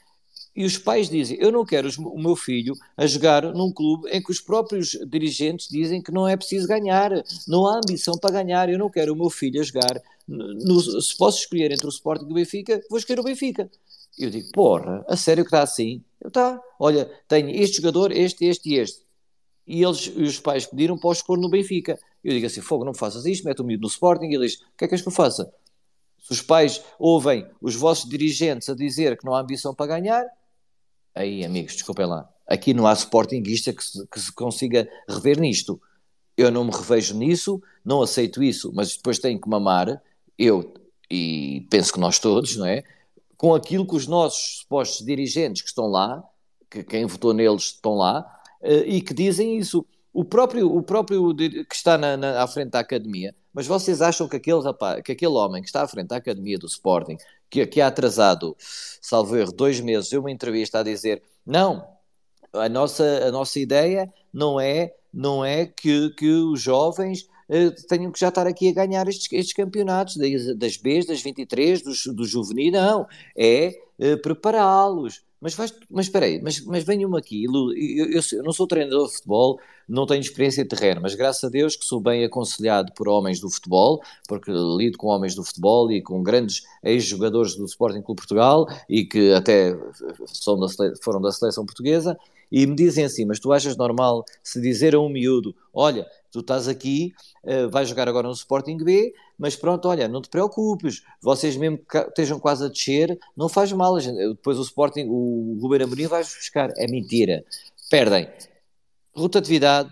E os pais dizem: Eu não quero o meu filho a jogar num clube em que os próprios dirigentes dizem que não é preciso ganhar, não há ambição para ganhar. Eu não quero o meu filho a jogar. No, se posso escolher entre o Sporting e o Benfica, vou escolher o Benfica. Eu digo: Porra, a sério que está assim? Eu tá. Olha, tenho este jogador, este, este e este. E eles, os pais pediram para os pôr no Benfica. Eu digo assim: Fogo, não faças isto, mete o miúdo no Sporting. E ele diz: O que é que és que eu faça? Se os pais ouvem os vossos dirigentes a dizer que não há ambição para ganhar, Aí, amigos, desculpem lá. Aqui não há sportinguista que se, que se consiga rever nisto. Eu não me revejo nisso, não aceito isso, mas depois tenho que mamar, eu e penso que nós todos, não é? Com aquilo que os nossos supostos dirigentes que estão lá, que quem votou neles estão lá, uh, e que dizem isso. O próprio, o próprio que está na, na, à frente da academia, mas vocês acham que aquele rapaz, que aquele homem que está à frente da academia do Sporting, que, que há atrasado, salvo erro, dois meses, deu uma entrevista a dizer: não, a nossa, a nossa ideia não é, não é que, que os jovens tenham que já estar aqui a ganhar estes, estes campeonatos das, Bs, das 23, dos, do juvenil, não, é uh, prepará-los. Mas, faz, mas espera aí, mas, mas venham aqui, eu, eu, eu, não sou treinador de futebol, não tenho experiência de terreno, mas graças a Deus que sou bem aconselhado por homens do futebol, porque lido com homens do futebol e com grandes ex-jogadores do Sporting Clube Portugal e que até da, foram da seleção portuguesa, e me dizem assim, mas tu achas normal se dizer a um miúdo, olha, tu estás aqui, uh, vais jogar agora no Sporting B, mas pronto, olha, não te preocupes, vocês mesmo que estejam quase a descer, não faz mal, depois o Sporting, o Ruben Amorim vai buscar, é mentira, perdem rotatividade,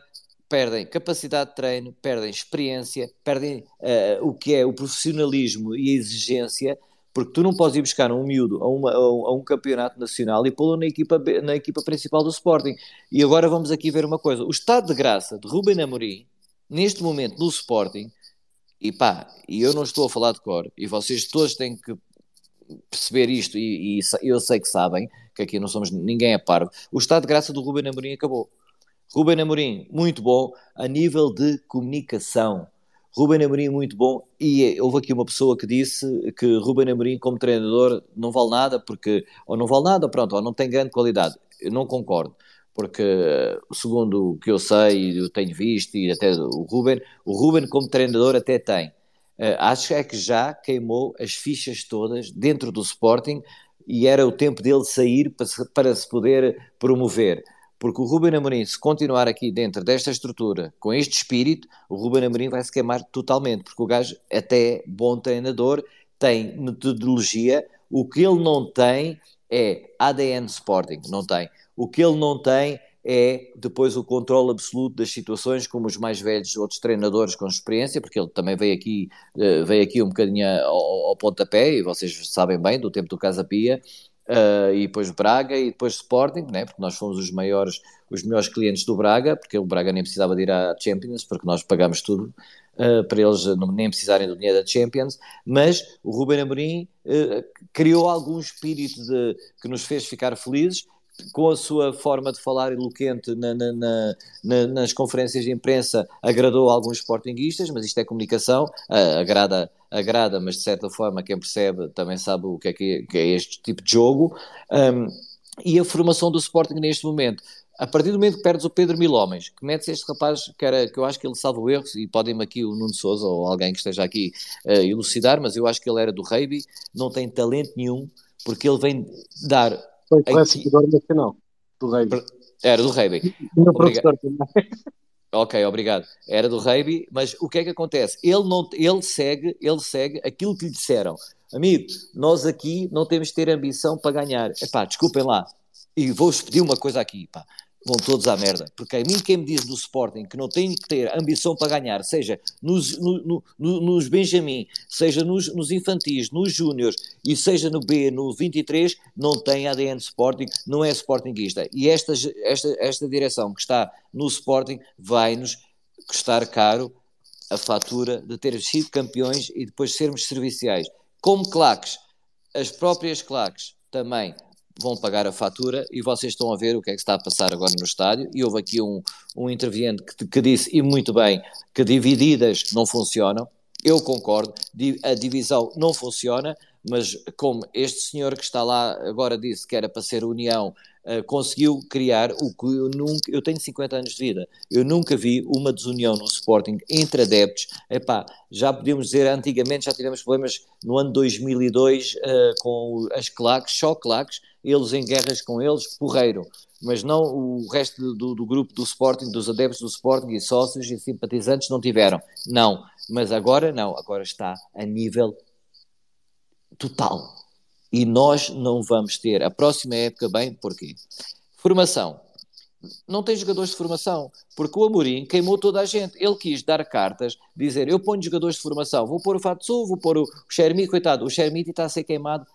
perdem capacidade de treino, perdem experiência, perdem uh, o que é o profissionalismo e a exigência, porque tu não podes ir buscar um miúdo a, uma, a um campeonato nacional e pô-lo na equipa, na equipa principal do Sporting. E agora vamos aqui ver uma coisa: o estado de graça de Ruben Amorim, neste momento no Sporting, e pá, e eu não estou a falar de cor, e vocês todos têm que perceber isto, e, e eu sei que sabem, que aqui não somos ninguém a parvo, o estado de graça do Ruben Amorim acabou. Ruben Amorim, muito bom a nível de comunicação Ruben Amorim muito bom e houve aqui uma pessoa que disse que Ruben Amorim como treinador não vale nada porque ou não vale nada, pronto, ou não tem grande qualidade. Eu não concordo, porque segundo o que eu sei, eu tenho visto e até o Ruben, o Ruben como treinador até tem. Uh, acho é que já queimou as fichas todas dentro do Sporting e era o tempo dele sair para se poder promover. Porque o Ruben Amorim, se continuar aqui dentro desta estrutura, com este espírito, o Ruben Amorim vai se queimar totalmente, porque o gajo até é bom treinador, tem metodologia, o que ele não tem é ADN Sporting, não tem. O que ele não tem é depois o controle absoluto das situações, como os mais velhos outros treinadores com experiência, porque ele também veio aqui, eh, veio aqui um bocadinho ao, ao pontapé, e vocês sabem bem, do tempo do Casa Pia, uh, e depois Braga e depois Sporting, né? porque nós fomos os maiores, os melhores clientes do Braga, porque o Braga nem precisava de ir à Champions, porque nós pagamos tudo uh, para eles nem precisarem do dinheiro da Champions, mas o Ruben Amorim uh, criou algum espírito de, que nos fez ficar felizes com a sua forma de falar eloquente na, na, na, nas conferências de imprensa, agradou alguns sportinguistas, mas isto é comunicação, agrada, agrada, mas de certa forma quem percebe também sabe o que é, que, é este tipo de jogo. Um, e a formação do Sporting neste momento. A partir do momento que perdes o Pedro Mil Homens, que metes este rapaz, que, era, que eu acho que ele salva erros, e podem-me aqui o Nuno Souza ou alguém que esteja aqui uh, elucidar, mas eu acho que ele era do Reiby, não tem talento nenhum, porque ele vem dar foi classificador nacional do Reiby. Era do Reiby. Também. Ok, obrigado. Era do Reiby, mas o que é que acontece? Ele, não, ele, segue, ele segue aquilo que lhe disseram. Amigo, nós aqui não temos de ter ambição para ganhar. Epá, desculpem lá. E vou-vos pedir uma coisa aqui, vão todos à merda. Porque a mim quem me diz do Sporting que não tem que ter ambição para ganhar, seja nos, no, no, nos Benjamin, seja nos, nos infantis, nos júniores e seja no B, no 23, não tem ADN Sporting, não é Sportingista. E esta, esta, esta direção que está no Sporting vai-nos custar caro a fatura de ter sido campeões e depois sermos serviciais. Como claques, as próprias claques também vão pagar a fatura e vocês estão a ver o que é que está a passar agora no estádio. E houve aqui um, um interveniente que, que disse, e muito bem, que divididas não funcionam. Eu concordo, a divisão não funciona, mas como este senhor que está lá agora disse que era para ser união, uh, conseguiu criar o que eu nunca, eu tenho 50 anos de vida, eu nunca vi uma desunião no Sporting entre adeptos, epá, já podíamos dizer, antigamente já tivemos problemas no ano 2002 uh, eh, com as claques, só claques, eles em guerras com eles, porreiro, mas não o resto do, do, grupo do Sporting, dos adeptos do Sporting e sócios e simpatizantes não tiveram, não, mas agora não, agora está a nível total. E nós não vamos ter a próxima época bem, porquê? Formação. não tem jogadores de formação, porque o Amorim queimou toda a gente. Ele quis dar cartas, dizer: Eu ponho jogadores de formação, vou pôr o Fatsu, vou pôr o Xermi, coitado, o Xermi está a ser queimado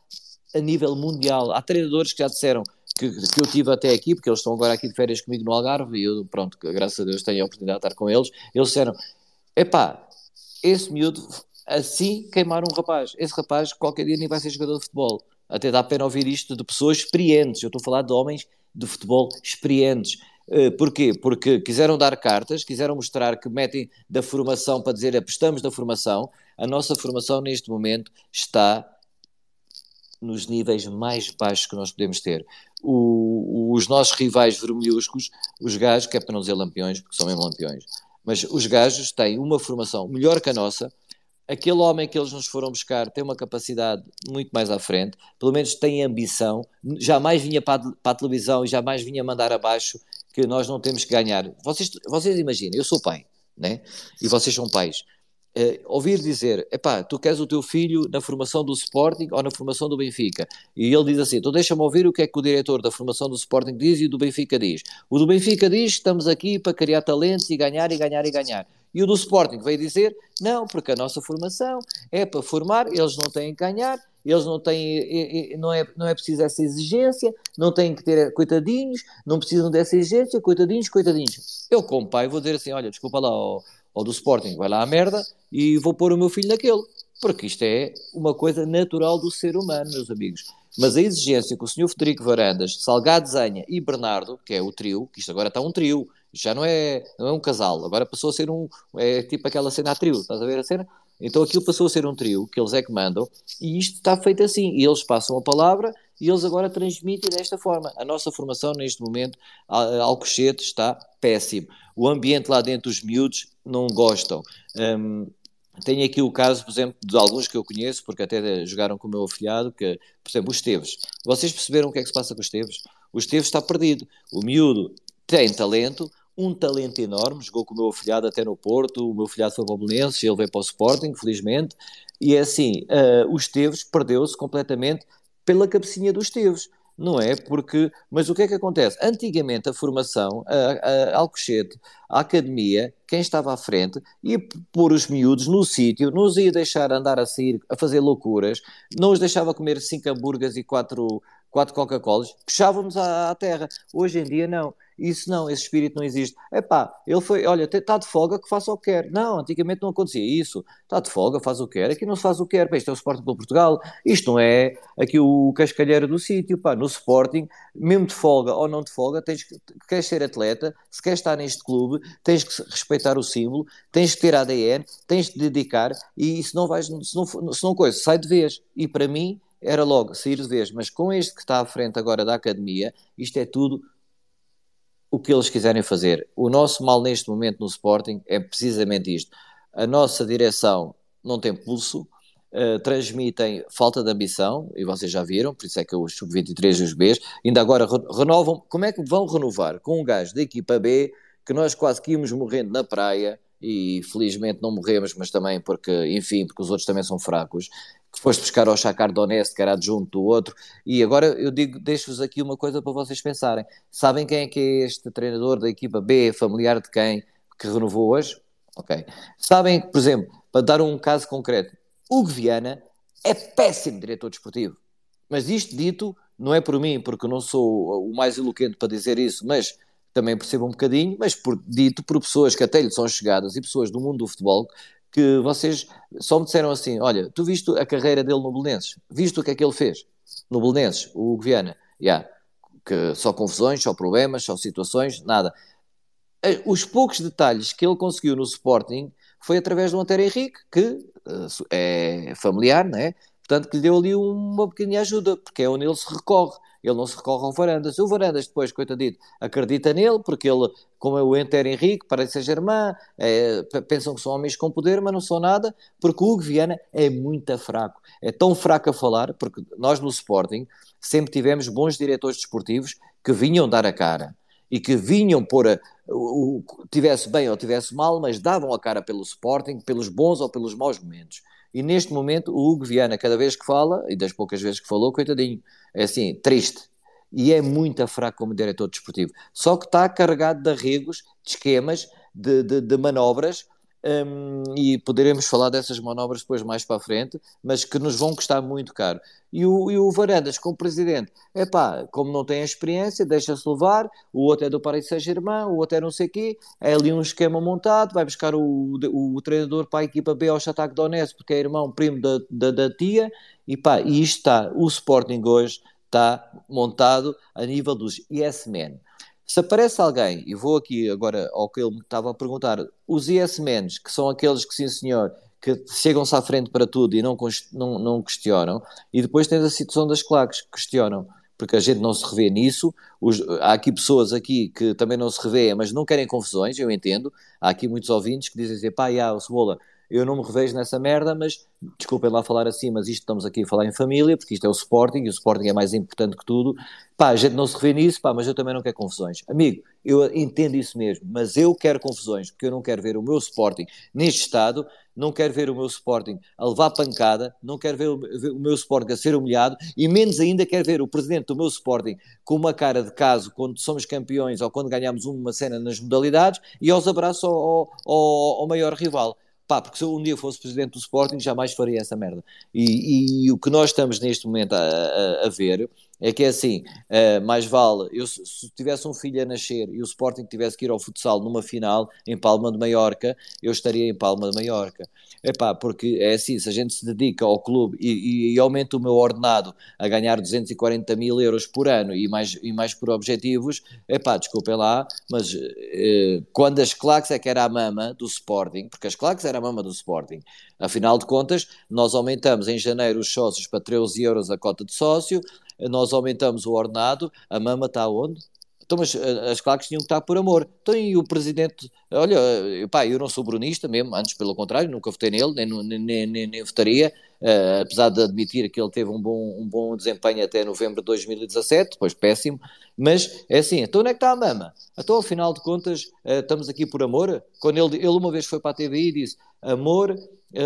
a nível mundial. Há treinadores que já disseram que, que eu tive até aqui, porque eles estão agora aqui de férias comigo no Algarve, e eu, pronto, graças a Deus tenho a oportunidade de estar com eles. Eles disseram: Epá, esse miúdo, assim queimaram um rapaz. Esse rapaz, qualquer dia, nem vai ser jogador de futebol. Até dá pena ouvir isto de pessoas experientes. Eu estou a falar de homens de futebol experientes. Uh, porquê? Porque quiseram dar cartas, quiseram mostrar que metem da formação para dizer apostamos na formação. A nossa formação neste momento está nos níveis mais baixos que nós podemos ter. O, os nossos rivais vermelhuscos, os gajos, que é para não dizer lampiões, porque são mesmo lampiões, mas os gajos têm uma formação melhor que a nossa, aquele homem que eles nos foram buscar tem uma capacidade muito mais à frente, pelo menos tem ambição, jamais vinha para a, televisão e jamais vinha mandar abaixo que nós não temos que ganhar. Vocês, vocês imaginem, eu sou pai, né? e vocês são pais. Uh, ouvir dizer, epá, tu queres o teu filho na formação do Sporting ou na formação do Benfica? E ele diz assim, então deixa-me ouvir o que é que o diretor da formação do Sporting diz e o do Benfica diz. O do Benfica diz, estamos aqui para criar talentos e ganhar e ganhar e ganhar. E o do Sporting veio dizer, não, porque a nossa formação é para formar, eles não têm que ganhar, eles não têm, não é, não é preciso essa exigência, não têm que ter coitadinhos, não precisam dessa exigência, coitadinhos, coitadinhos. Eu, como pai, vou dizer assim: olha, desculpa lá, ó, ou do Sporting, vai lá à merda e vou pôr o meu filho naquele. Porque isto é uma coisa natural do ser humano, meus amigos. Mas a exigência que o senhor Federico Varandas, Salgado Zanha e Bernardo, que é o trio, que isto agora está um trio, já não é, não é um casal, agora passou a ser um, é tipo aquela cena a trio, estás a ver a cena? Então aquilo passou a ser um trio, que eles é que mandam, e isto está feito assim, e eles passam a palavra, e eles agora transmitem desta forma. A nossa formação neste momento, Alcochete, está péssimo. O ambiente lá dentro, os miúdos não gostam. Um, tenho aqui o caso, por exemplo, de alguns que eu conheço, porque até jogaram com o meu afilhado, que, por exemplo, o Esteves. Vocês perceberam o que é que se passa com o Esteves? O Esteves está perdido. O miúdo tem talento, um talento enorme, jogou com o meu afilhado até no Porto, o meu afilhado foi para o Belenenses, ele veio para o Sporting, felizmente, e é assim, uh, o Esteves perdeu-se completamente pela cabecinha dos Esteves não é? Porque, mas o que é que acontece? Antigamente a formação, a, a Alcochete, a academia, quem estava à frente, ia pôr os miúdos no sítio, não os ia deixar andar a sair, a fazer loucuras, não os deixava comer cinco hambúrgueres e quatro, quatro Coca-Colas, puxávamos à, à terra. Hoje em dia não. Isso não, esse espírito não existe. Epá, ele foi, olha, está de folga que faça o que quer. Não, antigamente não acontecia isso. Está de folga, faz o que quer. Aqui não se faz o que quer. Pá, isto é o Sporting pelo Portugal. Isto não é aqui o cascalheiro do sítio. Pá, no Sporting, mesmo de folga ou não de folga, tens que, queres ser atleta, se queres estar neste clube, tens que respeitar o símbolo, tens que ter ADN, tens de dedicar e se não vais, se não, se não coisa, sai de vez. E para mim, era logo sair de vez, mas com este que está à frente agora da academia, isto é tudo o que eles quiserem fazer. O nosso mal neste momento no Sporting é precisamente isto. A nossa direção não tem pulso, uh, transmitem falta de ambição, e vocês já viram, por isso é que os sub-23 e os Bs, ainda agora renovam. Como é que vão renovar com um gajo da equipa B que nós quase que íamos morrendo na praia? E felizmente não morremos, mas também porque, enfim, porque os outros também são fracos que foste buscar ao Shakhtar Donetsk, que era adjunto do outro, e agora eu digo, deixo-vos aqui uma coisa para vocês pensarem. Sabem quem é que é este treinador da equipa B, familiar de quem, que renovou hoje? Ok. Sabem, por exemplo, para dar um caso concreto, Hugo Viana é péssimo diretor desportivo. Mas isto dito, não é por mim, porque não sou o mais eloquente para dizer isso, mas também percebo um bocadinho, mas por, dito por pessoas que até lhe são chegadas e pessoas do mundo do futebol que vocês só me disseram assim: olha, tu viste a carreira dele no Belenenses, viste o que é que ele fez no Belenenses, o Guiana, yeah, que só confusões, só problemas, só situações, nada. Eh, os poucos detalhes que ele conseguiu no Sporting foi através do Antero Henrique, que uh, é familiar, né? portanto, que lhe deu ali uma pequena ajuda, porque é onde ele se recorre ele não se recorre ao Varandas. O Varandas depois, coitadito, acredita nele, porque ele, como é o Enter Henrique, parece ser germã, é, pensam que são homens com poder, mas não são nada, porque o Hugo Viana é muito fraco. É tão fraco a falar, porque nós no Sporting sempre tivemos bons diretores desportivos que vinham dar a cara e que vinham pôr a, o, o, tivesse bem ou tivesse mal, mas davam a cara pelo Sporting, pelos bons ou pelos maus momentos. E neste momento o Hugo Viana, cada vez que fala, e das poucas vezes que falou, coitadinho, é assim, triste. e é muito fraco como diretor desportivo. Só que está carregado de arregos, de esquemas, de, de, de manobras, um, e poderemos falar dessas manobras depois mais para a frente, mas que nos vão custar muito caro. E o, e o Varandas, como presidente, é pá, como não tem a experiência, deixa-se levar, o outro é do Paris Saint-Germain, o outro é não sei quê, é ali um esquema montado, vai buscar o, o, o treinador para a equipa B ao Shakhtar Donetsk, porque é irmão primo da, da, da tia, e pá, e isto está, o Sporting hoje está montado a nível dos yes men. Se aparece alguém, e vou aqui agora ao que ele me estava a perguntar, os yes men, que são aqueles que, sim senhor, que chegam-se à frente para tudo e não, não, não questionam, e depois tens a situação das claques que questionam, porque a gente não se revê nisso. Os, há aqui pessoas aqui que também não se revêem, mas não querem confusões, eu entendo. Há aqui muitos ouvintes que dizem assim, pá, já, o Cebola, eu não me revejo nessa merda, mas desculpem lá falar assim, mas isto estamos aqui a falar em família, porque isto é o Sporting, e o Sporting é mais importante que tudo. Pá, a gente não se revê nisso, pá, mas eu também não quero confusões. Amigo, eu entendo isso mesmo, mas eu quero confusões, porque eu não quero ver o meu Sporting neste estado, não quero ver o meu Sporting a levar pancada, não quero ver o, meu Sporting a ser humilhado, e menos ainda quero ver o presidente do meu Sporting com uma cara de caso quando somos campeões ou quando ganhamos uma cena nas modalidades e aos abraços ao, ao, ao maior rival. Pá, porque se eu um dia fosse presidente do Sporting, jamais faria essa merda. E, e o que nós estamos neste momento a, a, a ver é que é assim, uh, mais vale, eu, se, se tivesse um filho a nascer e o Sporting tivesse que ir ao futsal numa final em Palma de Maiorca, eu estaria em Palma de Maiorca. Epá, porque é assim, se a gente se dedica ao clube e, e, e aumenta o meu ordenado a ganhar 240 mil euros por ano e mais, e mais por objetivos, epá, desculpem lá, mas eh, quando as claques é que era a mama do Sporting, porque as claques era a mama do Sporting, afinal de contas, nós aumentamos em janeiro os sócios para 13 euros a cota de sócio, nós aumentamos o ordenado, a mama está onde? Então, mas eh, as claques tinham que estar por amor. Então, e o presidente, olha, pá, eu não sou brunista mesmo, antes pelo contrário, nunca votei nele, nem, nem, nem, nem votaria, uh, apesar de admitir que ele teve um bom, um bom desempenho até novembro de 2017, depois péssimo, mas é assim, então onde é que está a mama? Então, ao final de contas, uh, estamos aqui por amor? Quando ele, ele uma vez foi para a TV e disse, amor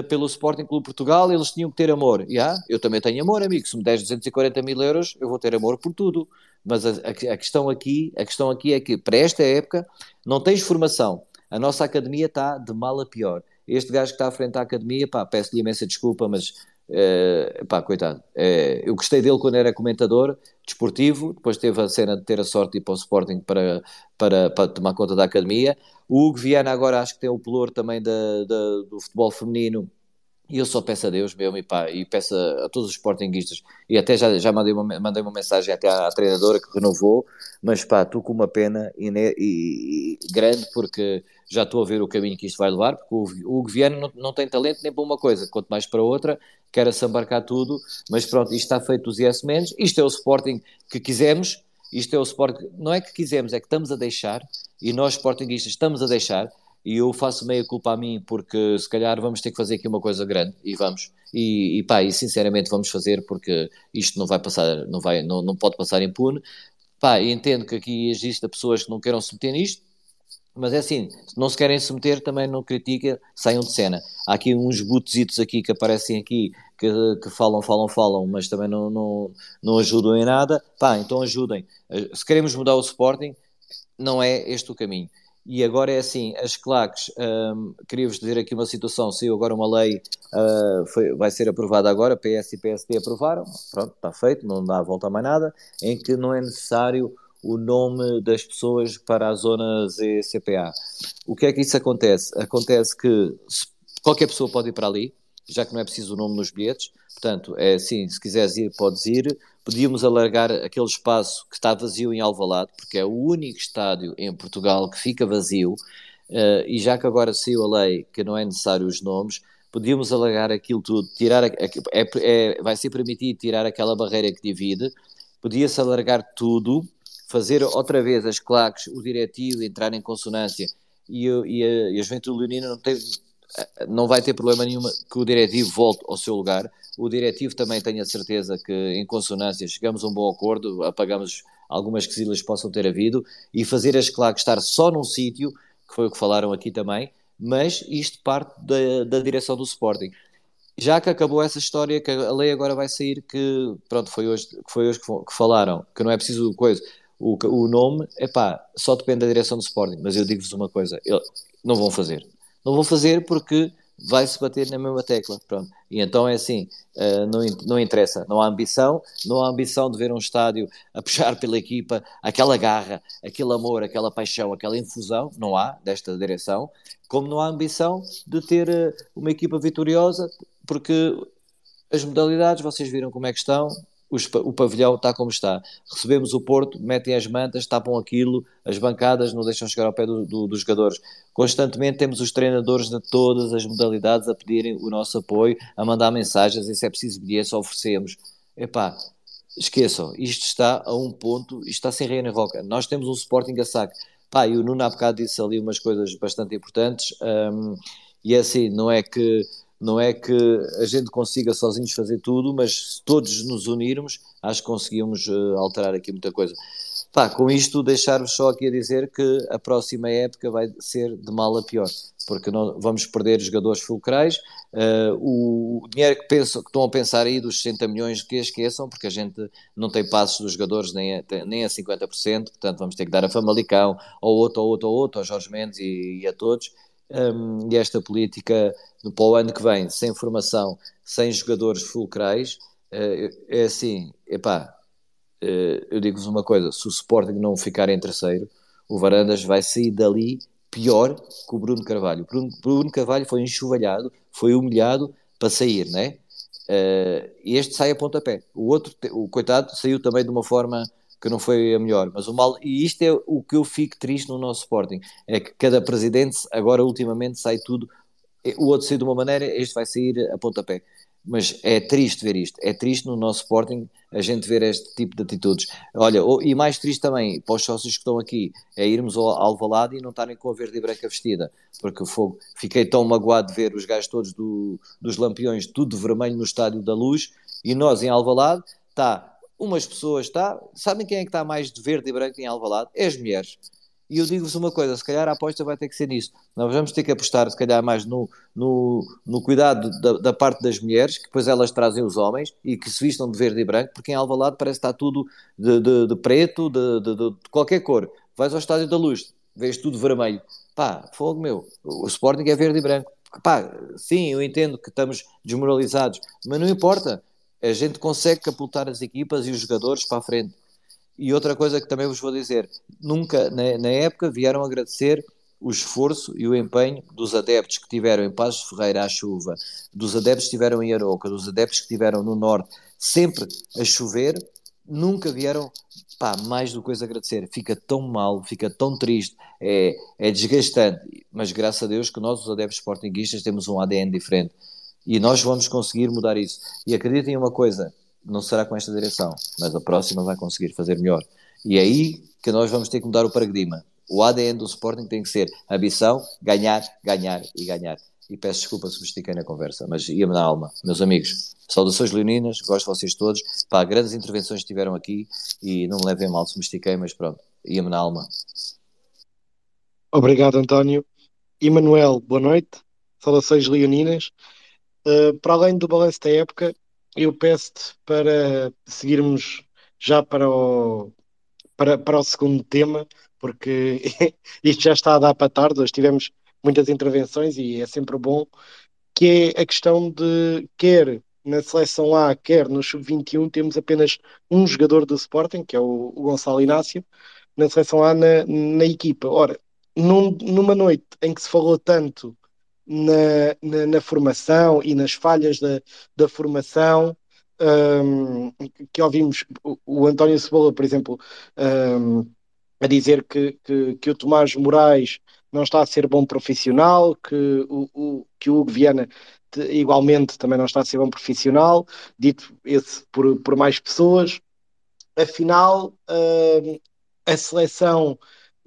pelo Sporting Clube Portugal, eles tinham que ter amor. Yeah, eu também tenho amor, amigo. Se me des 240 mil euros, eu vou ter amor por tudo. Mas a, a, a, questão aqui, a questão aqui é que para esta época não tens formação. A nossa academia está de mal a pior. Este gajo que está à frente da academia, pá, peço-lhe imensa desculpa, mas uh, pá, coitado. Uh, eu gostei dele quando era comentador desportivo, depois teve a cena de ter a sorte de ir para o Sporting para, para, para tomar conta da academia. O Hugo Viana agora acho que tem o pelour também da, da, do futebol feminino e eu só peço a Deus mesmo e, pá, e peço a, todos os sportinguistas, e até já, já mandei, uma, mandei uma mensagem até à, à treinadora que renovou, mas pá, estou com uma pena e, e, e, grande porque já estou a ver o caminho que isto vai levar, porque o, o Viana não, não tem talento nem para uma coisa, quanto mais para outra, quer-se embarcar tudo, mas pronto, isto está feito os yes menos, isto é o Sporting que quisemos, isto é o Sporting, não é que quisemos, é que estamos a deixar, e nós Sportinguistas estamos a deixar, e eu faço meia culpa a mim porque se calhar vamos ter que fazer aqui uma coisa grande e vamos e, e pá, e sinceramente vamos fazer porque isto não vai passar, não vai, não, não pode passar impune. Pá, entendo que aqui existem pessoas que não queiram se meter nisto, mas é assim, se não se querem se meter, também não critica, saiam de cena. Há aqui uns botesitos aqui que aparecem aqui, que, que falam, falam, falam, mas também não, não, não ajudam em nada. Pá, então ajudem. Se queremos mudar o Sporting, não é este o caminho. E agora é assim, as claques, um, queria-vos dizer aqui uma situação, saiu agora uma lei, uh, foi, vai ser aprovada agora, PS e PSD aprovaram, pronto, está feito, não dá a volta a mais nada, em que não é necessário o nome das pessoas para a zona ZCPA. O que é que isso acontece? Acontece que qualquer pessoa pode ir para ali, já que não é preciso o nome nos bilhetes, portanto, é assim, se quiseres ir, podes ir, podíamos alargar aquele espaço que está vazio em Alvalade, porque é o único estádio em Portugal que fica vazio, uh, e já que agora saiu a lei que não é necessário os nomes, podíamos alargar aquilo tudo, tirar a, é, é, vai ser permitido tirar aquela barreira que divide, podia-se alargar tudo, fazer outra vez as claques, o diretivo entrar em consonância, e, e, a, e a Juventude Leonina não tem não vai ter problema nenhum que o diretivo volte ao seu lugar. O diretivo também tenho a certeza que, em consonância, chegamos a um bom acordo, apagamos algumas quesilhas que possam ter havido e fazer as claques estar só num sítio, que foi o que falaram aqui também, mas isto parte da, da direção do Sporting. já que acabou essa história, que a lei agora vai sair, que pronto, foi hoje, que foi hoje que falaram, que não é preciso coisa. O, o nome, é pá, só depende da direção do Sporting, mas eu digo-vos uma coisa, eu, não vão fazer. Não vão fazer porque vai-se bater na mesma tecla. Pronto. E então é assim, uh, não, não interessa, não há ambição, não há ambição de ver um estádio a puxar pela equipa, aquela garra, aquele amor, aquela paixão, aquela infusão, não há desta direção, como não há ambição de ter uh, uma equipa vitoriosa, porque as modalidades, vocês viram como é que estão, o pavilhão está como está. Recebemos o Porto, metem as mantas, tapam aquilo, as bancadas não deixam chegar ao pé do, do, dos jogadores. Constantemente temos os treinadores de todas as modalidades a pedirem o nosso apoio, a mandar mensagens, e se é preciso bilhetes, oferecemos. Epá, esqueçam, isto está a um ponto, isto está sem reino nem roca. Nós temos um Sporting a saco. Pá, e o Nuno há bocado disse ali umas coisas bastante importantes, um, e é assim, não é que não é que a gente consiga sozinhos fazer tudo, mas se todos nos unirmos, acho que conseguimos uh, alterar aqui muita coisa. Pá, com isto, deixar-vos só aqui a dizer que a próxima época vai ser de mal a pior, porque não, vamos perder jogadores fulcrais. Uh, o dinheiro que, penso, que estão a pensar aí dos 60 milhões que esqueçam, porque a gente não tem passos dos jogadores nem a, nem a 50%, portanto vamos ter que dar a Famalicão, ou outro, ou outro, ou outro, ao Jorge Mendes e, e a todos um, e esta política para o ano que vem, sem formação, sem jogadores fulcrais, uh, é assim, epá, uh, eu digo-vos uma coisa, se o Sporting não ficar em terceiro, o Varandas vai sair dali pior que o Bruno Carvalho. O Bruno, Bruno Carvalho foi enxovalhado, foi humilhado para sair, né? Uh, este sai a pontapé. O outro, o coitado, saiu também de uma forma que não foi a melhor, mas o mal, e isto é o que eu fico triste no nosso Sporting, é que cada presidente agora ultimamente sai tudo, o outro sai de uma maneira, este vai sair a pontapé. Mas é triste ver isto, é triste no nosso Sporting a gente ver este tipo de atitudes. Olha, e mais triste também para os sócios que estão aqui, é irmos ao Alvalade e não estarem com a verde e branca vestida, porque fogo, fiquei tão magoado de ver os gajos todos do, dos lampiões, tudo vermelho no Estádio da Luz, e nós em Alvalade, está umas pessoas está. Sabem quem é que está mais de verde e branco em Alvalade? É as mulheres. E eu digo-vos uma coisa: se calhar a aposta vai ter que ser nisso. Nós vamos ter que apostar, se calhar, mais no, no, no cuidado da, da, parte das mulheres, que depois elas trazem os homens e que se vistam de verde e branco, porque em Alvalade parece que está tudo de, de, de preto, de, de, qualquer cor. Vais ao Estádio da Luz, vês tudo vermelho. Pá, fogo meu. O Sporting é verde e branco. Pá, sim, eu entendo que estamos desmoralizados, mas não importa a gente consegue capultar as equipas e os jogadores para a frente. E outra coisa que também vos vou dizer: nunca, na, na época, vieram agradecer o esforço e o empenho dos adeptos que tiveram em Passos Ferreira à chuva, dos adeptos que estiveram em Aroca, dos adeptos que estiveram no Norte, sempre a chover, nunca vieram pá, mais do que coisa agradecer. Fica tão mal, fica tão triste, é, é desgastante, mas graças a Deus que nós, os adeptos sportinguistas, temos um ADN diferente. E nós vamos conseguir mudar isso. E acreditem em uma coisa: não será com esta direção, mas a próxima vai conseguir fazer melhor. E é aí que nós vamos ter que mudar o paradigma. O ADN do Sporting tem que ser ambição, ganhar, ganhar e ganhar. E peço desculpa se me estiquei na conversa, mas ia-me na alma. Meus amigos, saudações leoninas, gosto de vocês todos. Pá, grandes intervenções tiveram aqui e não me levem mal se me estiquei, mas pronto, ia-me na alma. Obrigado, António. Emanuel, boa noite. Saudações leoninas. Uh, para além do balanço da época, eu peço-te para seguirmos já para o, para, para o segundo tema, porque isto já está a dar para tarde, hoje tivemos muitas intervenções e é sempre bom, que é a questão de quer na seleção A, quer no sub-21, temos apenas um jogador do Sporting, que é o, o Gonçalo Inácio, na seleção A na, na equipa. Ora, num, numa noite em que se falou tanto na, na, na, formação e nas falhas da, da formação. Um, que ouvimos o, o, António Cebola, por exemplo, um, a dizer que, que, que, o Tomás Moraes não está a ser bom profissional, que o, o, que o Hugo Viana igualmente também não está a ser bom profissional, dito esse por, por mais pessoas. Afinal, um, a seleção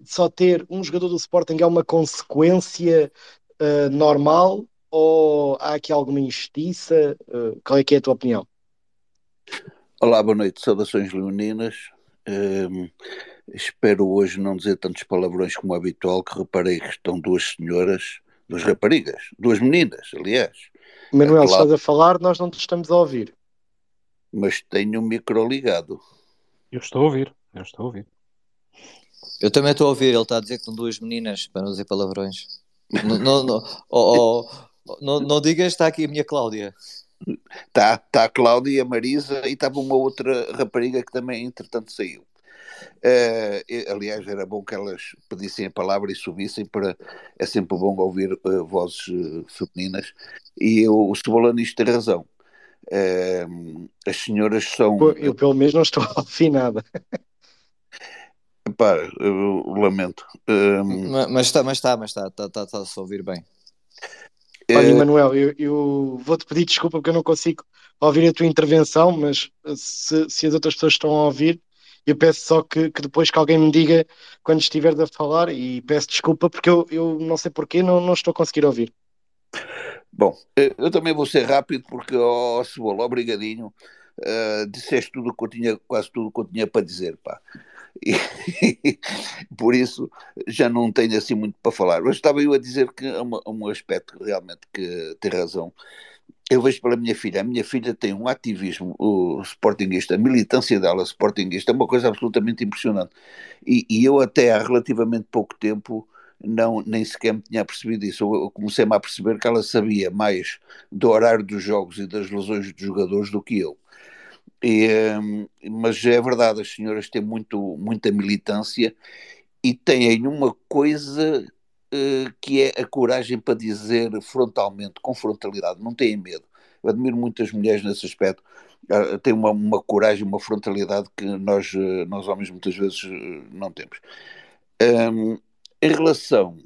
só ter um jogador do Sporting é uma consequência uh, normal ou há aqui alguma injustiça? Uh, qual é que é a tua opinião? Olá, boa noite, saudações leoninas. Um, ehm, espero hoje não dizer tantos palavrões como habitual, que reparei que estão duas senhoras, duas raparigas, duas meninas, aliás, Manuel, se estás a falar, nós não te estamos a ouvir. Mas tenho o micro ligado. Eu estou a ouvir, eu estou a ouvir. Eu também estou a ouvir, ele está a dizer que são duas meninas, para não dizer palavrões. Não, não, não, oh, oh, não, não digas, está aqui a minha Cláudia. Está tá a Cláudia e a Marisa e estava uma outra rapariga que também, entretanto, saiu. Uh, aliás, era bom que elas pedissem a palavra e subissem para. É sempre bom ouvir uh, vozes uh, femininas. E eu, o Cebolanista tem razão. as senhoras são. Eu, pelo menos, não estou a ouvir nada. Pá, eu lamento. mas está, mas está, mas está, está, está, está a se ouvir bem. Olha, Manuel, eu, eu vou-te pedir desculpa porque eu não consigo ouvir a tua intervenção, mas se, se as outras pessoas estão a ouvir, eu peço só que, que, depois que alguém me diga quando estiver a falar e peço desculpa porque eu, eu não sei porquê, não, não estou a conseguir ouvir. Bom, eh, eu também vou ser rápido porque, ó oh, Cebola, obrigadinho, uh, disseste tudo que eu tinha, quase tudo que eu tinha para dizer, pá. E, por isso já não tenho assim muito para falar. Mas estava eu a dizer que há um aspecto realmente que tem razão eu vejo pela minha filha, a minha filha tem um ativismo o sportinguista, a militância dela sportinguista, é uma coisa absolutamente impressionante. E, e, eu até há relativamente pouco tempo não, nem sequer me tinha percebido isso. Eu comecei-me a perceber que ela sabia mais do horário dos jogos e das lesões dos jogadores do que eu. E, hum, mas é verdade, as senhoras têm muito, muita militância e têm uma coisa uh, que é a coragem para dizer frontalmente, com frontalidade, não têm medo. Eu admiro muitas mulheres nesse aspecto, uh, têm uma, uma coragem, uma frontalidade que nós, uh, nós homens muitas vezes não temos. Um, em relação.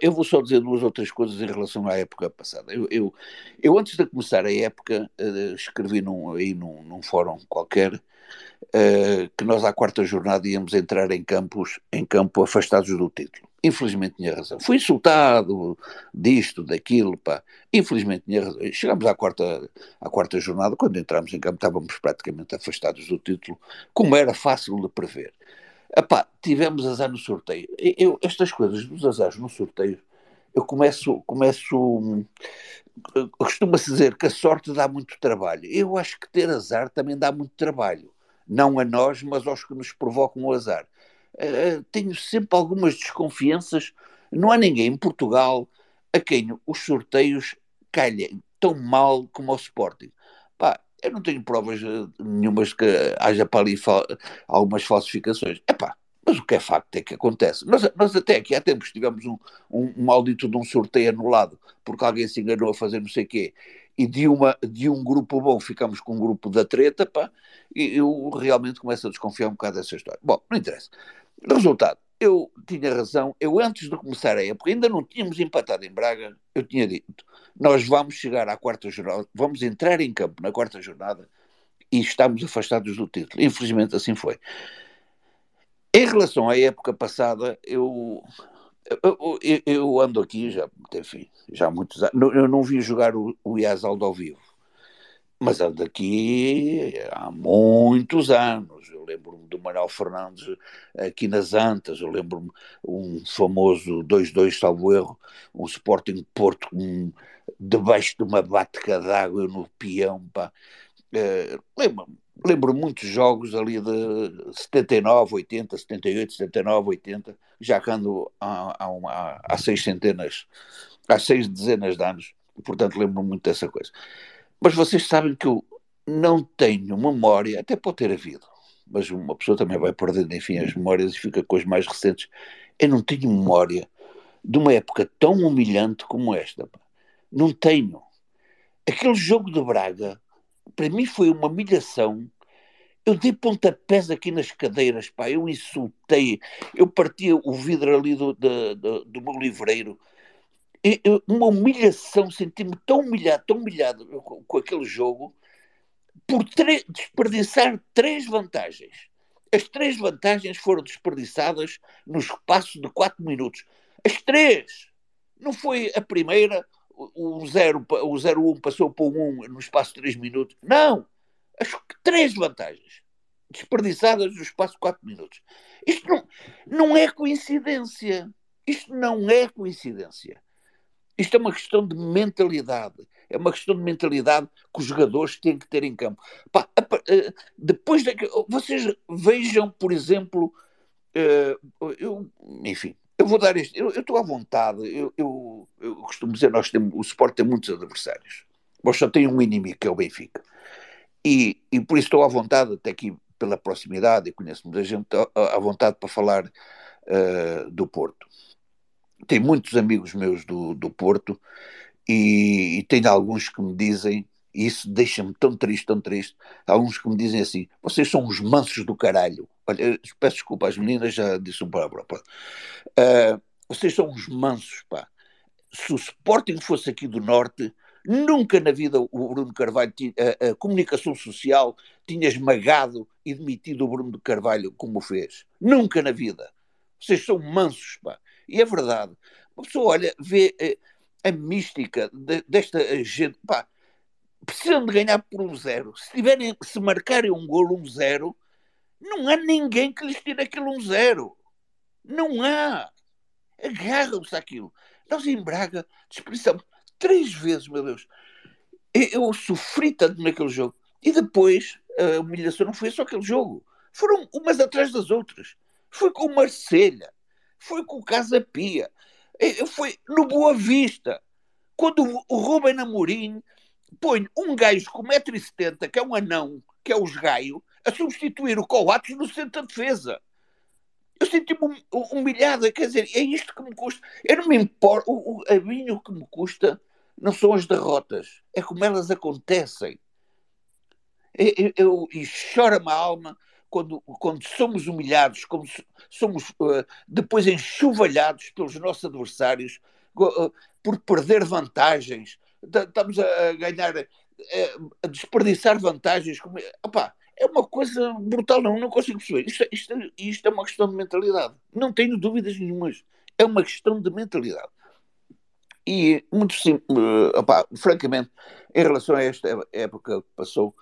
Eu vou só dizer duas ou três coisas em relação à época passada. Eu, eu, eu antes de começar a época, escrevi num, aí num, num fórum qualquer uh, que nós à quarta jornada íamos entrar em campos em campo afastados do título. Infelizmente tinha razão. Fui insultado disto, daquilo, pá. Infelizmente tinha razão. Chegámos à quarta, à quarta jornada, quando entramos em campo estávamos praticamente afastados do título, como era fácil de prever. Epá, tivemos azar no sorteio. Eu, estas coisas dos azares no sorteio, eu começo, começo costuma-se dizer que a sorte dá muito trabalho. Eu acho que ter azar também dá muito trabalho não a nós, mas aos que nos provocam o azar. Uh, tenho sempre algumas desconfianças. Não há ninguém em Portugal a quem os sorteios calhem tão mal como ao Sporting. Pá, eu não tenho provas uh, nenhumas que haja para ali fa algumas falsificações. Epá, mas o que é facto é que acontece. Nós, nós até aqui há tempos tivemos um, um, um de um sorteio anulado porque alguém se enganou a fazer não sei o quê e de, uma, de um grupo bom ficamos com um grupo da treta, pá, e eu realmente começo a desconfiar um bocado dessa história. Bom, não interessa. Resultado, eu tinha razão, eu antes de começar a época, ainda não tínhamos empatado em Braga, eu tinha dito, nós vamos chegar à quarta jornada, vamos entrar em campo na quarta jornada e estamos afastados do título. Infelizmente assim foi. Em relação à época passada, eu eu, eu, eu, ando aqui já, enfim, já há muitos anos. Eu não vi jogar o, o ao vivo, mas ando aqui há muitos anos. Eu lembro-me do Manuel Fernandes aqui nas Antas, eu lembro-me um famoso 2-2, salvo erro, um Sporting Porto um, debaixo de uma batca d'água no peão. Pá. Uh, lembro-me lembro muitos jogos ali de 79, 80, 78, 79, 80, já que ando há, há, uma, há seis centenas, há seis dezenas de anos, portanto lembro muito dessa coisa. Mas vocês sabem que eu não tenho memória, até pode ter havido, mas uma pessoa também vai perdendo, enfim, as memórias e fica com as mais recentes. Eu não tenho memória de uma época tão humilhante como esta. Não tenho. Aquele jogo de Braga para mim foi uma humilhação. Eu dei pontapés aqui nas cadeiras, pá, eu insultei, eu partia o vidro ali do, do, do, do meu livreiro. Uma humilhação, senti-me tão humilhado, tão humilhado com, com aquele jogo, por desperdiçar três vantagens. As três vantagens foram desperdiçadas no espaço de quatro minutos. As três! Não foi a primeira, o 0 o 0 1 passou para o 1 no espaço de 3 minutos. Não! Que três vantagens desperdiçadas no espaço de 4 minutos. Isto não, não é coincidência. Isto não é coincidência. Isto é uma questão de mentalidade. É uma questão de mentalidade que os jogadores têm que ter em campo. Pá, eh, depois de, vocês vejam, por exemplo, eh, eu, enfim, eu vou dar este. Eu estou à vontade. Eu, eu, eu, costumo dizer, nós temos, o Sport tem muitos adversários. Mas só tem um inimigo, que é o Benfica. E, e por isso estou à vontade, até aqui pela proximidade, e conheço muita gente, à vontade para falar uh, do Porto. Tenho muitos amigos meus do, do Porto e, e tenho alguns que me dizem, e isso deixa-me tão triste, tão triste, alguns que me dizem assim, vocês são os mansos do caralho. Olha, peço desculpa, as meninas já disse um palavra. Uh, vocês são uns mansos, pá. Se o Sporting fosse aqui do Norte, nunca na vida o Bruno Carvalho, a, a comunicação social, tinha esmagado e demitido o Bruno Carvalho como fez. Nunca na vida. Vocês são mansos, pá. E é verdade. Uma pessoa olha, vê eh, a mística de, desta gente, pá. Precisam de ganhar por um zero. Se, tiverem, se marcarem um golo um zero, não há ninguém que lhes tire aquilo um zero. Não há. Agarram-se àquilo. Nós em Braga desperdiçamos três vezes, meu Deus. Eu sofri tanto naquele jogo. E depois, a humilhação não foi só aquele jogo. Foram umas atrás das outras. Foi com o Marselha. Foi com Casa Pia. Foi no Boa Vista. Quando o Rubem Amorim põe um gajo com 1,70m, que é um anão, que é o Gaio, a substituir o Coates no centro da defesa. Eu senti-me humilhada, quer dizer, é isto que me custa. Eu não me importo, o, o, a mim o que me custa não são as derrotas, é como elas acontecem. Eu, eu, e chora-me a alma quando, quando somos humilhados, como somos uh, depois enxovalhados pelos nossos adversários uh, por perder vantagens. Estamos a ganhar, uh, a desperdiçar vantagens. Como, é uma coisa brutal, não, não consigo perceber. Isto, isto, isto é uma questão de mentalidade. Não tenho dúvidas nenhumas. É uma questão de mentalidade. E, muito sim, uh, francamente, em relação a esta época que passou,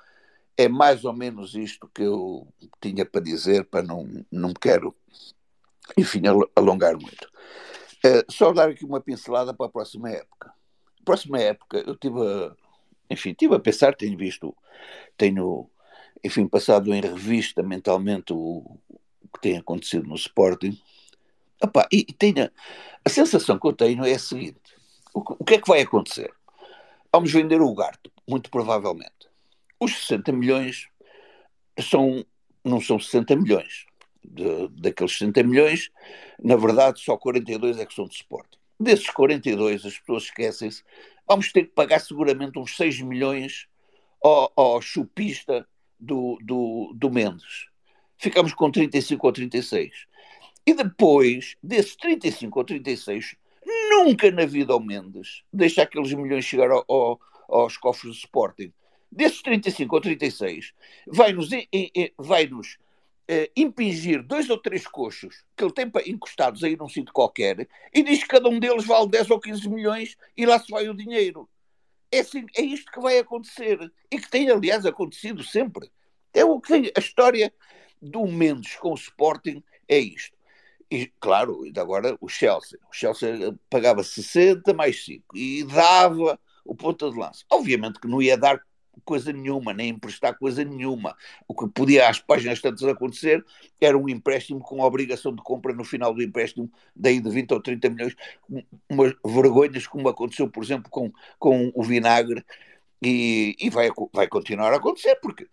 é mais ou menos isto que eu tinha para dizer, para não, não quero, enfim, alongar muito. Uh, só dar aqui uma pincelada para a próxima época. Próxima época, eu tive a, enfim, tive a pensar, tenho visto, tenho enfim, passado em revista mentalmente o, o que tem acontecido no Sporting, Opa, e, e tenho, a sensação que eu tenho é a seguinte: o, o que é que vai acontecer? Vamos vender o Ugarte, muito provavelmente. Os 60 milhões são, não são 60 milhões. De, daqueles 60 milhões, na verdade, só 42 é que são de Sporting. Desses 42, as pessoas esquecem-se, vamos ter que pagar seguramente uns 6 milhões ao, ao chupista do, do, do Mendes. Ficamos com 35 ou 36. E depois, desses 35 ou 36, nunca na vida ao Mendes deixa aqueles milhões chegar ao, ao, aos cofres do Sporting. Desses 35 ou 36, vai-nos vai -nos, eh, impingir dois ou três coxos que ele tem encostados aí num sítio qualquer e diz que cada um deles vale 10 ou 15 milhões e lá se vai o dinheiro. É, assim, é isto que vai acontecer. E que tem, aliás, acontecido sempre. É o que. A história do Mendes com o Sporting é isto. E, claro, agora o Chelsea. O Chelsea pagava 60 mais 5 e dava o ponta de lança. Obviamente que não ia dar coisa nenhuma, nem emprestar coisa nenhuma. O que podia às páginas tantas acontecer era um empréstimo com obrigação de compra no final do empréstimo, daí de 20 ou 30 milhões, umas vergonhas como aconteceu, por exemplo, com, com o vinagre, e, e vai, vai continuar a acontecer, porque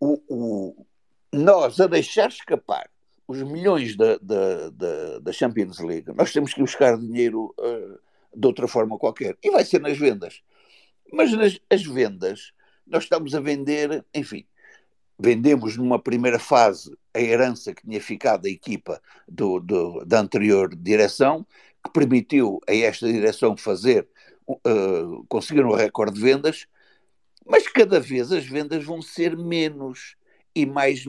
o, o, nós a deixar escapar os milhões da, da, da, da, Champions League, nós temos que buscar dinheiro uh, de outra forma qualquer. E vai ser nas vendas. Mas nas as vendas, nós estamos a vender, enfim, vendemos numa primeira fase a herança que tinha ficado da equipa do, do, da anterior direção, que permitiu a esta direção fazer, uh, conseguir um recorde de vendas, mas cada vez as vendas vão ser menos e mais,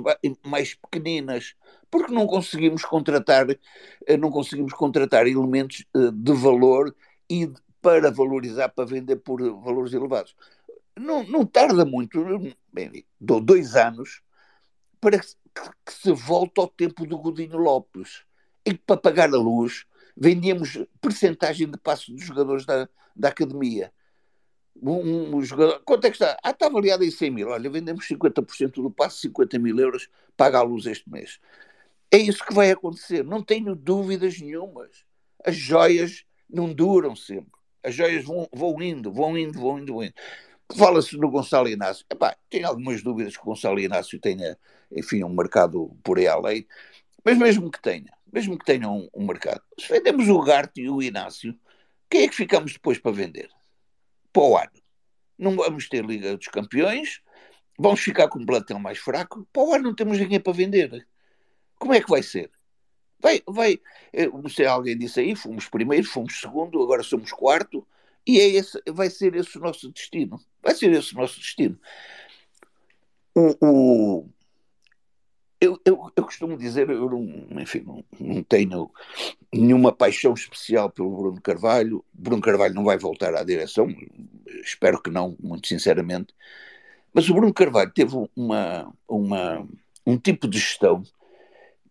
mais pequeninas, porque não conseguimos contratar, eh, não conseguimos contratar elementos uh, de valor e para valorizar, para vender por valores elevados. Não, não tarda muito, bem, dou dois anos para que, que se volte ao tempo do Godinho Lopes, e que para pagar a luz vendíamos percentagem de passos dos jogadores da, da academia. Um, um, jogador, quanto é que está? Ah, está avaliado em 100 mil. Olha, vendemos 50% do passo, 50 mil euros, paga a luz este mês. É isso que vai acontecer, não tenho dúvidas nenhumas. As joias não duram sempre. As joias vão, vão indo, vão indo, vão indo, vão indo. Fala-se no Gonçalo Inácio. Epá, tenho algumas dúvidas que o Gonçalo Inácio tenha, enfim, um mercado por aí além. Mas mesmo que tenha, mesmo que tenha um, um mercado, se vendemos o Garte e o Inácio, quem é que ficamos depois para vender? Para o ano. Não vamos ter Liga dos Campeões, vamos ficar com um plantel mais fraco. Para o ano não temos ninguém para vender. Como é que vai ser? Vai, vai, não alguém disse aí, fomos primeiro, fomos segundo, agora somos quarto, e é esse, vai ser esse o nosso destino. Vai ser esse o nosso destino. O, o eu, eu, eu, costumo dizer, eu não, enfim, não, não, tenho nenhuma paixão especial pelo Bruno Carvalho. Bruno Carvalho não vai voltar à direção, espero que não, muito sinceramente. Mas o Bruno Carvalho teve uma, uma, um tipo de gestão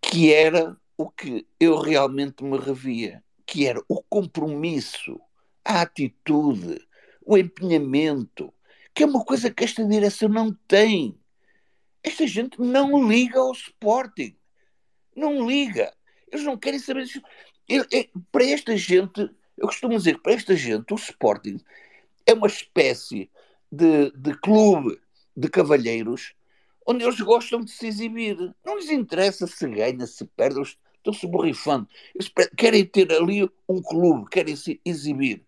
que era o que eu realmente me revia, que era o compromisso, a atitude, o empenhamento, que é uma coisa que esta direção não tem. Esta gente não liga ao Sporting. Não liga. Eles não querem saber disso. Para esta gente, eu costumo dizer que para esta gente o Sporting é uma espécie de, de clube de cavalheiros onde eles gostam de se exibir. Não lhes interessa se ganha, se perde, eles estão-se borrifando. Eles querem ter ali um clube, querem se exibir.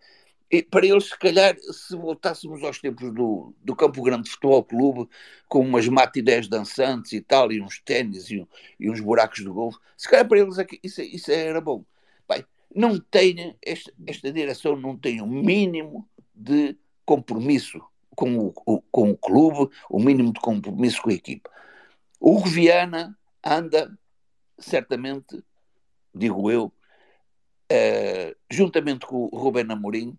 E para eles, se calhar, se voltássemos aos tempos do, do Campo Grande Futebol Clube, com umas matinés dançantes e tal, e uns ténis e, e, uns buracos de golfe, se calhar para eles isso, isso era bom. Bem, não tem, esta, esta direção não tem o um mínimo de compromisso com o, o, com o clube, o mínimo de compromisso com a equipa. O Viana anda, certamente, digo eu, uh, juntamente com o Rubén Amorim,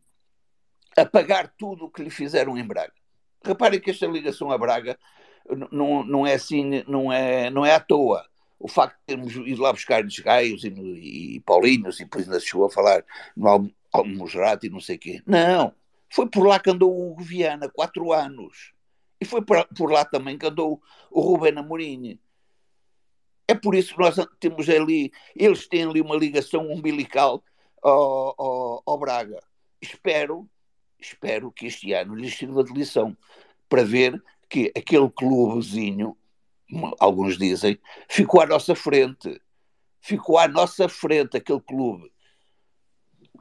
a pagar tudo o que lhe fizeram em Braga. Reparem que esta ligação a Braga não, é assim, não é, não é à toa. O facto de termos ido lá buscar desgaios e, e Paulinhos e depois ainda chegou a falar no Almozrato e não sei o quê. Não. Foi por lá que andou o Viana, quatro anos. E foi por, por lá também que andou o Rubén Amorim. É por isso que nós temos ali, eles têm ali uma ligação umbilical ao, ao, ao Braga. Espero espero que este ano lhes sirva de lição para ver que aquele clubezinho, alguns dizem, ficou à nossa frente. Ficou à nossa frente aquele clube.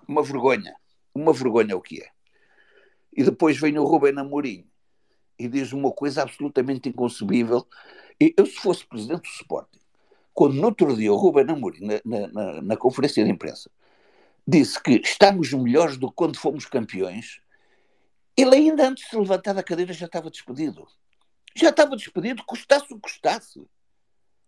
Uma vergonha. Uma vergonha o que é. E depois vem o Rubem Amorim e diz uma coisa absolutamente inconcebível. Eu, se fosse presidente do Sporting, quando no outro dia o Rubem Amorim, na, na, na conferência de imprensa, disse que estamos melhores do que quando fomos campeões, ele ainda antes de se levantar da cadeira já estava despedido. Já estava despedido, custasse o que custasse.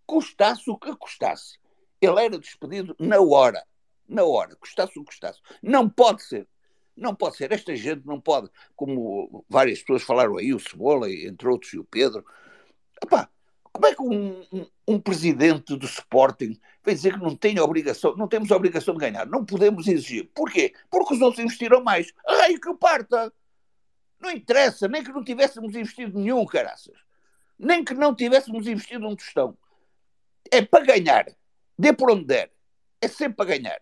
Custasse o que custasse. Ele era despedido na hora. Na hora, custasse o que custasse. Não pode ser. Não pode ser. Esta gente não pode, como várias pessoas falaram aí, o Cebola, entre outros, e o Pedro. Epá, como é que um, um, um, presidente do Sporting vai dizer que não tem obrigação, não temos obrigação de ganhar? Não podemos exigir. Porquê? Porque os outros investiram mais. Ai, que parta! Não interessa, nem que não tivéssemos investido nenhum, caraças. Nem que não tivéssemos investido um tostão. É para ganhar. Dê por onde der. É sempre para ganhar.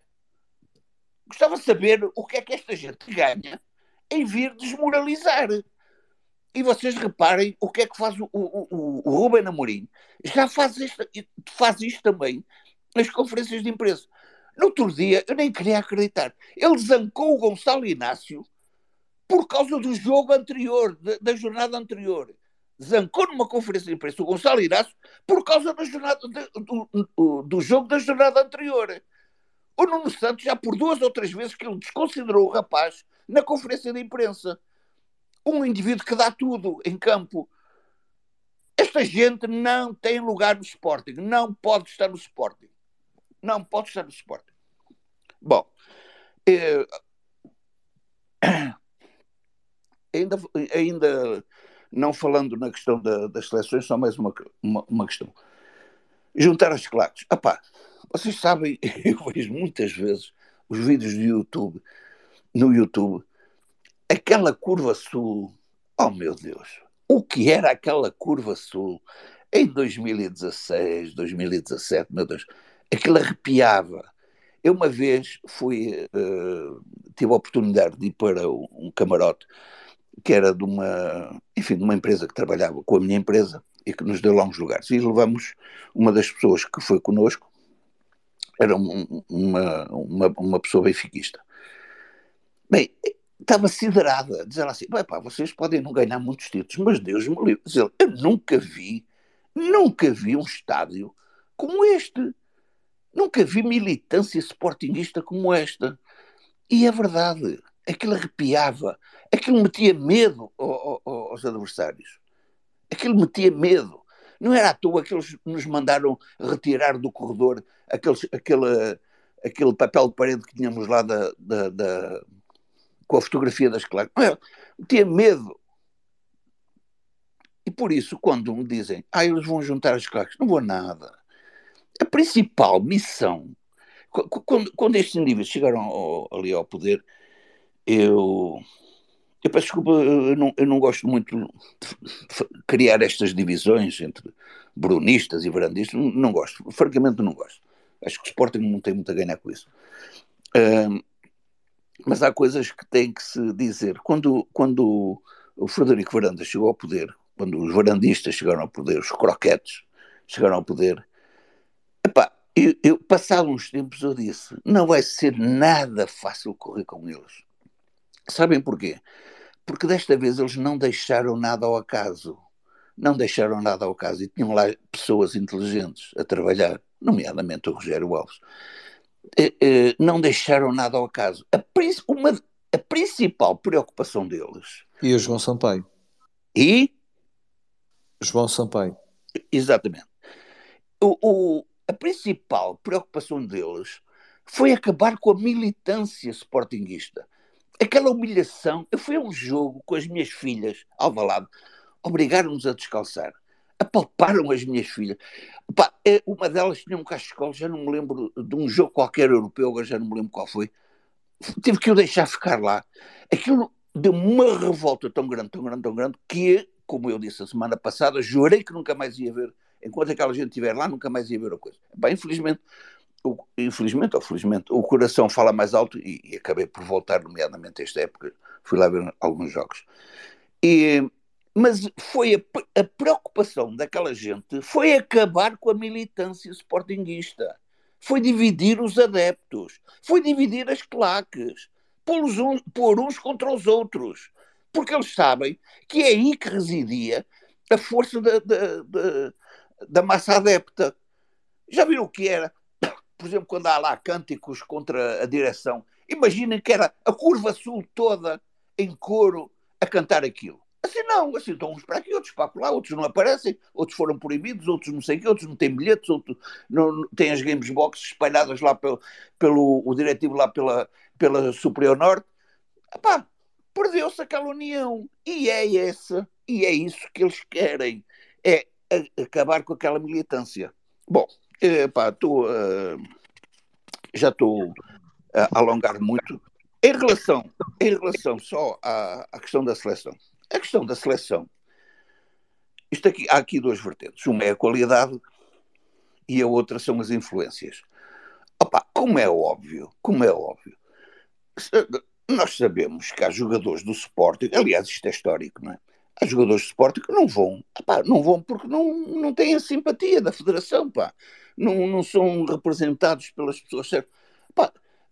Gostava de saber o que é que esta gente ganha em vir desmoralizar. E vocês reparem o que é que faz o, o, o, Ruben Amorim. Já faz isto, faz isto também nas conferências de imprensa. No outro dia, eu nem queria acreditar. Ele zancou o Gonçalo Inácio por causa do jogo anterior, da, da jornada anterior. Zancou numa conferência de imprensa o Gonçalo Inácio por causa da jornada, do, do, do jogo da jornada anterior. O Nuno Santos já por duas ou três vezes que ele desconsiderou o rapaz na conferência de imprensa. Um indivíduo que dá tudo em campo. Esta gente não tem lugar no Sporting. Não pode estar no Sporting. Não pode estar no Sporting. Bom, eh, ainda, ainda não falando na questão da, das seleções, só mais uma, uma, uma questão. Juntar as claques. Epá, vocês sabem, eu vejo muitas vezes os vídeos do YouTube, no YouTube, aquela curva sul, oh meu Deus, o que era aquela curva sul em 2016, 2017, meu Deus, aquilo arrepiava. Eu uma vez fui, uh, tive a oportunidade de ir para um camarote que era de uma, enfim, de uma empresa que trabalhava com a minha empresa e que nos deu uns lugares. E levamos uma das pessoas que foi connosco, era um, uma, uma, uma pessoa benfiquista. Bem, estava siderada, dizendo assim, pá, vocês podem não ganhar muitos títulos, mas Deus me livre. Eu nunca vi, nunca vi um estádio como este. Nunca vi militância sportinguista como esta. E é verdade, aquilo arrepiava, aquilo metia medo aos adversários. Aquilo metia medo. Não era à toa que eles nos mandaram retirar do corredor aqueles, aquele, aquele papel de parede que tínhamos lá da, da, da com a fotografia das claques. Metia medo. E por isso, quando me dizem, ah, eles vão juntar as claques, não vou nada. A principal missão, quando, quando estes indivíduos chegaram ao, ali ao poder, eu, eu peço desculpa, eu não, eu não gosto muito de criar estas divisões entre brunistas e verandistas, não, não gosto, francamente não gosto. Acho que o Sporting não tem muito a ganhar com isso. Um, mas há coisas que têm que se dizer. Quando, quando o Frederico Varanda chegou ao poder, quando os varandistas chegaram ao poder, os croquetes chegaram ao poder, epá, eu, eu, passado uns tempos eu disse, não vai ser nada fácil correr com eles. Sabem porquê? Porque desta vez eles não deixaram nada ao acaso. Não deixaram nada ao acaso e tinham lá pessoas inteligentes a trabalhar, nomeadamente o Rogério Alves. Eh, eh, não deixaram nada ao acaso. A, uma, a principal preocupação deles. E o João Sampaio. E? João Sampaio. Exatamente. O, o, a principal preocupação deles foi acabar com a militância sportinguista. Aquela humilhação. Eu fui a um jogo com as minhas filhas, ao lado, obrigaram-nos a descalçar apalparam as minhas filhas. Pá, é, uma delas tinha um cachecol, já não me lembro de um jogo qualquer europeu, já não me lembro qual foi. Tive que o deixar ficar lá. Aquilo deu uma revolta tão grande, tão grande, tão grande, que, como eu disse a semana passada, jurei que nunca mais ia ver. Enquanto aquela gente estiver lá, nunca mais ia ver a coisa. Bem, infelizmente, o, infelizmente ou felizmente, o coração fala mais alto e, e acabei por voltar, nomeadamente esta época, fui lá ver alguns jogos. E, mas foi a, a, preocupação daquela gente foi acabar com a militância sportinguista, foi dividir os adeptos, foi dividir as claques, pôr, uns, pôr uns contra os outros, porque eles sabem que é aí que residia a força da, da, da, da massa adepta. Já viram o que era? Por exemplo, quando há lá cânticos contra a direção, imaginem que era a curva sul toda em coro a cantar aquilo. Assim não, assim estão uns para aqui, outros para lá, outros não aparecem, outros foram proibidos, outros não sei o quê, outros não têm bilhetes, outros não, têm as games boxes espalhadas lá pelo, pelo o diretivo lá pela, pela Superior Norte. Epá, perdeu-se aquela união. E é essa, e é isso que eles querem, é acabar com aquela militância. Bom, epá, tô, uh, já estou a alongar muito. Em relação, em relação só à, à questão da seleção, a questão da seleção. Isto aqui, há aqui duas vertentes. Uma é a qualidade e a outra são as influências. Opa, como é óbvio, como é óbvio, nós sabemos que há jogadores do Sporting, aliás, isto é histórico, não é? Há jogadores do Sporting que não vão, não vão porque não, não têm a simpatia da federação, pá. Não, não são representados pelas pessoas certas.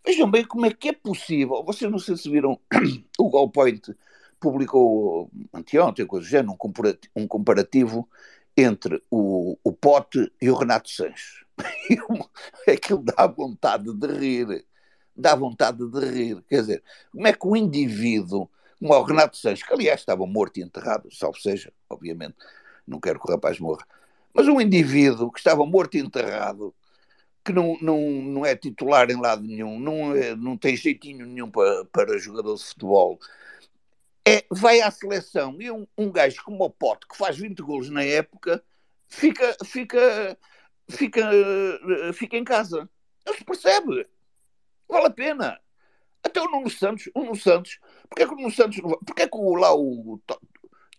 Vejam bem como é que é possível. Vocês não sei se viram o Goal Point publicou anteontem, coisa do género, um comparativo, um entre o, o Pote e o Renato Sanches. Aquilo dá vontade de rir. Dá vontade de rir. Quer dizer, como é que o indivíduo, como é o Renato Sanches, que aliás estava morto e enterrado, salvo seja, obviamente, não quero que o rapaz morra, mas um indivíduo que estava morto e enterrado, que não, não, não é titular em lado nenhum, não, é, não tem jeitinho nenhum para, para jogador de futebol, é, vai à seleção e um, um gajo como o Pote, que faz 20 golos na época, fica, fica, fica, fica em casa. Não se percebe. Vale a pena. Até o Nuno Santos, o Nuno Santos, porque é que o Nuno Santos, porque é que o, lá o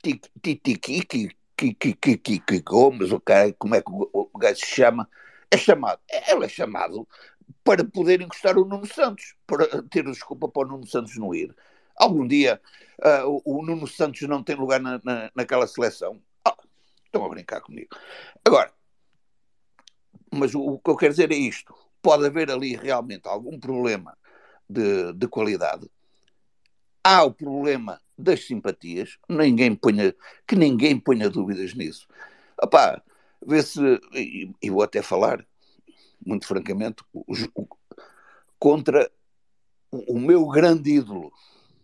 Titiquiki, que Gomes, o cara, como é que o gajo se chama, é chamado, ele é chamado para poder encostar o Nuno Santos, para ter desculpa para o Nuno Santos não ir. Algum dia uh, o, o, Nuno Santos não tem lugar na, na, naquela seleção. Oh, estão a brincar comigo. Agora, mas o, o, que eu quero dizer é isto: pode haver ali realmente algum problema de, de qualidade. Há o problema das simpatias, ninguém ponha, que ninguém ponha dúvidas nisso. Opá, vê se, e, e vou até falar, muito francamente, o, o, contra o, o meu grande ídolo,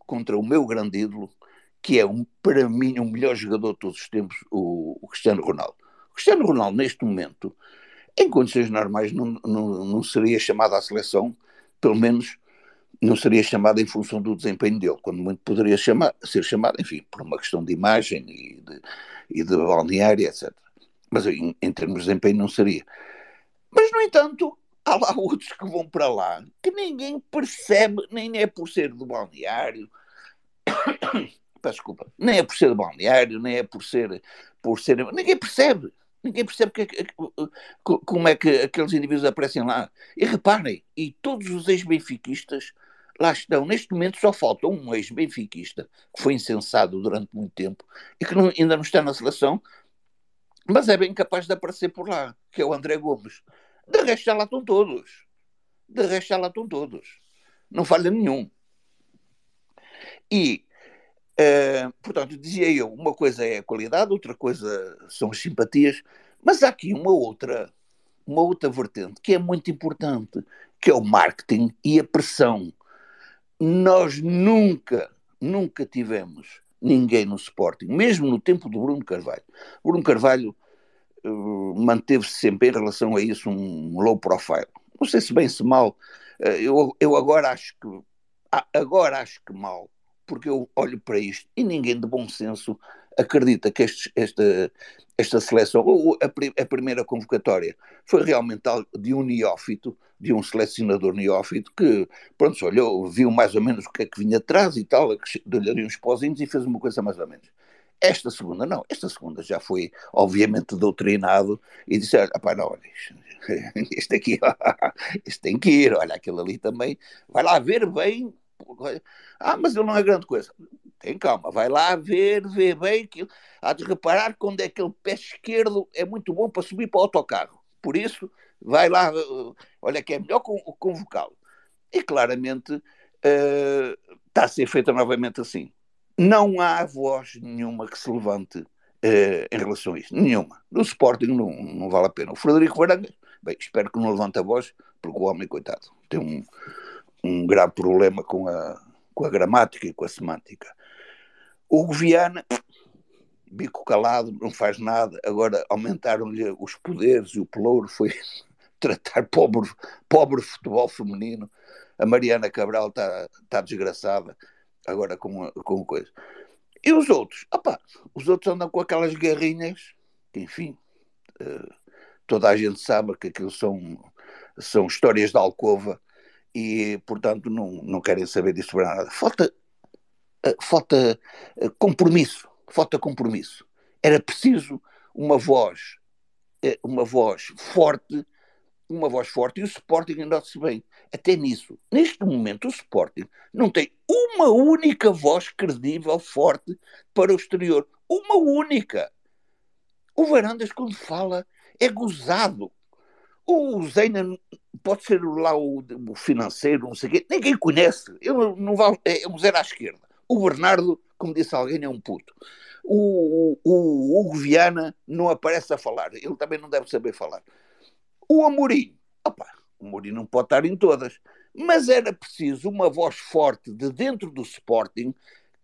contra o meu grande ídolo, que é um, para mim o melhor jogador de todos os tempos, o, o, Cristiano Ronaldo. O Cristiano Ronaldo, neste momento, em condições normais, não, não, não seria chamado à seleção, pelo menos não seria chamado em função do desempenho dele, quando muito poderia chamar, ser chamado, enfim, por uma questão de imagem e de, e de balneário, etc. Mas em, em termos de desempenho não seria. Mas, no entanto, há lá outros que vão para lá que ninguém percebe, nem é por ser do balneário, desculpa, nem é por ser do balneário, nem é por ser, por ser, ninguém percebe. Ninguém percebe que, que, como é que aqueles indivíduos aparecem lá. E reparem, e todos os ex-benfiquistas lá estão. Neste momento só falta um ex-benfiquista que foi incensado durante muito tempo e que não, ainda não está na seleção, mas é bem capaz de aparecer por lá, que é o André Gomes. De resto já lá estão todos. De resto já lá estão todos. Não falha nenhum. E, uh, portanto, dizia eu, uma coisa é a qualidade, outra coisa são as simpatias, mas há aqui uma outra, uma outra vertente que é muito importante, que é o marketing e a pressão nós nunca, nunca tivemos ninguém no Sporting, mesmo no tempo do Bruno Carvalho. Bruno Carvalho manteve-se sempre em relação a isso um low profile. Não sei se bem se mal, uh, eu, eu agora acho que agora acho que mal, porque eu olho para isto e ninguém de bom senso acredita que este, esta, esta seleção, ou a, a, primeira convocatória, foi realmente de um neófito, de um selecionador neófito, que, pronto, olhou, viu mais ou menos o que é que vinha atrás e tal, deu-lhe uns pozinhos e fez uma coisa mais ou menos. Esta segunda não, esta segunda já foi obviamente doutrinado e disse, olha, pá, não, este aqui, este tem que ir, olha, aquele ali também, vai lá ver bem, ah, mas ele não é grande coisa tem calma, vai lá ver, ver bem, que há de reparar quando é que aquele pé esquerdo é muito bom para subir para o autocarro. Por isso, vai lá, uh, olha que é melhor convocá-lo. E claramente uh, está a ser feita novamente assim. Não há voz nenhuma que se levante uh, em relação a isso. Nenhuma. No Sporting não, não vale a pena. O Frederico Varangas, bem, espero que não levante a voz, porque o homem, coitado, tem um, um grave problema com a, com a gramática e com a semântica. O Viana, bico calado, não faz nada. Agora aumentaram-lhe os poderes e o pelouro foi tratar pobre, pobre futebol feminino. A Mariana Cabral está tá desgraçada agora com, com coisa. E os outros? Opa, os outros andam com aquelas guerrinhas, que, enfim, uh, toda a gente sabe que aquilo são, são histórias de alcova e, portanto, não, não querem saber disso para nada. Falta eh, falta eh, compromisso, falta compromisso. Era preciso uma voz, uma voz forte, uma voz forte, e o Sporting andou-se bem. Até nisso. Neste momento, o Sporting não tem uma única voz credível, forte, para o exterior. Uma única. O Varandas, quando fala, é gozado. O Zeina pode ser lá o, o financeiro, não sei o quê, ninguém conhece. Ele não vale, é um zero à esquerda. O Bernardo, como disse alguém, é um puto. O, o, o Hugo Viana não aparece a falar, ele também não deve saber falar. O Amorim, opa, o Amorim não pode estar em todas, mas era preciso uma voz forte de dentro do Sporting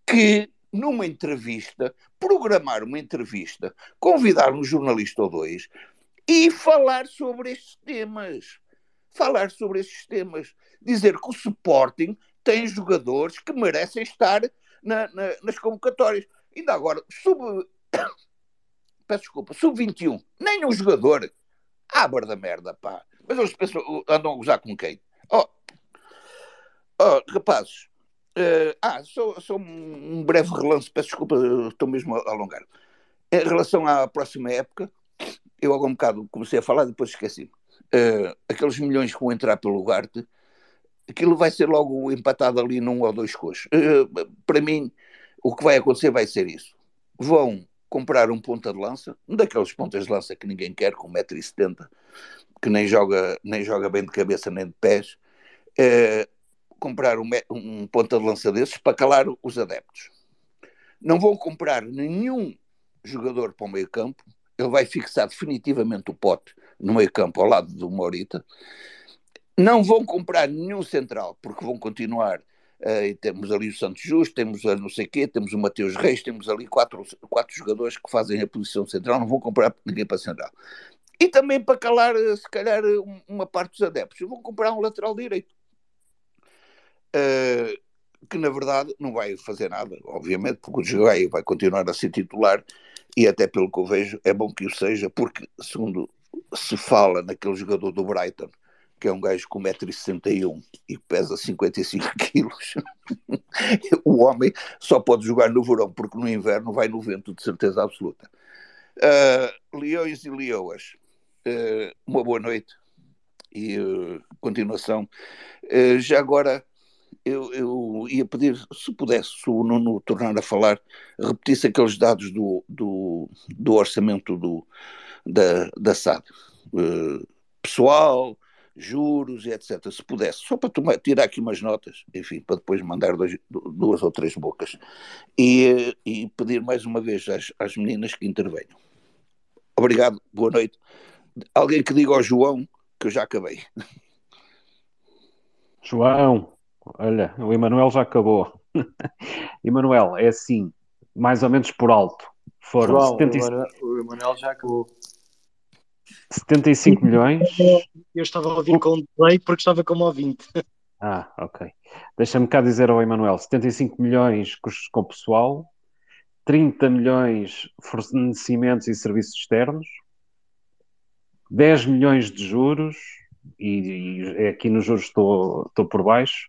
que, numa entrevista, programar uma entrevista, convidar um jornalista ou dois e falar sobre estes temas. Falar sobre estes temas. Dizer que o Sporting tem jogadores que merecem estar na, na, nas convocatórias. Ainda agora, sub. Peço desculpa, sub-21, nem um jogador. Ábar da merda, pá. Mas eles pensam, andam a gozar com quem? Oh, Oh, rapazes, uh, ah, só, só um breve relance, peço desculpa, estou mesmo a alongar. Em relação à próxima época, eu algum bocado comecei a falar, depois esqueci. Uh, aqueles milhões que vão entrar pelo Garte, aquilo vai ser logo empatado ali num ou dois coxos. Uh, para mim, o que vai acontecer vai ser isso. Vão comprar um ponta de lança, um daqueles pontas de lança que ninguém quer, com 1,70m, que nem joga, nem joga bem de cabeça nem de pés, uh, comprar um, um ponta de lança desses para calar os adeptos. Não vão comprar nenhum jogador para o meio campo, ele vai fixar definitivamente o pote no meio campo ao lado do Morita. Não vão comprar nenhum central, porque vão continuar. Uh, temos ali o Santos Justo, temos a não sei quê, temos o Mateus Reis, temos ali quatro, quatro jogadores que fazem a posição central, não vão comprar ninguém para central. E também para calar, eh, se calhar, uma parte dos adeptos, vão comprar um lateral direito. Uh, que na verdade não vai fazer nada, obviamente, porque o Jogaio vai continuar a ser titular e até pelo que eu vejo é bom que o seja, porque segundo se fala naquele jogador do Brighton, que é um gajo com 1,61m e pesa 55 quilos, o homem só pode jogar no verão, porque no inverno vai no vento, de certeza absoluta. Uh, leões e leoas, uh, uma boa noite e uh, continuação. Já agora eu, eu, ia pedir, se pudesse, se o Nuno tornar a falar, repetisse aqueles dados do, do, do orçamento do, da, da SAD. Pessoal, juros e etc. Se pudesse, só para tomar, tirar aqui umas notas, enfim, para depois mandar dois, duas ou três bocas. E, e pedir mais uma vez às, às meninas que intervenham. Obrigado, boa noite. Alguém que diga ao João que eu já acabei. João, Olha, o Emanuel já acabou. Emanuel, é assim, mais ou menos por alto. Foram João, 75... o Emanuel já acabou. 75 milhões. Eu estava a ouvir com delay porque estava como ouvinte. Ah, ok. Deixa-me cá dizer ao Emanuel: 75 milhões custos com pessoal, 30 milhões fornecimentos e serviços externos, 10 milhões de juros, e, e aqui nos juros estou, estou por baixo,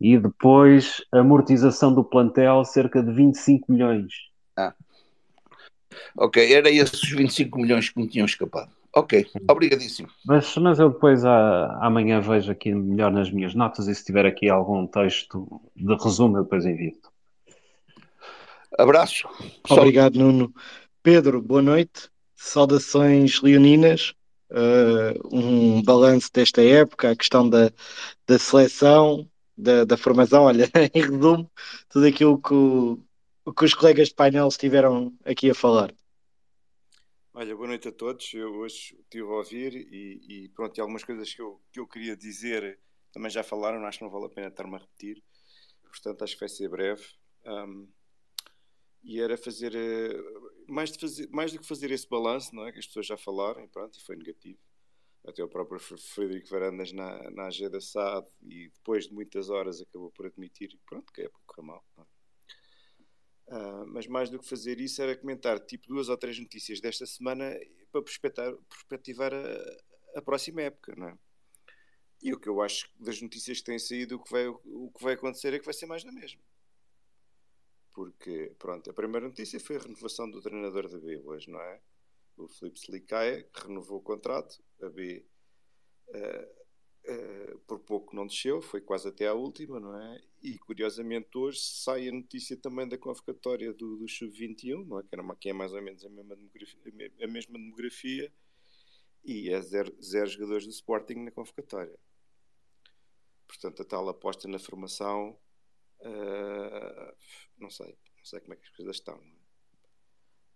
e depois amortização do plantel cerca de 25 milhões. Ah. Ok, era esses 25 milhões que me tinham escapado. Ok, obrigadíssimo. Mas, mas eu depois a, amanhã vejo aqui melhor nas minhas notas e se tiver aqui algum texto de resumo eu depois envio. Abraço. Obrigado, Nuno. Pedro, boa noite. Saudações leoninas. Uh, um balanço desta época, a questão da, da seleção, da, da formação. Olha, em resumo, tudo aquilo que, o, que os colegas de painel estiveram aqui a falar. Olha, boa noite a todos. Eu hoje estive a ouvir e, e pronto, e algumas coisas que eu, que eu queria dizer também já falaram, acho que não vale a pena estar-me a repetir. Portanto, acho que vai ser breve. Um, e era fazer, eh, mais, fazer, mais do que fazer esse balanço, não é? Que as pessoas já falaram, e pronto, e foi negativo até o próprio Frederico Varandas na, na AG da SAD e depois de muitas horas acabou por admitir pronto, que é porque correu mal. Uh, mas mais do que fazer isso era comentar tipo duas ou três notícias desta semana para perspectivar a, a próxima época, não é? E o que eu acho das notícias que têm saído, o que vai, o que vai acontecer é que vai ser mais da mesma. Porque, pronto, a primeira notícia foi a renovação do treinador da Bíblias, não é? o Felipe Slicaia, renovou o contrato, a B uh, uh, por pouco não desceu, foi quase até à última, não é? E curiosamente hoje sai a notícia também da convocatória do, do Sub-21, não é? Que, era uma, que é mais ou menos a mesma demografia, a mesma demografia e é zero, zero jogadores do Sporting na convocatória. Portanto, a tal aposta na formação, uh, não sei, não sei como é que as coisas estão.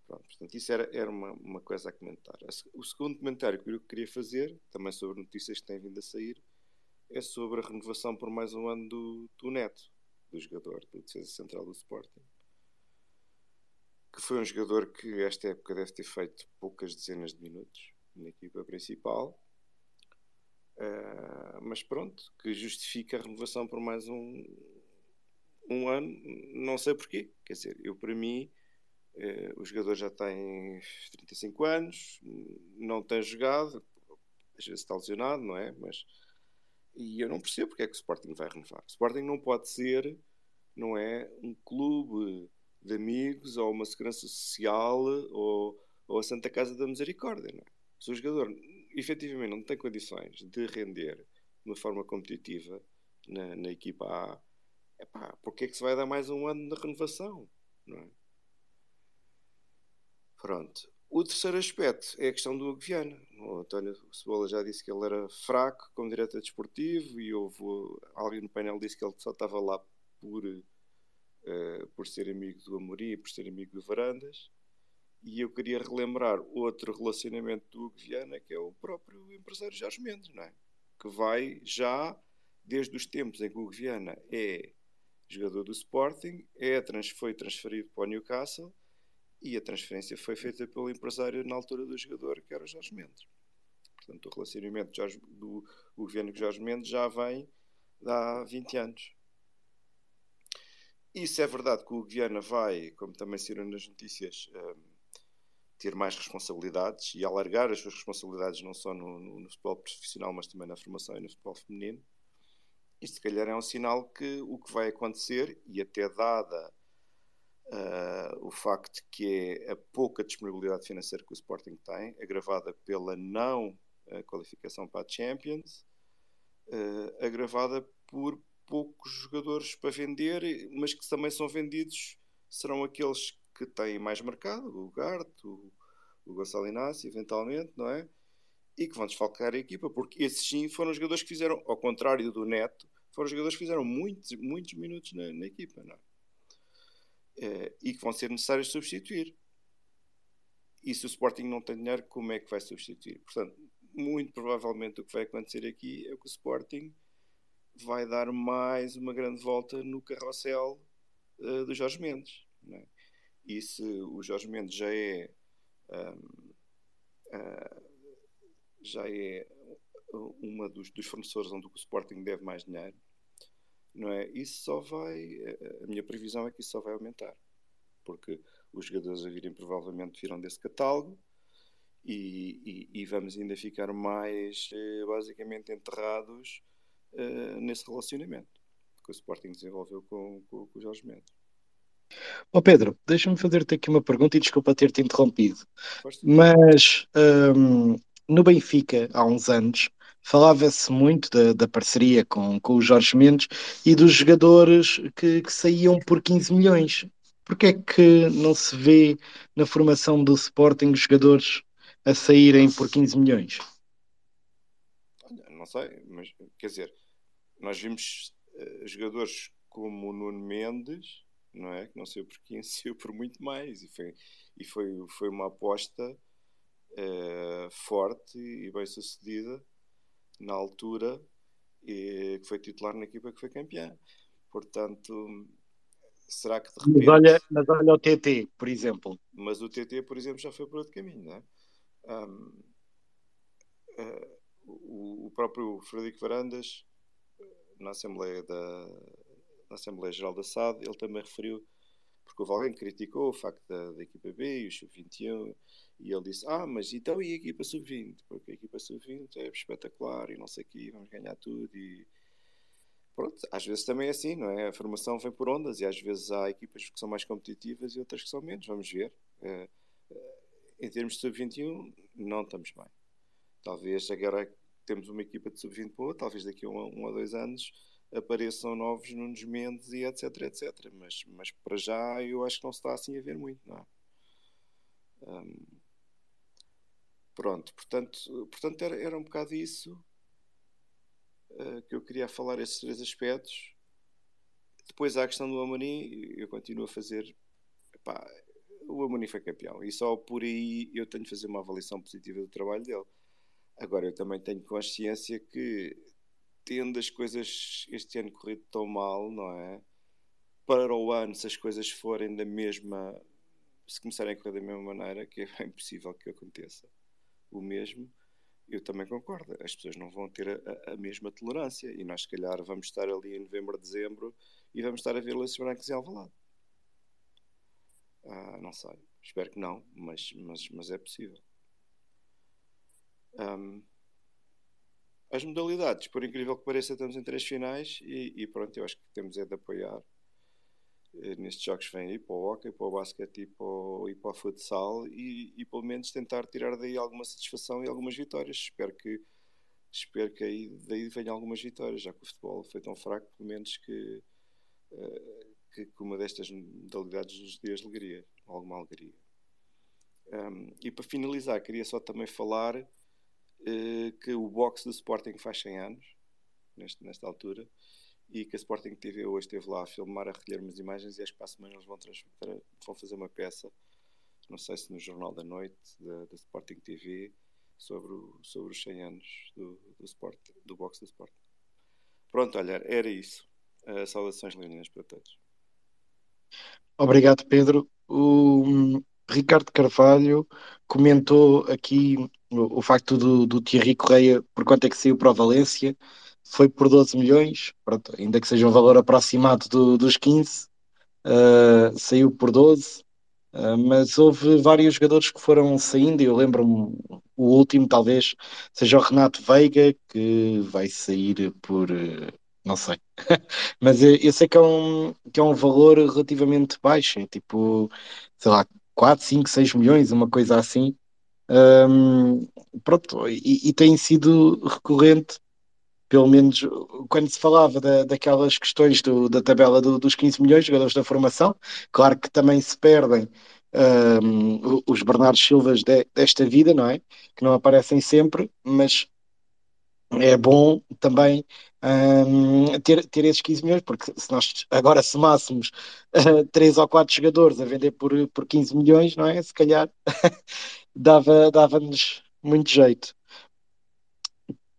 Pronto, portanto, isso era, era uma, uma coisa a comentar. O segundo comentário que eu queria fazer, também sobre notícias que têm vindo a sair, é sobre a renovação por mais um ano do, do Neto, do jogador do defesa central do Sporting. Que foi um jogador que esta época deve ter feito poucas dezenas de minutos na equipa principal. Uh, mas pronto, que justifica a renovação por mais um, um ano, não sei porquê. Quer dizer, eu para mim o jogador já tem 35 anos, não tem jogado, às vezes está lesionado, não é? Mas E eu não percebo porque é que o Sporting vai renovar. O Sporting não pode ser, não é, um clube de amigos ou uma segurança social ou, ou a Santa Casa da Misericórdia. Não é? Se o jogador efetivamente não tem condições de render de uma forma competitiva na, na equipa A, epá, porque é que se vai dar mais um ano de renovação? Não é? Pronto. O terceiro aspecto é a questão do Viana. O António Cebola já disse que ele era fraco como diretor desportivo e houve alguém no painel disse que ele só estava lá por, uh, por ser amigo do Amorim por ser amigo do Varandas. E eu queria relembrar outro relacionamento do Hugo Viana, que é o próprio empresário Jorge Mendes, não é? que vai já desde os tempos em que o Hugo Viana é jogador do Sporting, é, foi transferido para o Newcastle e a transferência foi feita pelo empresário na altura do jogador, que era o Jorge Mendes. Portanto, o relacionamento Jorge, do governo com Jorge Mendes já vem há 20 anos. Isso é verdade que o Guiana vai, como também saíram nas notícias, um, ter mais responsabilidades e alargar as suas responsabilidades não só no, no, no futebol profissional, mas também na formação e no futebol feminino. Isto, se calhar, é um sinal que o que vai acontecer, e até dada Uh, o facto que é a pouca disponibilidade financeira que o Sporting tem, agravada pela não uh, qualificação para a Champions, uh, agravada por poucos jogadores para vender, mas que também são vendidos, serão aqueles que têm mais mercado, o Gart, o, o Gonçalo Inácio, eventualmente, não é? E que vão desfalcar a equipa, porque esses sim foram os jogadores que fizeram, ao contrário do Neto, foram os jogadores que fizeram muitos, muitos minutos na, na equipa, não é? Uh, e que vão ser necessários substituir. E se o Sporting não tem dinheiro, como é que vai substituir? Portanto, muito provavelmente o que vai acontecer aqui é que o Sporting vai dar mais uma grande volta no carrossel uh, do Jorge Mendes. É? E se o Jorge Mendes já é um, uh, já é uma dos, dos fornecedores onde o Sporting deve mais dinheiro, não é? Isso só vai, a minha previsão é que isso só vai aumentar, porque os jogadores a virem provavelmente viram desse catálogo e, e, e vamos ainda ficar mais eh, basicamente enterrados uh, nesse relacionamento que o Sporting desenvolveu com, com, com o Jorge Mendes. Oh Pedro, deixa-me fazer-te aqui uma pergunta e desculpa ter-te interrompido. Mas um, no Benfica, há uns anos, falava-se muito da, da, parceria com, com o Jorge Mendes e dos jogadores que, que saíam por 15 milhões. Porquê é que não se vê na formação do Sporting jogadores a saírem por 15 milhões? Não sei, mas quer dizer, nós vimos uh, jogadores como o Nuno Mendes, não é? Que não saiu por 15, saiu por muito mais e foi, e foi, foi uma aposta uh, forte e bem sucedida na altura, e, que foi titular na equipa que foi campeã. Portanto, será que de repente. Mas olha, mas olha o TT, por exemplo. Mas o TT, por exemplo, já foi por outro caminho, não é? Um, uh, eh, o, o, próprio Frederico Varandas, na Assembleia, da, na Assembleia Geral da SAD, ele também referiu, porque houve alguém que criticou o facto da, da equipa B e o Sub-21 e ele disse: Ah, mas então e a equipa sub-20? Porque a equipa sub-20 é espetacular e não sei o quê, vamos ganhar tudo. E pronto, às vezes também é assim, não é? A formação vem por ondas e às vezes há equipas que são mais competitivas e outras que são menos. Vamos ver. É, em termos de sub-21, não estamos bem. Talvez agora temos uma equipa de sub-20 boa, talvez daqui a um, um a dois anos apareçam novos Nunes Mendes e etc, etc. Mas, mas para já eu acho que não se está assim a ver muito, não é? Um, Pronto, portanto, portanto era, era um bocado isso uh, que eu queria falar, esses três aspectos. Depois há a questão do Amorim, eu continuo a fazer. Epá, o Amorim foi campeão e só por aí eu tenho de fazer uma avaliação positiva do trabalho dele. Agora, eu também tenho consciência que, tendo as coisas este ano corrido tão mal, não é? Para o ano, se as coisas forem da mesma. Se começarem a correr da mesma maneira, que é bem possível que aconteça o mesmo, eu também concordo. As pessoas não vão ter a, a, mesma tolerância e nós, se calhar, vamos estar ali em novembro, dezembro e vamos estar a ver laços brancos em Alvalade. Ah, não sei. Espero que não, mas, mas, mas é possível. Um, as modalidades, por incrível que pareça, estamos em três finais e, e pronto, eu acho que temos é de apoiar eh, nestes jogos vêm aí para o hockey, para o basquete e para o, e para o futsal e, e pelo menos tentar tirar daí alguma satisfação e algumas vitórias. Espero que espero que aí daí venham algumas vitórias, já que o futebol foi tão fraco, pelo menos que, uh, que, que, uma destas modalidades nos dê alegria, alguma alegria. Um, e para finalizar, queria só também falar que o box do Sporting faz 100 anos, neste, nesta altura, e que a Sporting TV hoje esteve lá a filmar, a recolher umas imagens e acho que para a semana eles vão, vão fazer uma peça, não sei se no Jornal da Noite, da, da Sporting TV, sobre, o, sobre os 100 anos do, do, sport, do boxe do Sporting. Pronto, olha, era isso. Uh, saudações leoninas para todos. Obrigado, Pedro. O Ricardo Carvalho comentou aqui o, facto do, do Thierry Correia, por quanto é que saiu para o Valência, foi por 12 milhões, pronto, ainda que seja um valor aproximado do, dos 15, uh, saiu por 12, uh, ah, mas houve vários jogadores que foram saindo, eu lembro-me, o último talvez seja o Renato Veiga, que vai sair por, uh, não sei, mas eu sei que é, um, que é um valor relativamente baixo, é tipo, sei lá, 4, 5, 6 milhões, uma coisa assim. Um, pronto, e, e tem sido recorrente pelo menos quando se falava da, daquelas questões do, da tabela do, dos 15 milhões de jogadores da formação, claro que também se perdem um, os Bernardos Silvas de, desta vida, não é? Que não aparecem sempre, mas é bom também um, ter, ter esses 15 milhões, porque se nós agora somássemos uh, 3 ou 4 jogadores a vender por, por 15 milhões, não é? Se calhar dava-nos dava muito jeito.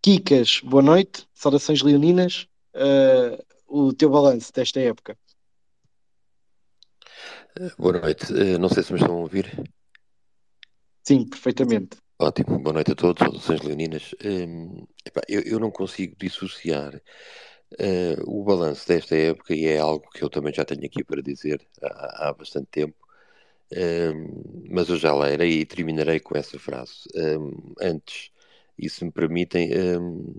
Kikas, boa noite, saudações leoninas. Uh, o teu balanço desta época. Boa noite, uh, não sei se me estão a ouvir. Sim, perfeitamente. Ótimo, boa noite a todos, saudações leoninas. Um, epá, eu, eu, não consigo dissociar uh, o balanço desta época e é algo que eu também já tenho aqui para dizer há, há bastante tempo. Um, mas eu já lerei e terminarei com essa frase. Um, antes e se me permitem um,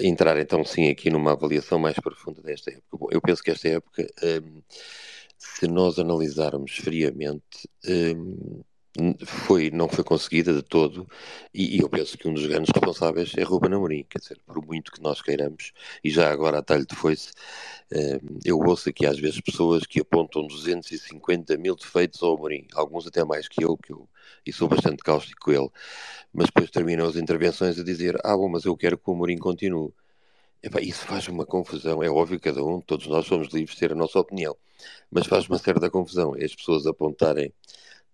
entrar então sim aqui numa avaliação mais profunda desta época. Bom, eu penso que esta época, um, se nós analisarmos friamente, um, foi, não foi conseguida de todo, e, e, eu penso que um dos grandes responsáveis é Ruben Amorim, quer dizer, por muito que nós queiramos, e já agora a talho de foice, eu ouço aqui às vezes pessoas que apontam 250 mil defeitos ao Amorim, alguns até mais que eu, que eu e sou bastante cáustico com ele, mas depois terminam as intervenções a dizer, ah bom, mas eu quero que o Amorim continue. Isso faz uma confusão, é óbvio que cada um, todos nós somos livres de ter a nossa opinião, mas faz uma certa confusão é as pessoas apontarem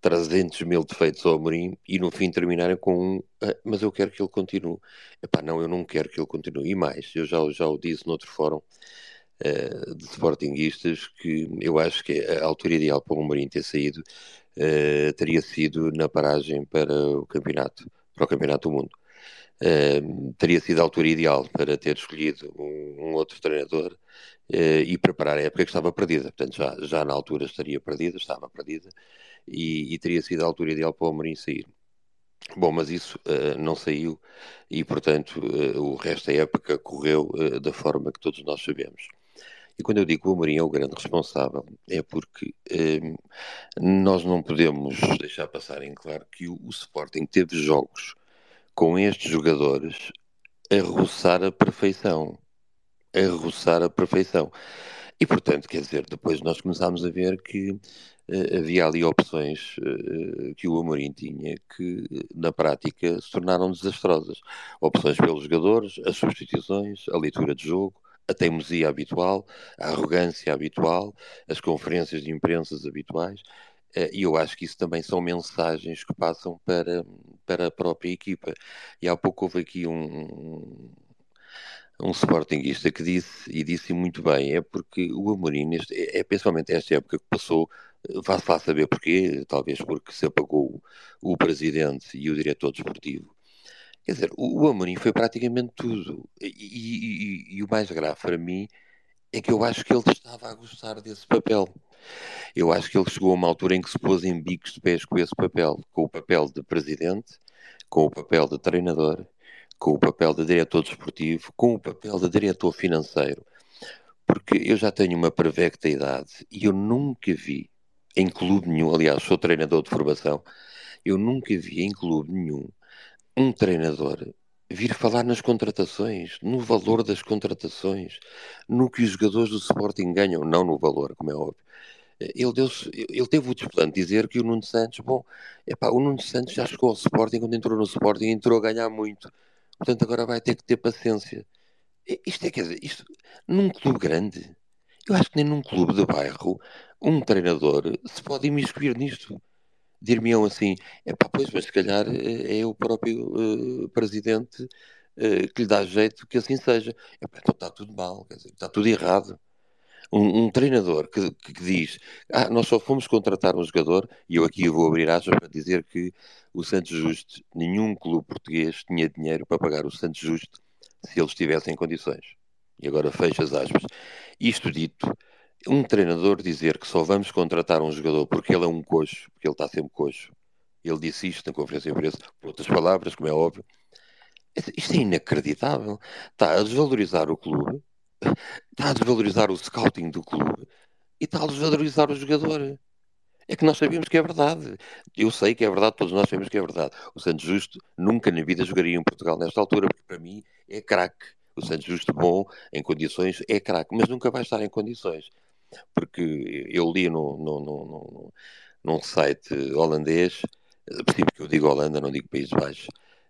300 mil defeitos ao Amorim e no fim terminarem com um, ah, mas eu quero que ele continue. Epá, não, eu não quero que ele continue. E mais, eu já, já o disse noutro fórum uh, de Sportinguistas que eu acho que a altura ideal para o Amorim ter saído uh, teria sido na paragem para o campeonato, para o campeonato do mundo. Uh, teria sido a altura ideal para ter escolhido um, um outro treinador e preparar a época que estava perdida. Portanto, já, já na altura estaria perdida, estava perdida e, e teria sido a altura ideal para o Amorim sair. Bom, mas isso uh, não saiu e, portanto, uh, o resto da época correu uh, da forma que todos nós sabemos. E quando eu digo que o Amorim é o grande responsável, é porque nós não podemos deixar passar em claro que o, o Sporting teve jogos com estes jogadores a roçar a perfeição. A roçar a perfeição. E, portanto, quer dizer, depois nós começámos a ver que havia ali opções uh, que o Amorim tinha que, na prática, se tornaram desastrosas. Opções pelos jogadores, as substituições, a leitura de jogo, a teimosia habitual, a arrogância habitual, as conferências de imprensas habituais. E eu acho que isso também são mensagens que passam para, para a própria equipa. E há pouco houve aqui um, um Sportingista que disse, e disse muito bem, é porque o Amorim, é, é principalmente esta época que passou, vá-se lá saber porquê, talvez porque se apagou o, o presidente e o diretor desportivo. Quer dizer, o, o Amorim foi praticamente tudo. E, e, e, e o mais grave para mim é que eu acho que ele estava a gostar desse papel. Eu acho que ele chegou a uma altura em que se pôs em bicos de pés com esse papel, com o papel de presidente, com o papel de treinador com o papel de diretor desportivo, com o papel de diretor financeiro, porque eu já tenho uma prevecta idade e eu nunca vi em clube nenhum, aliás, sou treinador de formação, eu nunca vi em clube nenhum um treinador vir falar nas contratações, no valor das contratações, no que os jogadores do Sporting ganham, não no valor, como é óbvio. Ele, deu ele teve o desplante de dizer que o Nuno Santos, bom, epá, o Nuno Santos já chegou ao Sporting, quando entrou no Sporting, entrou a ganhar muito. Portanto, agora vai ter que ter paciência. Isto é, quer dizer, isto, num clube grande, eu acho que nem num clube de bairro, um treinador se pode imiscuir nisto. Dir-me-ão assim, é pá, pois, mas se calhar eh, é o próprio uh, presidente uh, que lhe dá jeito que assim seja. Epá, então está tudo mal, quer dizer, está tudo errado. Um, um treinador que, que, diz, ah, nós só fomos contratar um jogador, e eu aqui vou abrir aspas para dizer que o Santos Justo, nenhum clube português tinha dinheiro para pagar o Santos Justo se eles tivessem condições. E agora fecha as aspas. Isto dito, um treinador dizer que só vamos contratar um jogador porque ele é um coxo, porque ele está sempre coxo, ele disse isto na conferência de imprensa, por outras palavras, como é óbvio, isto é inacreditável. Está a desvalorizar o clube, está a desvalorizar o scouting do clube e está a desvalorizar o jogador. É que nós sabemos que é verdade. Eu sei que é verdade, todos nós sabemos que é verdade. O Santos Justo nunca na vida jogaria em Portugal nesta altura, porque para mim é craque. O Santos Justo bom, em condições, é craque, mas nunca vai estar em condições porque eu li no, no, no, num site holandês, possível que eu digo Holanda, não digo Países Baixos,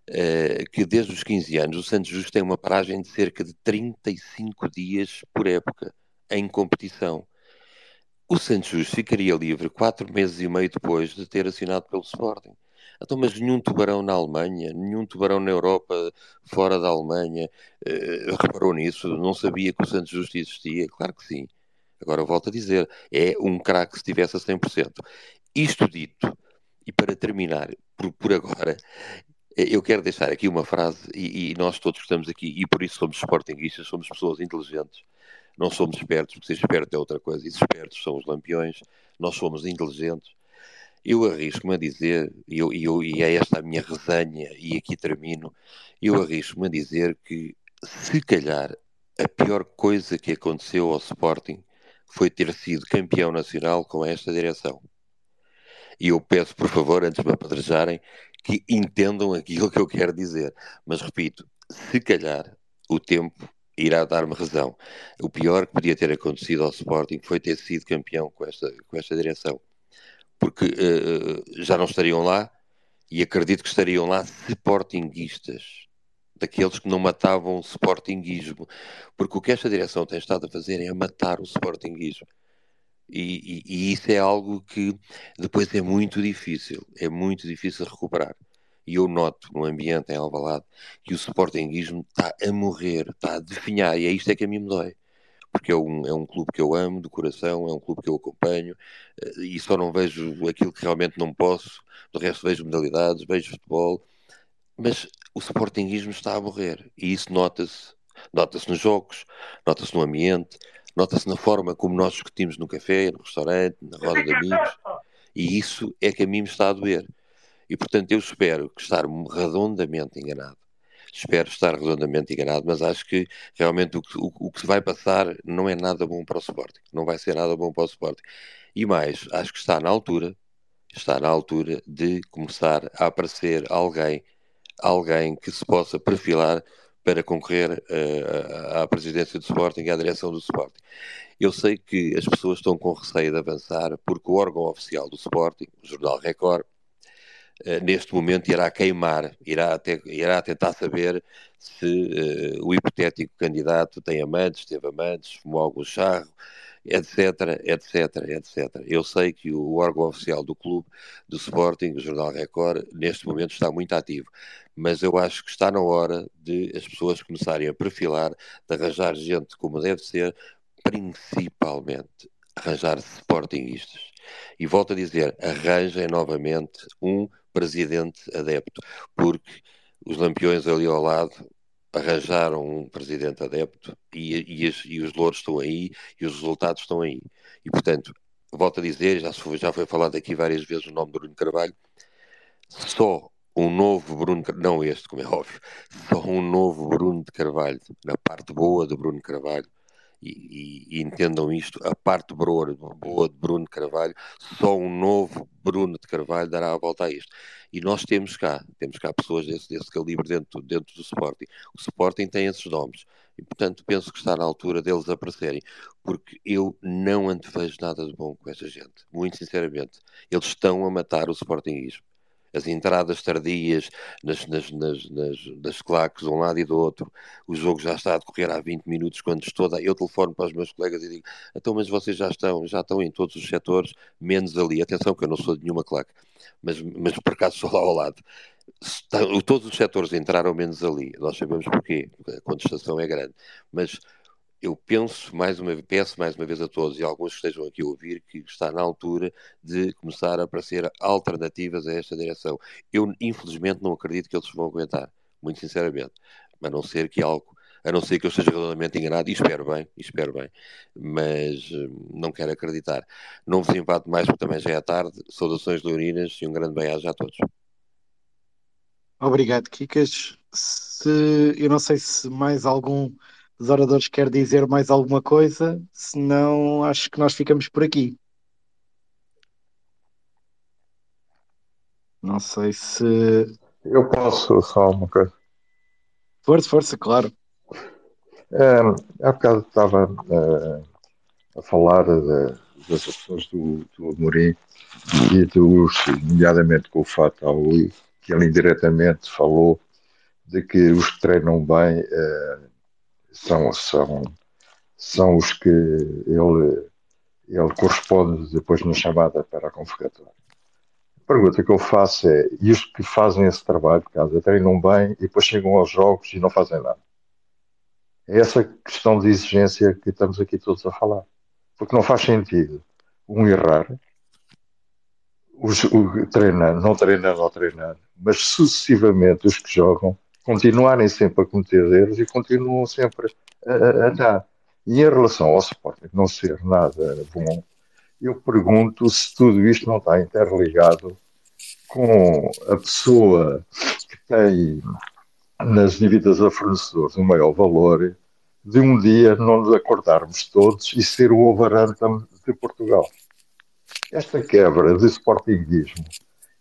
uh, que desde os 15 anos o Santos Justo tem uma paragem de cerca de 35 dias por época em competição. O Santos Justo ficaria livre quatro meses e meio depois de ter assinado pelo Sporting. Então, mas nenhum tubarão na Alemanha, nenhum tubarão na Europa, fora da Alemanha, uh, reparou nisso? Não sabia que o Santos Justo existia? Claro que sim. Agora volto a dizer, é um craque se estivesse a 100%. Isto dito, e para terminar, por, por agora, eu quero deixar aqui uma frase, e, e, nós todos que estamos aqui, e por isso somos sportinguistas, somos pessoas inteligentes, não somos espertos, porque ser esperto é outra coisa, e espertos são os lampiões, nós somos inteligentes. Eu arrisco-me a dizer, e, eu, eu, e é esta a minha resenha, e aqui termino, eu arrisco-me a dizer que, se calhar, a pior coisa que aconteceu ao Sporting foi ter sido campeão nacional com esta direção. E eu peço, por favor, antes de me apedrejarem, que entendam aquilo que eu quero dizer. Mas repito, se calhar o tempo irá dar-me razão. O pior que podia ter acontecido ao Sporting foi ter sido campeão com esta, com esta direção. Porque uh, já não estariam lá e acredito que estariam lá sportinguistas daqueles que não matavam o sportinguismo, porque o que esta direção tem estado a fazer é matar o sportinguismo. E, e, e, isso é algo que depois é muito difícil, é muito difícil recuperar. E eu noto no ambiente em Alvalade que o sportinguismo está a morrer, está a definhar, e é isto é que a mim me dói. Porque é um, é um clube que eu amo, do coração, é um clube que eu acompanho, eh, e só não vejo aquilo que realmente não posso, do resto vejo modalidades, vejo futebol, mas o sportinguismo está a morrer e isso nota-se. Nota-se nos jogos, nota-se no ambiente, nota-se na forma como nós discutimos no café, no restaurante, na roda de amigos. E isso é que a mim me está a doer. E portanto eu espero que estar redondamente enganado. Espero estar redondamente enganado, mas acho que realmente o que, o, o que se vai passar não é nada bom para o Sporting. Não vai ser nada bom para o Sporting. E mais, acho que está na altura, está na altura de começar a aparecer alguém alguém que se possa perfilar para concorrer uh, à presidência do Sporting e à direção do Sporting. Eu sei que as pessoas estão com receio de avançar porque o órgão oficial do Sporting, o Jornal Record, uh, neste momento irá queimar, irá, irá tentar saber se uh, o hipotético candidato tem amantes, teve amantes, fumou algum charro, etc, etc, etc. Eu sei que o órgão oficial do clube, do Sporting, o Jornal Record, neste momento está muito ativo, mas eu acho que está na hora de as pessoas começarem a perfilar, de arranjar gente como deve ser, principalmente arranjar Sportingistas. E volto a dizer, arranjem novamente um presidente adepto, porque os lampiões ali ao lado arranjaram um presidente adepto e, e, e, os louros estão aí e os resultados estão aí. E, portanto, volto a dizer, já foi, já foi falado aqui várias vezes o nome do Bruno Carvalho, só um novo Bruno, não este, como é óbvio, só um novo Bruno de Carvalho, na parte boa do Bruno Carvalho, e, e, entendam isto, a parte boa, boa de Bruno de Carvalho, só um novo Bruno de Carvalho dará a volta a isto. E nós temos cá, temos cá pessoas desse, desse calibre dentro, dentro do Sporting. O Sporting tem esses nomes. E, portanto, penso que está na altura deles aparecerem, porque eu não antevejo nada de bom com essa gente, muito sinceramente. Eles estão a matar o Sportingismo as entradas tardias nas, nas, nas, nas, nas claques de um lado e do outro, o jogo já está a decorrer há 20 minutos, quando estou a... eu telefono para os meus colegas e digo, então mas vocês já estão, já estão em todos os setores, menos ali, atenção que eu não sou de nenhuma claque, mas, mas por acaso sou lá ao lado. Está, todos os setores entraram menos ali, nós sabemos porquê, a contestação é grande, mas eu penso mais uma peço mais uma vez a todos e alguns que estejam aqui a ouvir que está na altura de começar a aparecer alternativas a esta direção. Eu infelizmente não acredito que eles vão aguentar, muito sinceramente, a não ser que algo, a não ser que eu esteja redondamente enganado e espero bem, espero bem, mas hum, não quero acreditar. Não vos empate mais porque também já é tarde. Saudações leoninas e um grande bem-aja a todos. Obrigado, Kikas. Se, eu não sei se mais algum dos oradores quer dizer mais alguma coisa, senão acho que nós ficamos por aqui. Não sei se. Eu posso só uma coisa. Força, força, claro. É, há bocado estava é, a falar de, das pessoas do, do Amorim e dos, nomeadamente com o Fato Aui, que ele indiretamente falou de que os que treinam bem é, são, são, são os que ele, ele corresponde depois na chamada para a convocatória. A pergunta que eu faço é: e os que fazem esse trabalho de casa treinam bem e depois chegam aos jogos e não fazem nada? É essa questão de exigência que estamos aqui todos a falar. Porque não faz sentido um errar, os, o treinar, não treinar, não treinar, mas sucessivamente os que jogam continuarem sempre a cometer erros e continuam sempre a, a dar. E em relação ao Sporting não ser nada bom, eu pergunto se tudo isto não está interligado com a pessoa que tem nas dívidas a fornecedores um maior valor de um dia não nos acordarmos todos e ser o Overhampton de Portugal. Esta quebra de sportinguismo,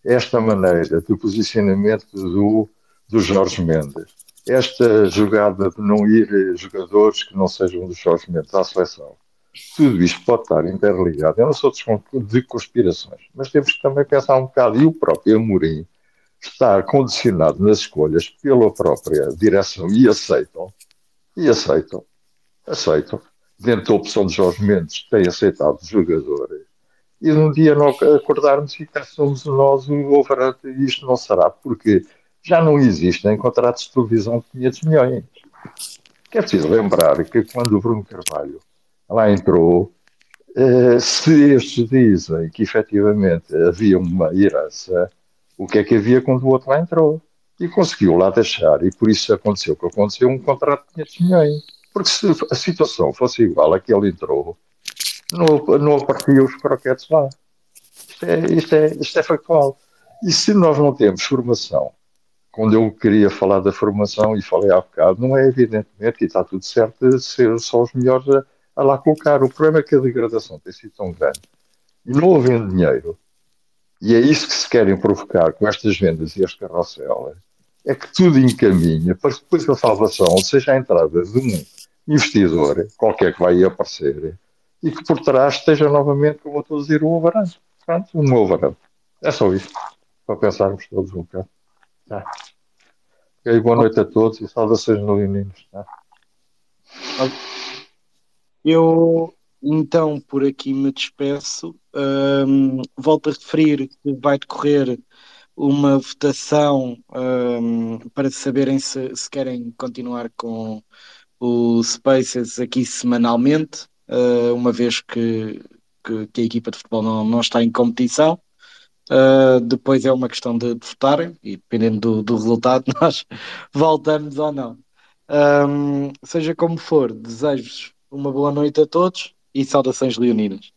esta maneira de posicionamento do do Jorge Mendes. Esta jogada de não ir jogadores que não sejam do Jorge Mendes à seleção, tudo isto pode estar interligado. Eu não sou de conspirações, mas temos que também pensar um bocado. E o próprio Amorim está condicionado nas escolhas pela própria direção e aceitam, e aceitam, aceitam, dentro da opção de Jorge Mendes, tem aceitado jogadores, e um dia acordarmos e cá somos nós o overante e isto não será, porque já não existem contratos de televisão de 500 milhões. É preciso lembrar que quando o Bruno Carvalho lá entrou, eh, se estes dizem que efetivamente havia uma herança, o que é que havia quando o outro lá entrou? E conseguiu lá deixar, e por isso aconteceu o que aconteceu, um contrato de 500 milhões. Porque se a situação fosse igual a que ele entrou, não, não apareciam os croquetes lá. Isto é, isto, é, isto é factual. E se nós não temos formação quando eu queria falar da formação e falei há bocado, não é evidentemente que está tudo certo ser só os melhores a, a, lá colocar. O problema é que a degradação tem sido tão grande e não havendo dinheiro, e é isso que se querem provocar com estas vendas e este carrossel, é que tudo encaminha para que depois a salvação seja a entrada de um investidor, qualquer que vai aparecer, e que por trás esteja novamente, como eu estou a dizer, o overante. Pronto, um overante. É só isso, para pensarmos todos um bocado. Tá. E aí, boa noite a todos e saudações leoninos. Tá? Eu então por aqui me despeço. Um, volto a referir que vai decorrer uma votação um, para saberem se, se, querem continuar com o Spaces aqui semanalmente, uh, uma vez que, que, que, a equipa de futebol não, não está em competição. Uh, depois é uma questão de, de votarem e dependendo do, do, resultado nós voltamos ou não. Um, seja como for, desejo-vos uma boa noite a todos e saudações leoninas.